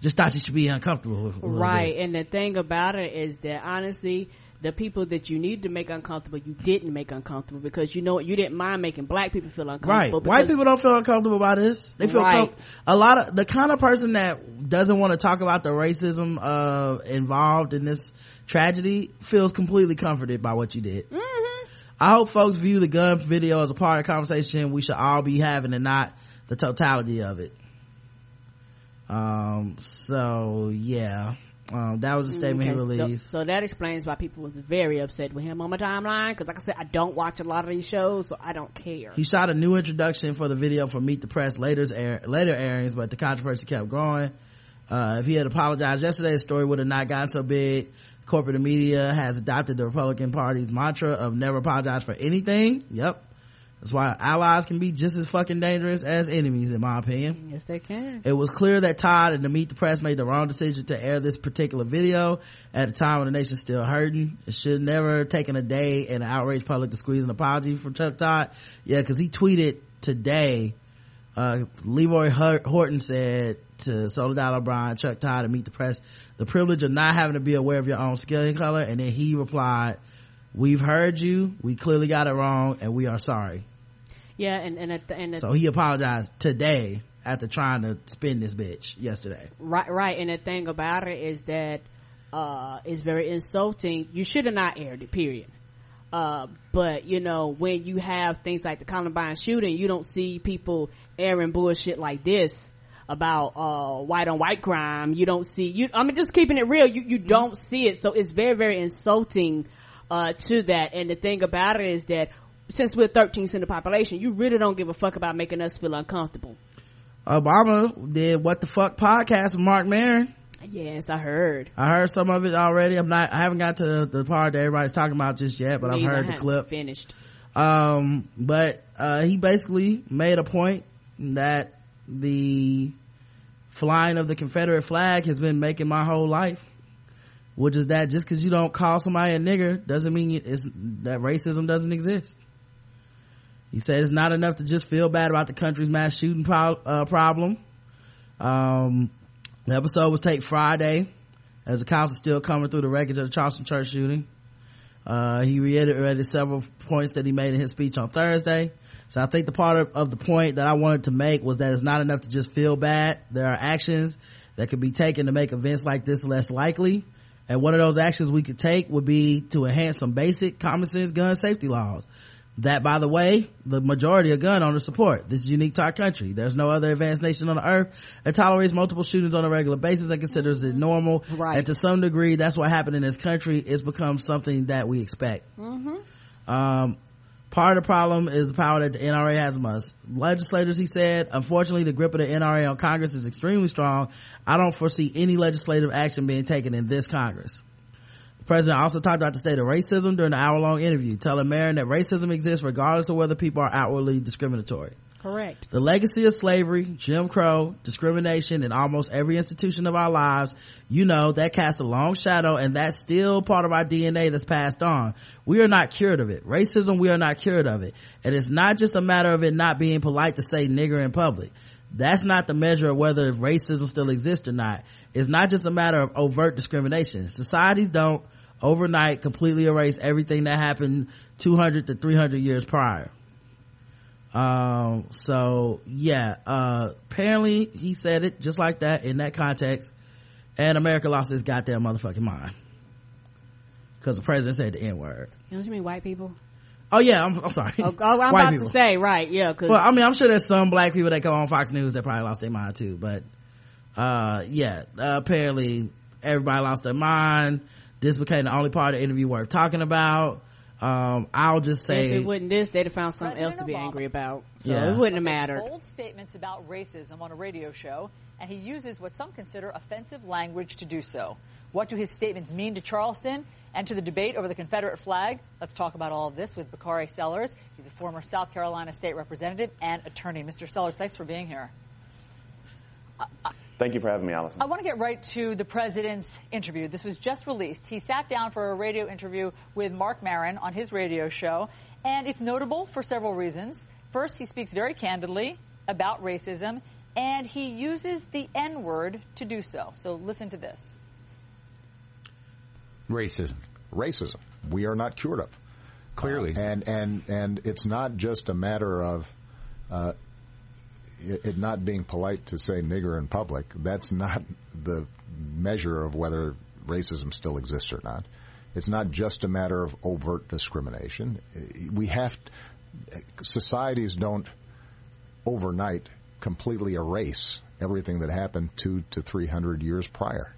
Just thought you should be uncomfortable. Right. bit. And the thing about it is that honestly, the people that you need to make uncomfortable, you didn't make uncomfortable because you know what? You didn't mind making black people feel uncomfortable. Right. White people don't feel uncomfortable about this. They feel Right. a lot of the kind of person that doesn't want to talk about the racism uh involved in this tragedy feels completely comforted by what you did. Mm-hmm. I hope folks view the gun video as a part of the conversation we should all be having and not the totality of it. Um so yeah. Um that was a statement Okay, he so- released. So, that explains why people was very upset with him on my timeline. Cause like I said, I don't watch a lot of these shows, so I don't care. He shot a new introduction for the video for Meet the Press later, air, later airings, but the controversy kept growing. Uh, if he had apologized yesterday, the story would have not gotten so big. Corporate media has adopted the Republican Party's mantra of never apologize for anything. Yep. That's why allies can be just as fucking dangerous as enemies, in my opinion. Yes, they can. It was clear that Todd and the Meet the Press made the wrong decision to air this particular video at a time when the nation's still hurting. It should never have taken a day and an outraged public to squeeze an apology from Chuck Todd. Yeah, cause he tweeted today, uh, Leroy Horton said to Soledad O'Brien, Chuck Todd and Meet the Press, the privilege of not having to be aware of your own skin color. And then he replied, we've heard you. We clearly got it wrong and we are sorry. Yeah, and and at the, and at, So he apologized today after trying to spin this bitch yesterday. right, right. And the thing about it is that uh, it's very insulting. You should have not aired it. Period. Uh, but you know, when you have things like the Columbine shooting, you don't see people airing bullshit like this about uh white on white crime. You don't see you. I mean, just keeping it real. You you don't see it, so it's very very insulting uh to that. And the thing about it is that since we're 13th in the population, you really don't give a fuck about making us feel uncomfortable. Obama did what the fuck podcast with Marc Maron. Yes, I heard. I heard some of it already. I'm not, I haven't got to the part that everybody's talking about just yet, but I've heard the clip. Finished. Um, but, uh, he basically made a point that the flying of the Confederate flag has been making my whole life. Which is that just cause you don't call somebody a nigger doesn't mean it's, that racism doesn't exist. He said it's not enough to just feel bad about the country's mass shooting pro- uh, problem. Um, the episode was taped Friday as the cops are still coming through the wreckage of the Charleston church shooting. Uh, he reiterated several points that he made in his speech on Thursday. So I think the part of, of the point that I wanted to make was that it's not enough to just feel bad. There are actions that could be taken to make events like this less likely. And one of those actions we could take would be to enhance some basic common sense gun safety laws. that by the way the majority of gun owners support this is unique to our country there's no other advanced nation on the earth that tolerates multiple shootings on a regular basis and considers it normal Right. and to some degree that's what happened in this country it's become something that we expect Mm-hmm. um, part of the problem is the power that the NRA has among us. Legislators, he said, unfortunately, the grip of the NRA on Congress is extremely strong. I don't foresee any legislative action being taken in this Congress. The president also talked about the state of racism during the hour-long interview, telling Maron that racism exists regardless of whether people are outwardly discriminatory. Correct. The legacy of slavery, Jim Crow, discrimination in almost every institution of our lives, you know, that casts a long shadow and that's still part of our DNA that's passed on. We are not cured of it. Racism, we are not cured of it. And it's not just a matter of it not being polite to say nigger in public. That's not the measure of whether racism still exists or not. It's not just a matter of overt discrimination. Societies don't overnight completely erase everything that happened 200 to 300 years prior um so yeah uh apparently he said it just like that in that context. And america lost his goddamn motherfucking mind. Because the president said the n-word. You know what you mean, white people? oh yeah i'm, I'm sorry. Oh, oh, I'm White about people. to say, right, yeah, cause well i mean i'm sure there's some black people that go on fox news that probably lost their mind too but uh yeah uh, apparently everybody lost their mind. This became the only part of the interview worth talking about um i'll just say if it wasn't this, they'd have found something else to be angry about. So Yeah. it wouldn't have mattered. Bold statements about racism on a radio show, and he uses what some consider offensive language to do so. What do his statements mean to Charleston and to the debate over the Confederate flag? Let's talk about all of this with Bakari Sellers. He's a former South Carolina state representative and attorney. Mr. Sellers, thanks for being here. Thank you for having me, Allison. I want to get right to the president's interview. This was just released. He sat down for a radio interview with Marc Maron on his radio show, and it's notable for several reasons. First, he speaks very candidly about racism, and he uses the N word to do so. So listen to this. Racism. racism. We are not cured of. Clearly. Uh, and, and, and it's not just a matter of, uh, it, it not being polite to say nigger in public. That's not the measure of whether racism still exists or not. It's not just a matter of overt discrimination. We have, societies don't overnight completely erase everything that happened two to three hundred years prior.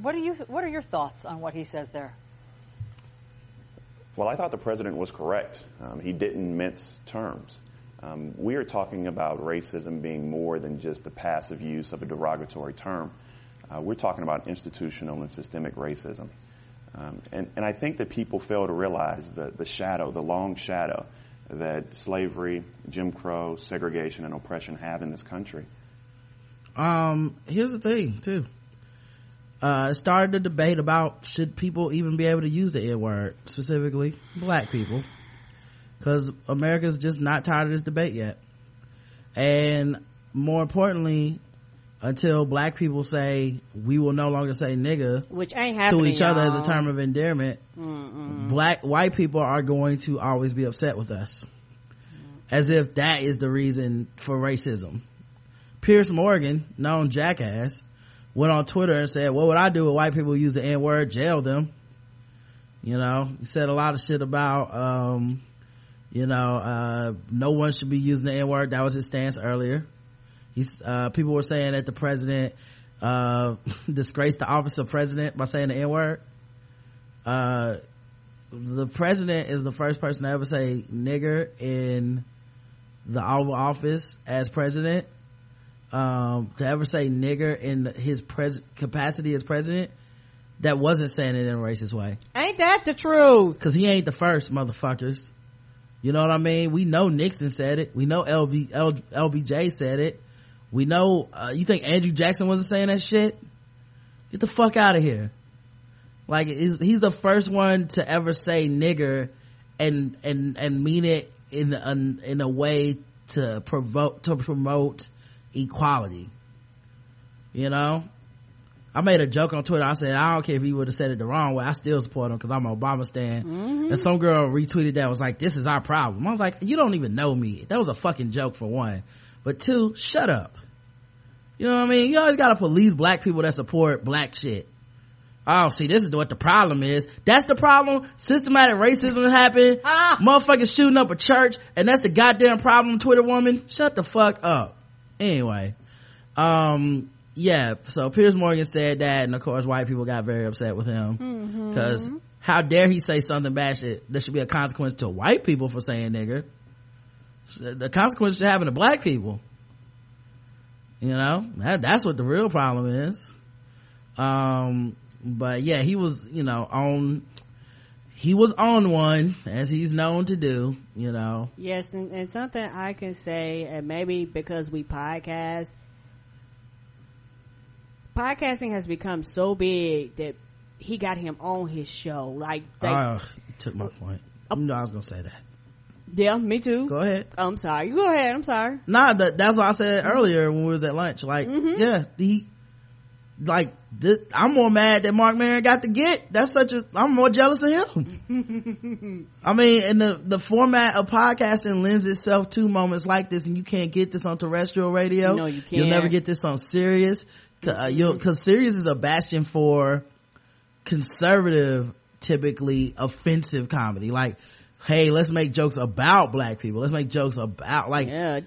What are you? What are your thoughts on what he says there? Well, I thought the president was correct. Um, he didn't mince terms. Um, we are talking about racism being more than just the passive use of a derogatory term. Uh, we're talking about institutional and systemic racism. Um, and, and I think that people fail to realize the, the shadow, the long shadow that slavery, Jim Crow, segregation, and oppression have in this country. um here's the thing too uh it started a debate about should people even be able to use the n-word specifically black people because america's just not tired of this debate yet. And more importantly until black people say we will no longer say nigga Which ain't happening, to each other as y'all. a term of endearment Mm-mm. black white people are going to always be upset with us. As if that is the reason for racism. Piers morgan known jackass went on twitter and said what would i do if white people use the n-word jail them. You know he said a lot of shit about um you know uh no one should be using the n-word that was his stance earlier he's uh people were saying that the president uh disgraced the office of president by saying the n-word uh the president is the first person to ever say nigger in the Oval Office as president. Um, to ever say nigger in his pres- capacity as president, that wasn't saying it in a racist way. Ain't that the truth? Cause he ain't the first motherfuckers. You know what I mean? We know Nixon said it. We know LB, L, LBJ said it. We know, uh, you think Andrew Jackson wasn't saying that shit? Get the fuck out of here. Like, he's the first one to ever say nigger and, and, and mean it in a, in a way to provoke, to promote equality. You know? I made a joke on Twitter. I said, I don't care if he would have said it the wrong way. I still support him because I'm an Obama stan. And some girl retweeted that was like, this is our problem. I was like, you don't even know me. That was a fucking joke for one. But two, shut up. You know what I mean? You always gotta police black people that support black shit. Oh, see, this is what the problem is. That's the problem. Systematic racism happened. Motherfuckers shooting up a church, and that's the goddamn problem, Twitter woman. Shut the fuck up. Anyway, um, yeah, so Piers Morgan said that, and of course, white people got very upset with him. Mm-hmm. Because how dare he say something bad shit? There should be a consequence to white people for saying nigger. The consequence should happen to black people. You know, that, that's what the real problem is. Um, but yeah, he was, you know, on, he was on one as he's known to do, you know. Yes, and, and something I can say, and maybe because we podcast, podcasting has become so big that he got him on his show. Like, they, you took my point. You know I was gonna say that. yeah, me too. Go ahead. I'm sorry. You go ahead. I'm sorry. Nah, that, that's what I said earlier when we was at lunch. Like, Mm-hmm. yeah, he, like, this, I'm more mad that Marc Maron got to get. That's such a, I'm more jealous of him. I mean, and the, the format of podcasting lends itself to moments like this, and you can't get this on terrestrial radio. No, you can't. You'll never get this on Sirius. Uh, you'll, cause Sirius is a bastion for conservative, typically offensive comedy. Like, hey, let's make jokes about black people. Let's make jokes about, like, yeah.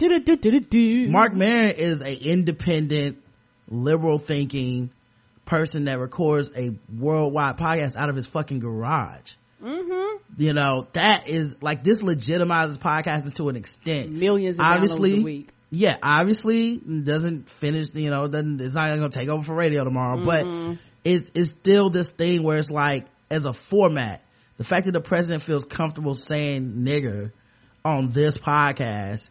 Marc Maron is a independent, liberal thinking person that records a worldwide podcast out of his fucking garage. Mm-hmm. You know, that is like this legitimizes podcasting to an extent. Millions of obviously, downloads a week. Yeah, obviously doesn't finish, you know, doesn't, it's not gonna take over for radio tomorrow, Mhm. but it's, it's still this thing where it's like, as a format, the fact that the president feels comfortable saying nigger on this podcast,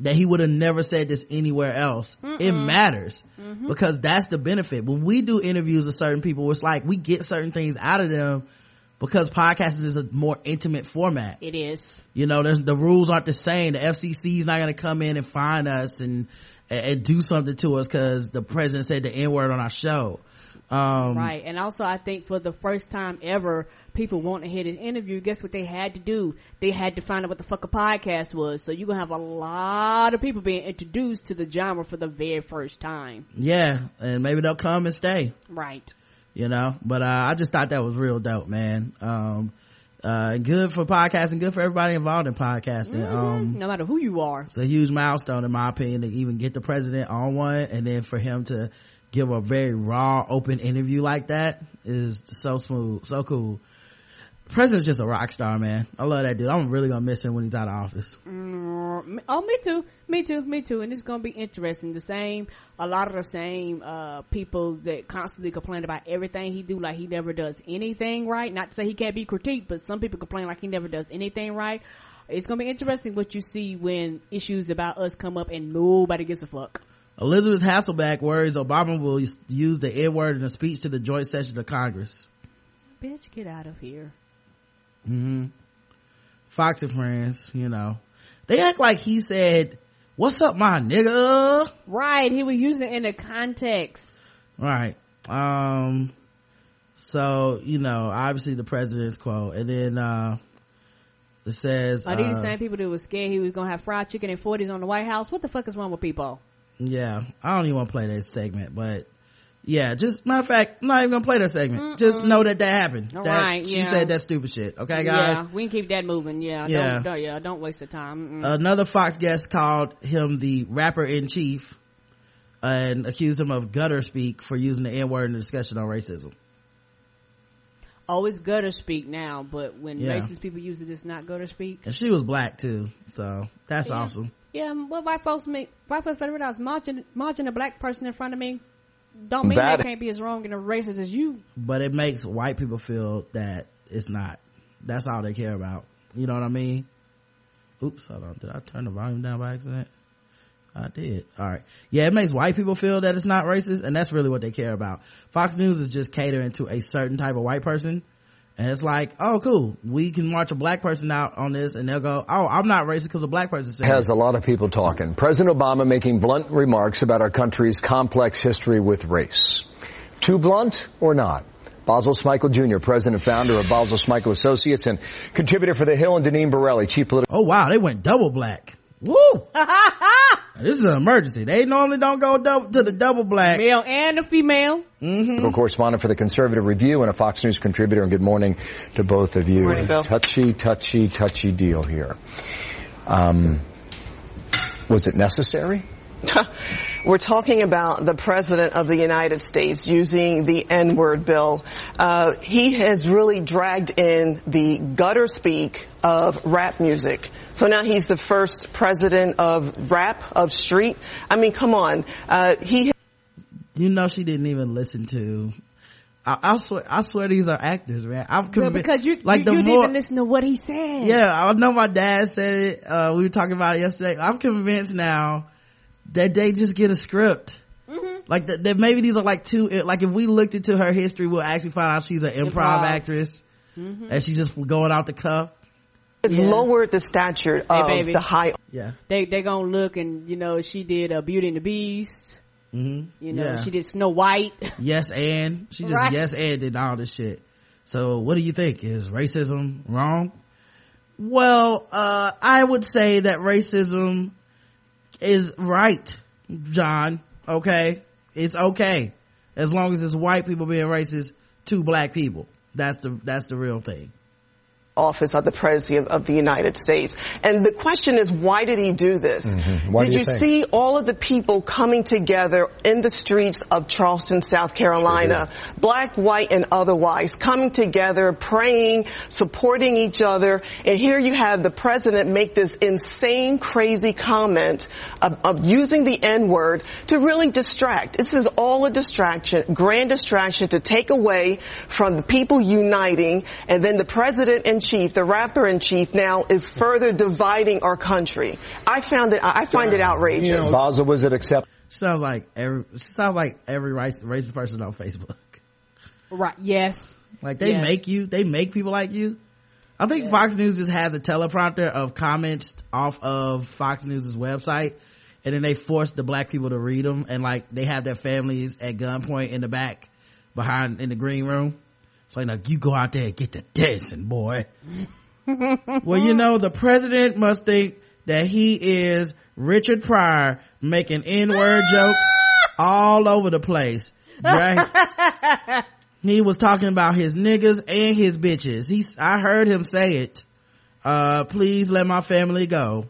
that he would have never said this anywhere else, it Mm-mm. matters Mhm. because that's the benefit. When we do interviews with certain people, it's like we get certain things out of them because podcasting is a more intimate format It is. you know there's the rules aren't the same the fcc is not going to come in and find us and and, and do something to us because the president said the n-word on our show um right. And also, I think for the first time ever, people want to hear an interview. Guess what they had to do? They had to find out what the fuck a podcast was. So you're gonna have a lot of people being introduced to the genre for the very first time. yeah and maybe they'll come and stay Right. You know but uh i just thought that was real dope man um uh good for podcasting good for everybody involved in podcasting um No matter who you are. it's a huge milestone in my opinion to even get the president on one and then for him to give a very raw open interview like that is so smooth so cool president's just a rock star man i love that dude i'm really gonna miss him when he's out of office Mm, Oh, me too. Me too. Me too. And it's going to be interesting. The same, a lot of the same, uh, people that constantly complain about everything he do, like he never does anything right. Not to say he can't be critiqued, but some people complain like he never does anything right. It's going to be interesting what you see when issues about us come up and nobody gives a fuck. elisabeth hasselbeck worries obama will use the n-word in a speech to the joint session of congress Bitch, get out of here. hmm fox and friends you know they act like he said what's up my nigga Right. He was using it in the context. right um so you know obviously the president's quote and then uh it says Are these uh, same people that was scared he was going to have fried chicken and 40s on the White House? What the fuck is wrong with people? yeah i don't even want to play that segment but yeah just matter of fact i'm not even gonna play that segment just know that that happened All that right, she yeah. said that stupid shit okay guys Yeah, we can keep that moving. Yeah, Yeah. Don't, don't, yeah, don't waste the time. Mm-mm. another fox guest called him the rapper in chief and accused him of gutter speak for using the n-word in the discussion on racism oh, it's gutter speak now, but when Yeah. racist people use it, it's not gutter speak. and she was black too so that's awesome Yeah, well white folks make, white folks federal dollars marching, marching a black person in front of me, don't mean That- they can't be as wrong and as racist as you. but it makes white people feel that it's not. That's all they care about. You know what i mean? Oops hold on. Did i turn the volume down by accident? I did. All right. Yeah it makes white people feel that it's not racist and that's really what they care about. Fox news is just catering to a certain type of white person and it's like oh cool we can march a black person out on this and they'll go oh i'm not racist because a black person said it. has a lot of people talking. President Obama making blunt remarks about our country's complex history with race. Too blunt or not? Basil Smikle Jr., president and founder of Basil Smikle Associates and contributor for The Hill and Deneen Borelli, chief political. oh wow they went double black woo This is an emergency. They normally don't go double, to the double black. Male and a female. Mm-hmm. correspondent for the Conservative Review and a Fox News contributor. And good morning to both of you. Morning, Bill. Touchy, touchy, touchy deal here. Um, was it necessary? We're talking about the President of the United States using the N-word bill. Uh, he has really dragged in the gutter speak of rap music. So now he's the first president of rap, of street. I mean, come on. Uh, he You know she didn't even listen to. I, I swear, I swear these are actors, man. I'm Well, because you, like you, the you didn't even listen to what he said. Yeah, I know my dad said it. Uh, we were talking about it yesterday. I'm convinced now that they just get a script. Mm-hmm. Like that, that maybe these are like two, like if we looked into her history, we'll actually find out she's an improv, Improv. actress Mm-hmm. and she's just going out the cuff. has lowered the stature of baby. the high Yeah. They they gonna look and you know she did uh, Beauty and the Beast. Mm-hmm. You know Yeah. she did Snow White. yes and she just Right. yes and did all this shit so what do you think is racism wrong well uh i would say that racism is right john okay? It's okay. As long as it's white people being racist to black people. That's the that's the real thing office of the President of the United States. And the question is, why did he do this? Mm-hmm. Did do you, you see all of the people coming together in the streets of Charleston, South Carolina, black, white, and otherwise, coming together, praying, supporting each other, and here you have the president make this insane, crazy comment of, of using the N-word to really distract. This is all a distraction, grand distraction to take away from the people uniting, and then the president in chief, the rapper in chief now is further dividing our country. I found it, I find it outrageous. Basil, was it accept? sounds like every sounds like every race, racist person on facebook right. Yes. Like they Yes. make you, they make people like you. I think Fox News just has a teleprompter of comments off of Fox News' website, and then they force the black people to read them, and like they have their families at gunpoint in the back, behind in the green room. So like, you go out there and get the dancing, boy. well, you know, the president must think that he is Richard Pryor making N-word jokes all over the place. Right? he was talking about his niggas and his bitches. He's, I heard him say it. Uh, please let my family go.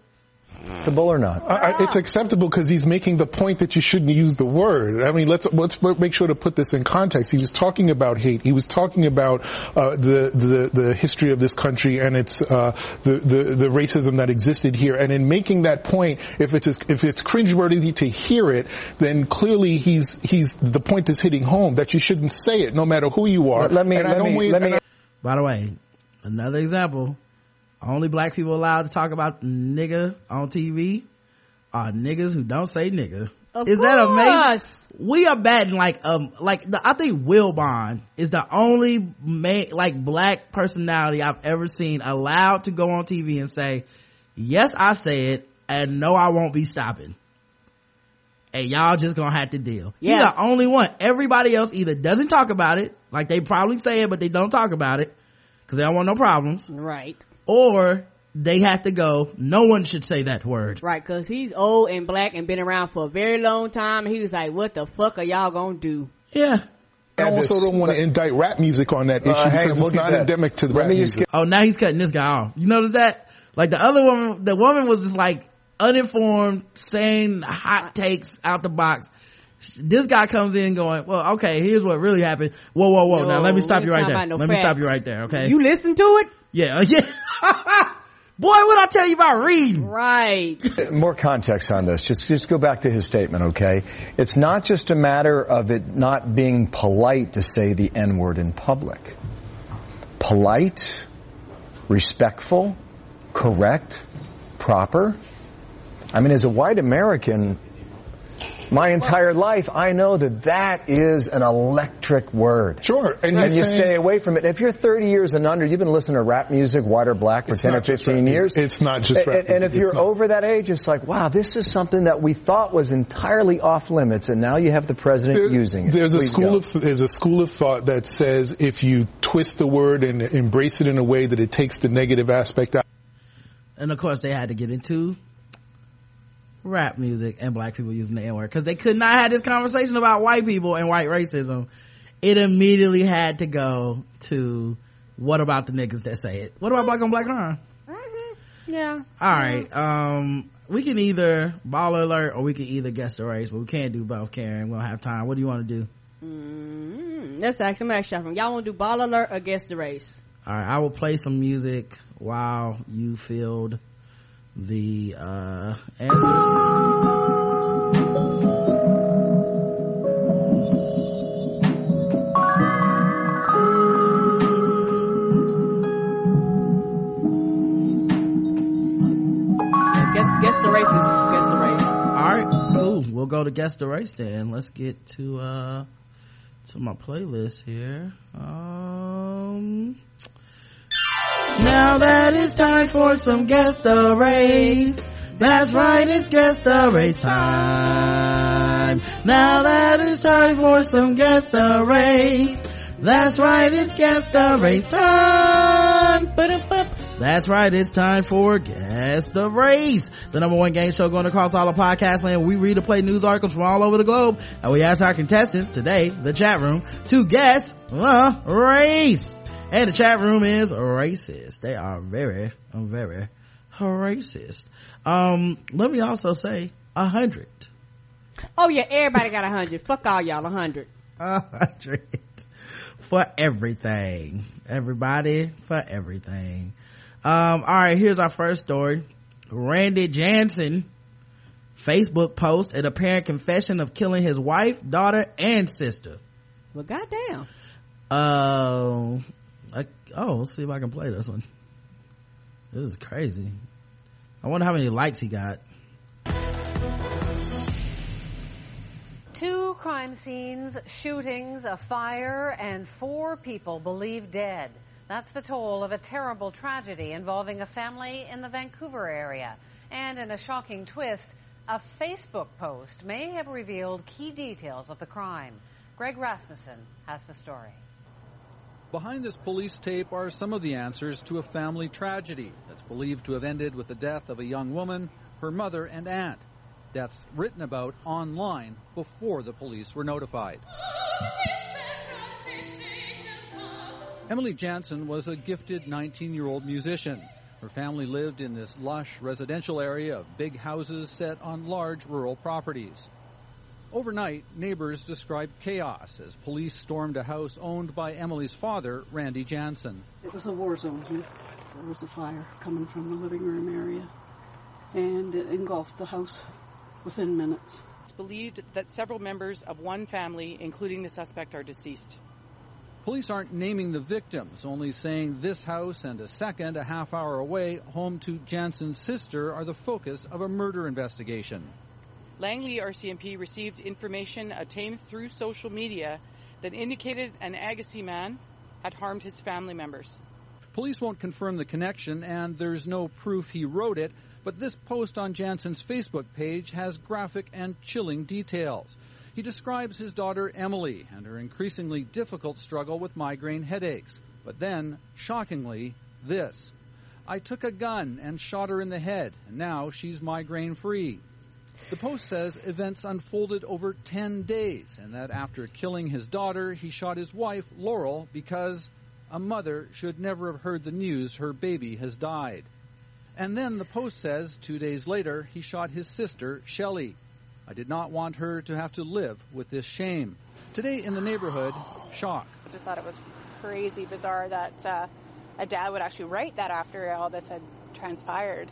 Bull or not? It's acceptable because he's making the point that you shouldn't use the word. I mean, let's let's make sure to put this in context. He was talking about hate. He was talking about uh, the the the history of this country and its uh, the, the the racism that existed here. And in making that point, if it's if it's cringeworthy to hear it, then clearly he's he's the point is hitting home that you shouldn't say it no matter who you are. Let me- let don't me- wait- let me- By the way, another example. Only black people allowed to talk about nigga on TV are niggas who don't say nigga. Of is that course. amazing? We are batting like um like the, I think Will Bond is the only ma- like black personality I've ever seen allowed to go on TV and say, "Yes, I say it, and no, I won't be stopping." And y'all just gonna have to deal. He's Yeah. the only one. Everybody else either doesn't talk about it, like they probably say it, but they don't talk about it because they don't want no problems, Right. Or they have to go. No one should say that word. Right. Cause he's old and black and been around for a very long time. He was like, what the fuck are y'all gonna do? Yeah. I also don't want to indict rap music on that issue Uh, hang on, because it's not that. endemic to the rap music. Oh, now he's cutting this guy off. You notice that? Like the other woman, the woman was just like uninformed, saying hot takes out the box. This guy comes in going, well, okay, here's what really happened. Whoa, whoa, whoa. now let me stop you right there. no let me stop you right there, okay? You listen to it? Yeah, yeah. Boy, what I tell you about reading? Right. More context on this. Just, just go back to his statement, okay? It's not just a matter of it not being polite to say the N-word in public. Polite, respectful, correct, proper. I mean, as a white American, my entire life, I know that that is an electric word. Sure. And, And, you're saying- stay away from it. If you're 30 years and under, you've been listening to rap music, white or black, for 10 or 15 rap years. music. It's not just And- rap And, and if. It's you're not. over that age, it's like, wow, this is something that we thought was entirely off limits, and now you have the president using it. There's a school go. of there's a school of thought that says if you twist the word and embrace it in a way that it takes the negative aspect out. And of course they had to get into rap music and black people using the n-word because they could not have this conversation about white people and white racism. It immediately had to go to what about the niggas that say it? What about black on black crime? Yeah. all right um we can either ball alert or we can either guess the race but we can't do both karen. We don't have time. What do you want to do? Mm, let's ask some ask y'all. From y'all want to do ball alert or guess the race? All right i will play some music while you field the uh answers. Guess guess the race is guess the race. All right cool. We'll go to guess the race then. Let's get to uh to my playlist here. Um now that it's time for some guess the race that's right it's guess the race time now that it's time for some guess the race that's right it's guess the race time. That's right. It's time for Guess the Race, the number one game show going across all of podcast land. We read and play news articles from all over the globe and we ask our contestants today, the chat room, to guess the race. And the chat room is racist. They are very, very racist. Um, let me also say a hundred. oh yeah everybody got a hundred fuck all y'all a hundred A hundred for everything. Everybody for everything. Um, all right, here's our first story. Randy Jansen Facebook post an apparent confession of killing his wife, daughter, and sister. well goddamn Uh, oh, let's see if I can play this one. This is crazy. I wonder how many likes he got. Two crime scenes, shootings, a fire, and four people believed dead. That's the toll of a terrible tragedy involving a family in the Vancouver area. And in a shocking twist, a Facebook post may have revealed key details of the crime. Greg Rasmussen has the story. Behind this police tape are some of the answers to a family tragedy that's believed to have ended with the death of a young woman, her mother, and aunt. Deaths written about online before the police were notified. Emily Jansen was a gifted 19 year old musician. Her family lived in this lush residential area of big houses set on large rural properties. Overnight, neighbors described chaos as police stormed a house owned by Emily's father, Randy Jansen. It was a war zone here. There was a fire coming from the living room area, and it engulfed the house within minutes. It's believed that several members of one family, including the suspect, are deceased. Police aren't naming the victims, only saying this house and a second, a half hour away, home to Jansen's sister, are the focus of a murder investigation. Langley RCMP received information obtained through social media that indicated an Agassiz man had harmed his family members. Police won't confirm the connection, and there's no proof he wrote it, but this post on Jansen's Facebook page has graphic and chilling details. He describes his daughter Emily and her increasingly difficult struggle with migraine headaches. But then, shockingly, this. I took a gun and shot her in the head, and now she's migraine free. The post says events unfolded over 10 days, and that after killing his daughter, he shot his wife, Laurel, because a mother should never have heard the news her baby has died. And then the post says, two days later, he shot his sister, Shelley. I did not want her to have to live with this shame. Today in the neighborhood, shock. I just thought it was crazy bizarre that uh, a dad would actually write that after all this had transpired.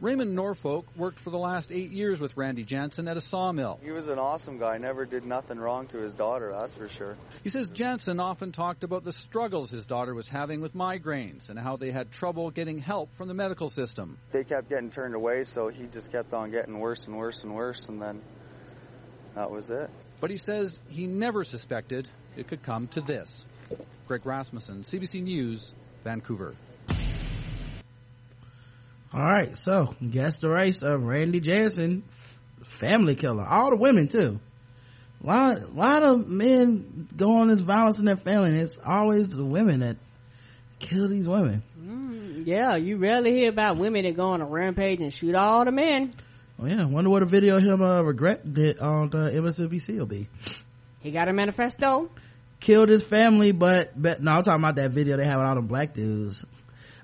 Raymond Norfolk worked for the last eight years with Randy Jansen at a sawmill. He was an awesome guy, never did nothing wrong to his daughter, that's for sure. He says Jansen often talked about the struggles his daughter was having with migraines and how they had trouble getting help from the medical system. They kept getting turned away, so he just kept on getting worse and worse and worse, and then that was it. But he says he never suspected it could come to this. Greg Rasmussen, CBC News, Vancouver. All right, so guess the race of Randy Jansen, family killer. All the women too. A lot, lot of men go on this violence in their family, and it's always the women that kill these women. Mm, yeah, you rarely hear about women that go on a rampage and shoot all the men. Oh yeah, wonder what a video of him uh, regret did on the MSNBC will be. He got a manifesto. Killed his family, but, but no, I'm talking about that video they have with all the black dudes.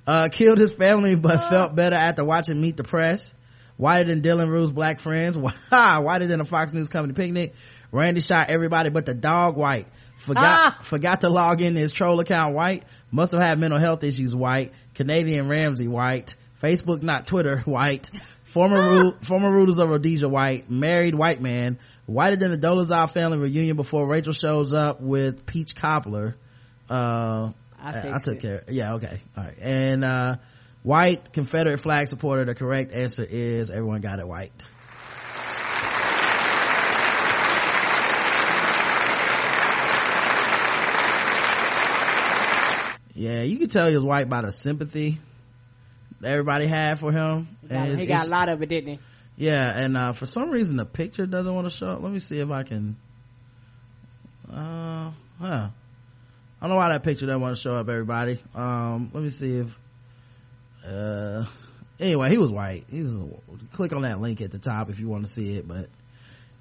Uh, killed his family, but felt better after watching Meet the Press. Whiter than Dylann Roof's black friends. Whiter than a Fox News company picnic. Randy shot everybody but the dog white. Forgot, Ah. forgot to log in his troll account white. Must have had mental health issues white. Canadian Ramsey white. Facebook not Twitter white. Former Ru- former rulers of Rhodesia white. Married white man. Whiter than the Dolezal family reunion before Rachel shows up with Peach Cobbler. Uh, I I, I took it. care. Yeah, okay. All right. And, uh, white Confederate flag supporter. The correct answer is everyone got it white. Yeah, you can tell he was white by the sympathy everybody had for him. He got, And he got a lot of it, didn't he? yeah, and uh, for some reason the picture doesn't want to show up. Let me see if I can. Uh, huh. I don't know why that picture doesn't want to show up, everybody. Um, let me see if. Uh, anyway, he was white. He was. Click on that link at the top if you want to see it. But,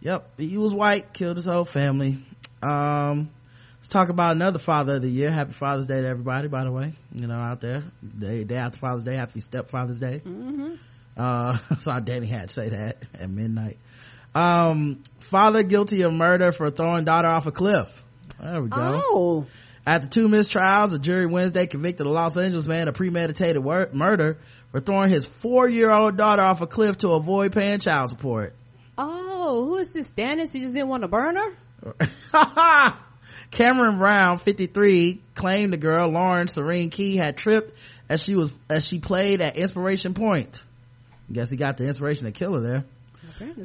yep, he was white. Killed his whole family. Um, let's talk about another father of the year. Happy Father's Day to everybody, by the way. You know, out there. Day, day after Father's Day. Happy Stepfather's Day. Mm-hmm. Uh, so Danny had to say that at midnight. Um, father guilty of murder for throwing daughter off a cliff. There we go. Oh. After two mistrials, a jury Wednesday convicted a Los Angeles man of premeditated wor- murder for throwing his four-year-old daughter off a cliff to avoid paying child support. Oh, who is this Stannis? He just didn't want to burn her? Cameron Brown, 53, claimed the girl Lauren Sarene Key had tripped as she was as she played at Inspiration Point. Guess he got the inspiration to kill her there.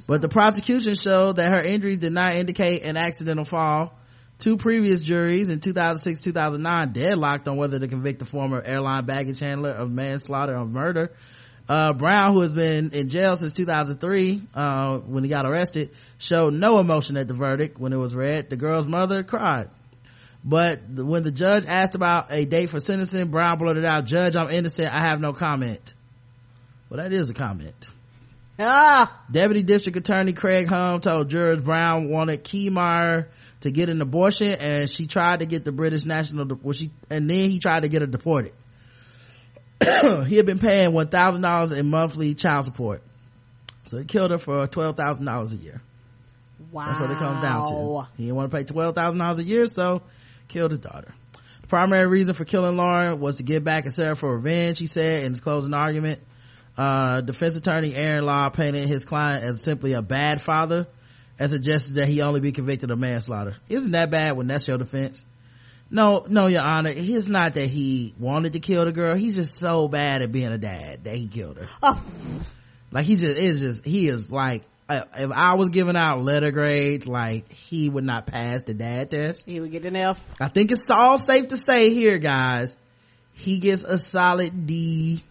But the prosecution showed that her injuries did not indicate an accidental fall. Two previous juries in 2006-2009 deadlocked on whether to convict the former airline baggage handler of manslaughter or murder. Uh, Brown, who has been in jail since 2003, uh, when he got arrested, showed no emotion at the verdict when it was read. The girl's mother cried. But when the judge asked about a date for sentencing, Brown blurted out, Judge, I'm innocent. I have no comment. Well, that is a comment. Ah! Deputy District Attorney Craig Hum told jurors Brown wanted Keymeyer to get an abortion and she tried to get the British national, well, she, and then he tried to get her deported. he had been paying $1,000 in monthly child support. So he killed her for $12,000 a year. Wow. That's what it comes down to. He didn't want to pay $12,000 a year, so killed his daughter. The primary reason for killing Lauren was to get back at Sarah for revenge, he said in his closing argument. Uh, defense attorney Aron Laub painted his client as simply a bad father and suggested that he only be convicted of manslaughter. Isn't that bad when that's your defense? No, no, your honor. It's not that he wanted to kill the girl. He's just so bad at being a dad that he killed her. Oh. Like he just is just, he is like, uh, if I was giving out letter grades, like he would not pass the dad test. He would get an F. I think it's all safe to say here, guys. He gets a solid D,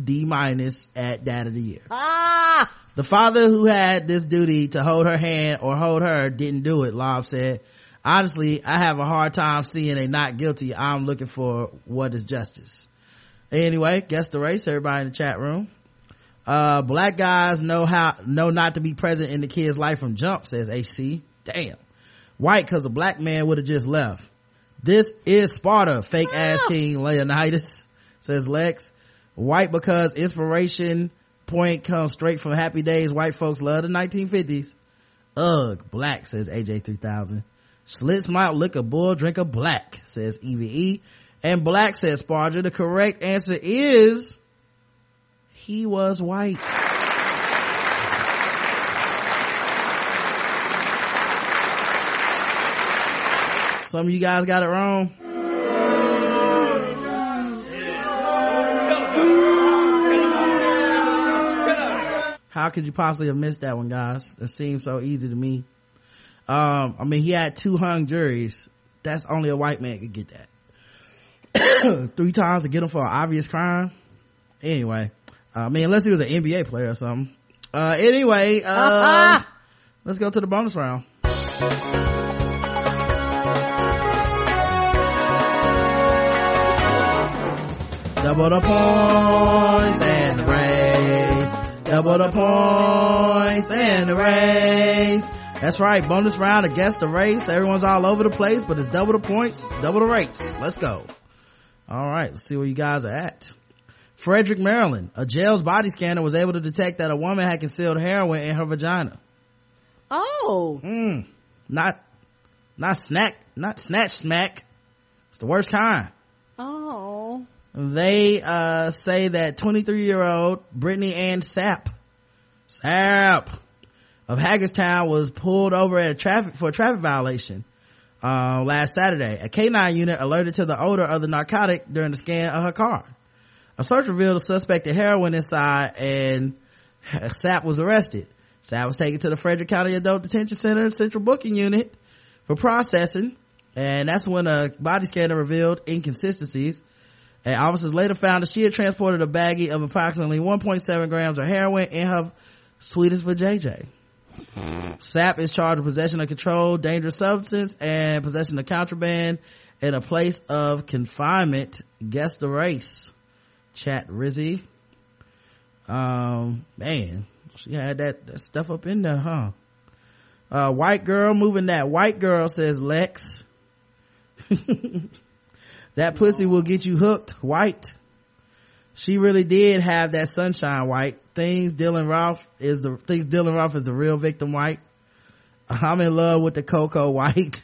D minus at dad of the year. Ah! The father who had this duty to hold her hand or hold her didn't do it, Laub said. Honestly, I have a hard time seeing a not guilty. I'm looking for what is justice. Anyway, guess the race, everybody in the chat room. Uh, black guys know how, know not to be present in the kid's life from jump, says HC. Damn. White cause a black man would have just left. This is Sparta, fake ass king Leonidas, says Lex. White because inspiration point comes straight from happy days white folks love the 1950s. Ugh, black, says AJ3000. Slits mouth lick a bull, drink a black, says EVE. And black, says Sparger. The correct answer is he was white. Some of you guys got it wrong. How could you possibly have missed that one, guys? It seems so easy to me. Um, I mean, he had two hung juries. That's only a white man could get that. Three times to get him for an obvious crime. Anyway, uh, I mean, unless he was an NBA player or something. Uh, anyway, uh, let's go to the bonus round. Double the points and the race. Double the points and the race. That's right. Bonus round against the race. Everyone's all over the place, but it's double the points, double the race. Let's go. All right. Let's see where you guys are at. Frederick, Maryland. A jail's body scanner was able to detect that a woman had concealed heroin in her vagina. Oh. Mm. Not, not snack, not snatch smack. It's the worst kind. Oh. They, uh, say that 23 year old Brittany Ann Sapp, Sapp of Hagerstown was pulled over at traffic, for a traffic violation, uh, last Saturday. A K9 unit alerted to the odor of the narcotic during the scan of her car. A search revealed a suspected heroin inside and Sapp was arrested. Sapp was taken to the Frederick County Adult Detention Center Central Booking Unit for processing. And that's when a body scanner revealed inconsistencies. And officers later found that she had transported a baggie of approximately 1.7 grams of heroin in her sweetest for JJ. Sapp is charged with possession of controlled dangerous substance and possession of contraband in a place of confinement. Guess the race. Chat Rizzy. Um, man, she had that, that stuff up in there, huh? Uh, white girl moving that white girl says Lex. that pussy will get you hooked white. She really did have that sunshine white. Things Dylann Roof is the, things Dylan Ralph is the real victim white. I'm in love with the Coco white.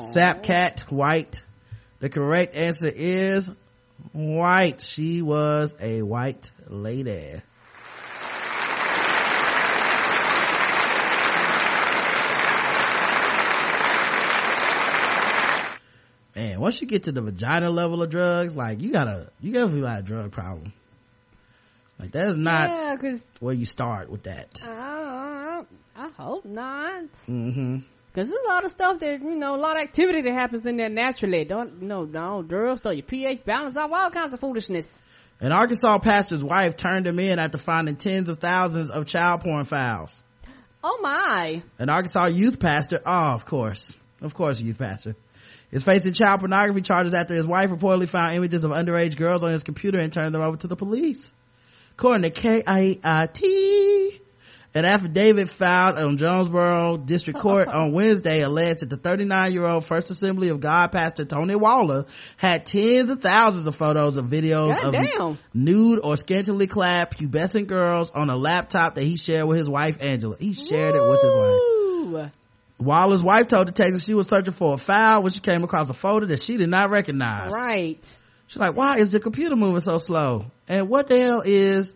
Sap cat white. The correct answer is white. She was a white lady. Man, once you get to the vagina level of drugs, like you gotta, you gotta got a drug problem. Like that is not Yeah, 'cause- where you start with that. Uh, I hope not. Mm-hmm. Cause there's a lot of stuff that, you know, a lot of activity that happens in there naturally. Don't, you know, no, drugs, throw your pH balance off, all kinds of foolishness. An Arkansas pastor's wife turned him in after finding tens of thousands of child porn files. Oh my. An Arkansas youth pastor, oh, of course, of course, youth pastor, is facing child pornography charges after his wife reportedly found images of underage girls on his computer and turned them over to the police. According to KIT, an affidavit filed on Jonesboro District Court on Wednesday alleged that the 39 year old First Assembly of God pastor Tony Waller had tens of thousands of photos of videos Goddamn. of nude or scantily clad pubescent girls on a laptop that he shared with his wife Angela. He shared it with his wife. Ooh. Waller's wife told detectives she was searching for a file when she came across a folder that she did not recognize. Right. She's like, why is the computer moving so slow? And what the hell is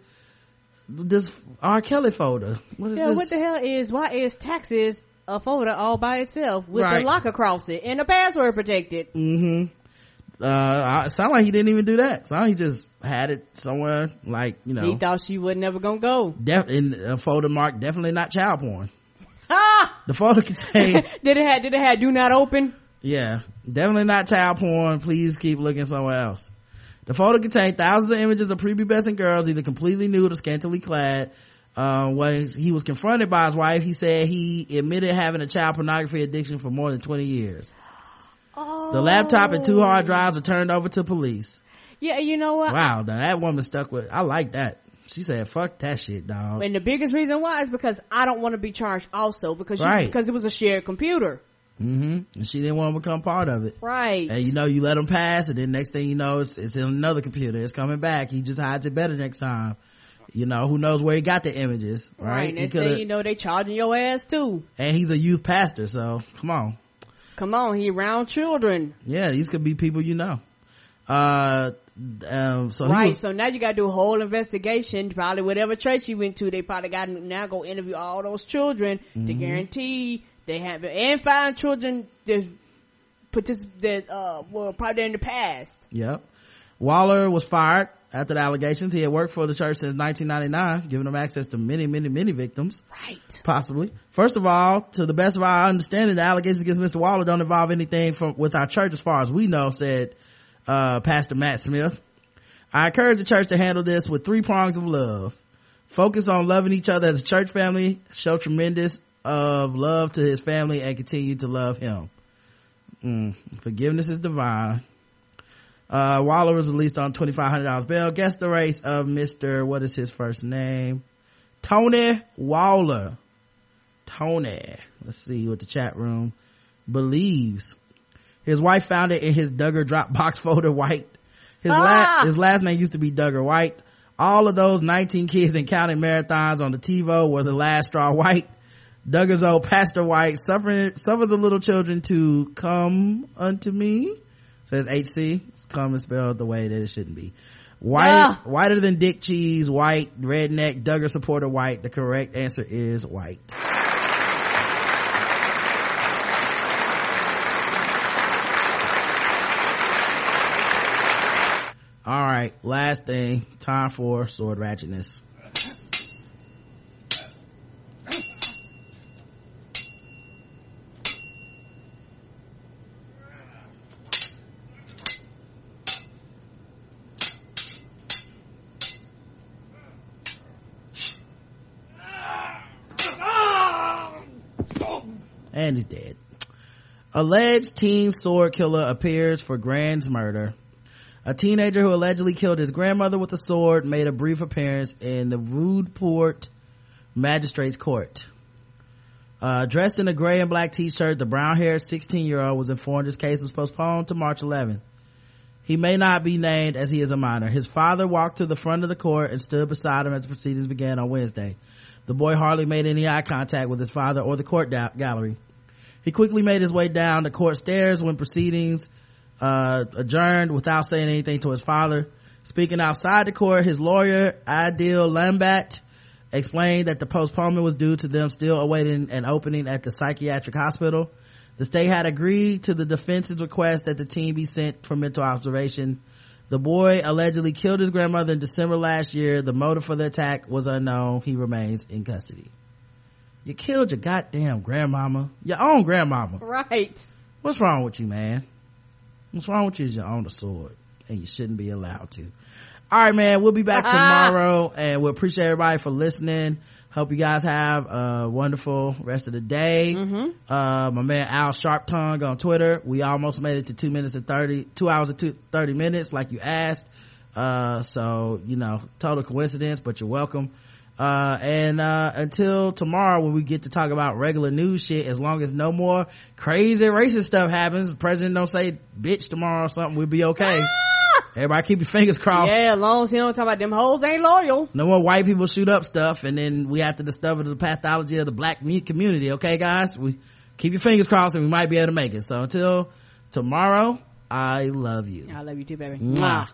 this R. Kelly folder? What is Yeah, this? what the hell is, why is taxes a folder all by itself with Right. the lock across it and the password protected? Mm-hmm. Uh, it sounded like he didn't even do that. Sound like he just had it somewhere, like, you know, He thought she was never gonna go. def- in a folder marked definitely not child porn. Ah! The folder contained, did it have, did it have do not open? yeah, definitely not child porn. Please keep looking somewhere else. The photo contained thousands of images of prepubescent girls, either completely nude or scantily clad. Uh, when he was confronted by his wife, he said he admitted having a child pornography addiction for more than 20 years. oh. The laptop and two hard drives were turned over to police. Yeah, you know what? Wow, now that woman stuck with, I like that. She said, fuck that shit, dog. And the biggest reason why is because I don't want to be charged also because you, Right. because it was a shared computer. Mm-hmm. And she didn't want to become part of it. Right. And you know, you let them pass, and then next thing you know, it's, it's in another computer. It's coming back. He just hides it better next time. You know, who knows where he got the images, right? Right. Next thing you know, they charging your ass too. and he's a youth pastor, so come on. Come on, he around children. Yeah, these could be people you know. Uh, um, so right. was- so now you got to do a whole investigation. Probably whatever church you went to, they probably got now go interview all those children to Mhm. guarantee they have and find children that particip- that uh were probably in the past. Yep. Waller was fired after the allegations. He had worked for the church since 1999, giving him access to many, many, many victims. Right. Possibly. First of all, to the best of our understanding, the allegations against Mr. Waller don't involve anything from with our church as far as we know, said uh, Pastor Matt Smith. I encourage the church to handle this with three prongs of love. Focus on loving each other as a church family, show tremendous of love to his family and continue to love him. Mm, forgiveness is divine. Uh, Waller was released on $2,500 bail. Guess the race of Mr. What is his first name? Tony Waller. Tony. Let's see what the chat room believes. His wife found it in his Duggar Dropbox folder white. His, Ah! last, his last name used to be Duggar White. All of those 19 kids in counting marathons on the TiVo were the last straw white. Duggar's old Pastor White suffering, suffer the little children to come unto me. Says HC. Come is spelled the way that it shouldn't be. White, Ah. whiter than dick cheese, white, redneck, Duggar supporter white. The correct answer is white. All right, last thing. Time for sword ratchetness. And he's dead. Alleged teen sword killer appears for Grand's murder. A teenager who allegedly killed his grandmother with a sword made a brief appearance in the Roodepoort Magistrates Court. Uh, dressed in a gray and black t-shirt, the brown-haired 16-year-old was informed his case was postponed to March 11th. He may not be named as he is a minor. His father walked to the front of the court and stood beside him as the proceedings began on Wednesday. The boy hardly made any eye contact with his father or the court da- gallery. He quickly made his way down the court stairs when proceedings uh, adjourned without saying anything to his father. Speaking outside the court, his lawyer, Ideal Lambat, explained that the postponement was due to them still awaiting an opening at the psychiatric hospital. The state had agreed to the defense's request that the team be sent for mental observation. The boy allegedly killed his grandmother in December last year. The motive for the attack was unknown. He remains in custody. You killed your goddamn grandmama. Your own grandmama. Right. What's wrong with you, man? What's wrong with you is you own a sword and you shouldn't be allowed to. All right, man. We'll be back tomorrow and we appreciate everybody for listening. Hope you guys have a wonderful rest of the day. Uh, my man Al Sharp Tongue on Twitter. We almost made it to two minutes and 30, two hours and two, 30 minutes like you asked. Uh, so, you know, total coincidence, but you're welcome. Uh, and, uh, until tomorrow when we get to talk about regular news shit, as long as no more crazy racist stuff happens, the president don't say bitch tomorrow or something, we'll be okay. Everybody keep your fingers crossed. Yeah, as long as he don't talk about them hoes ain't loyal. No more white people shoot up stuff and then we have to discover the pathology of the black mu- community. Okay, guys? We keep your fingers crossed and we might be able to make it. So until tomorrow, I love you. I love you too, baby. Mwah.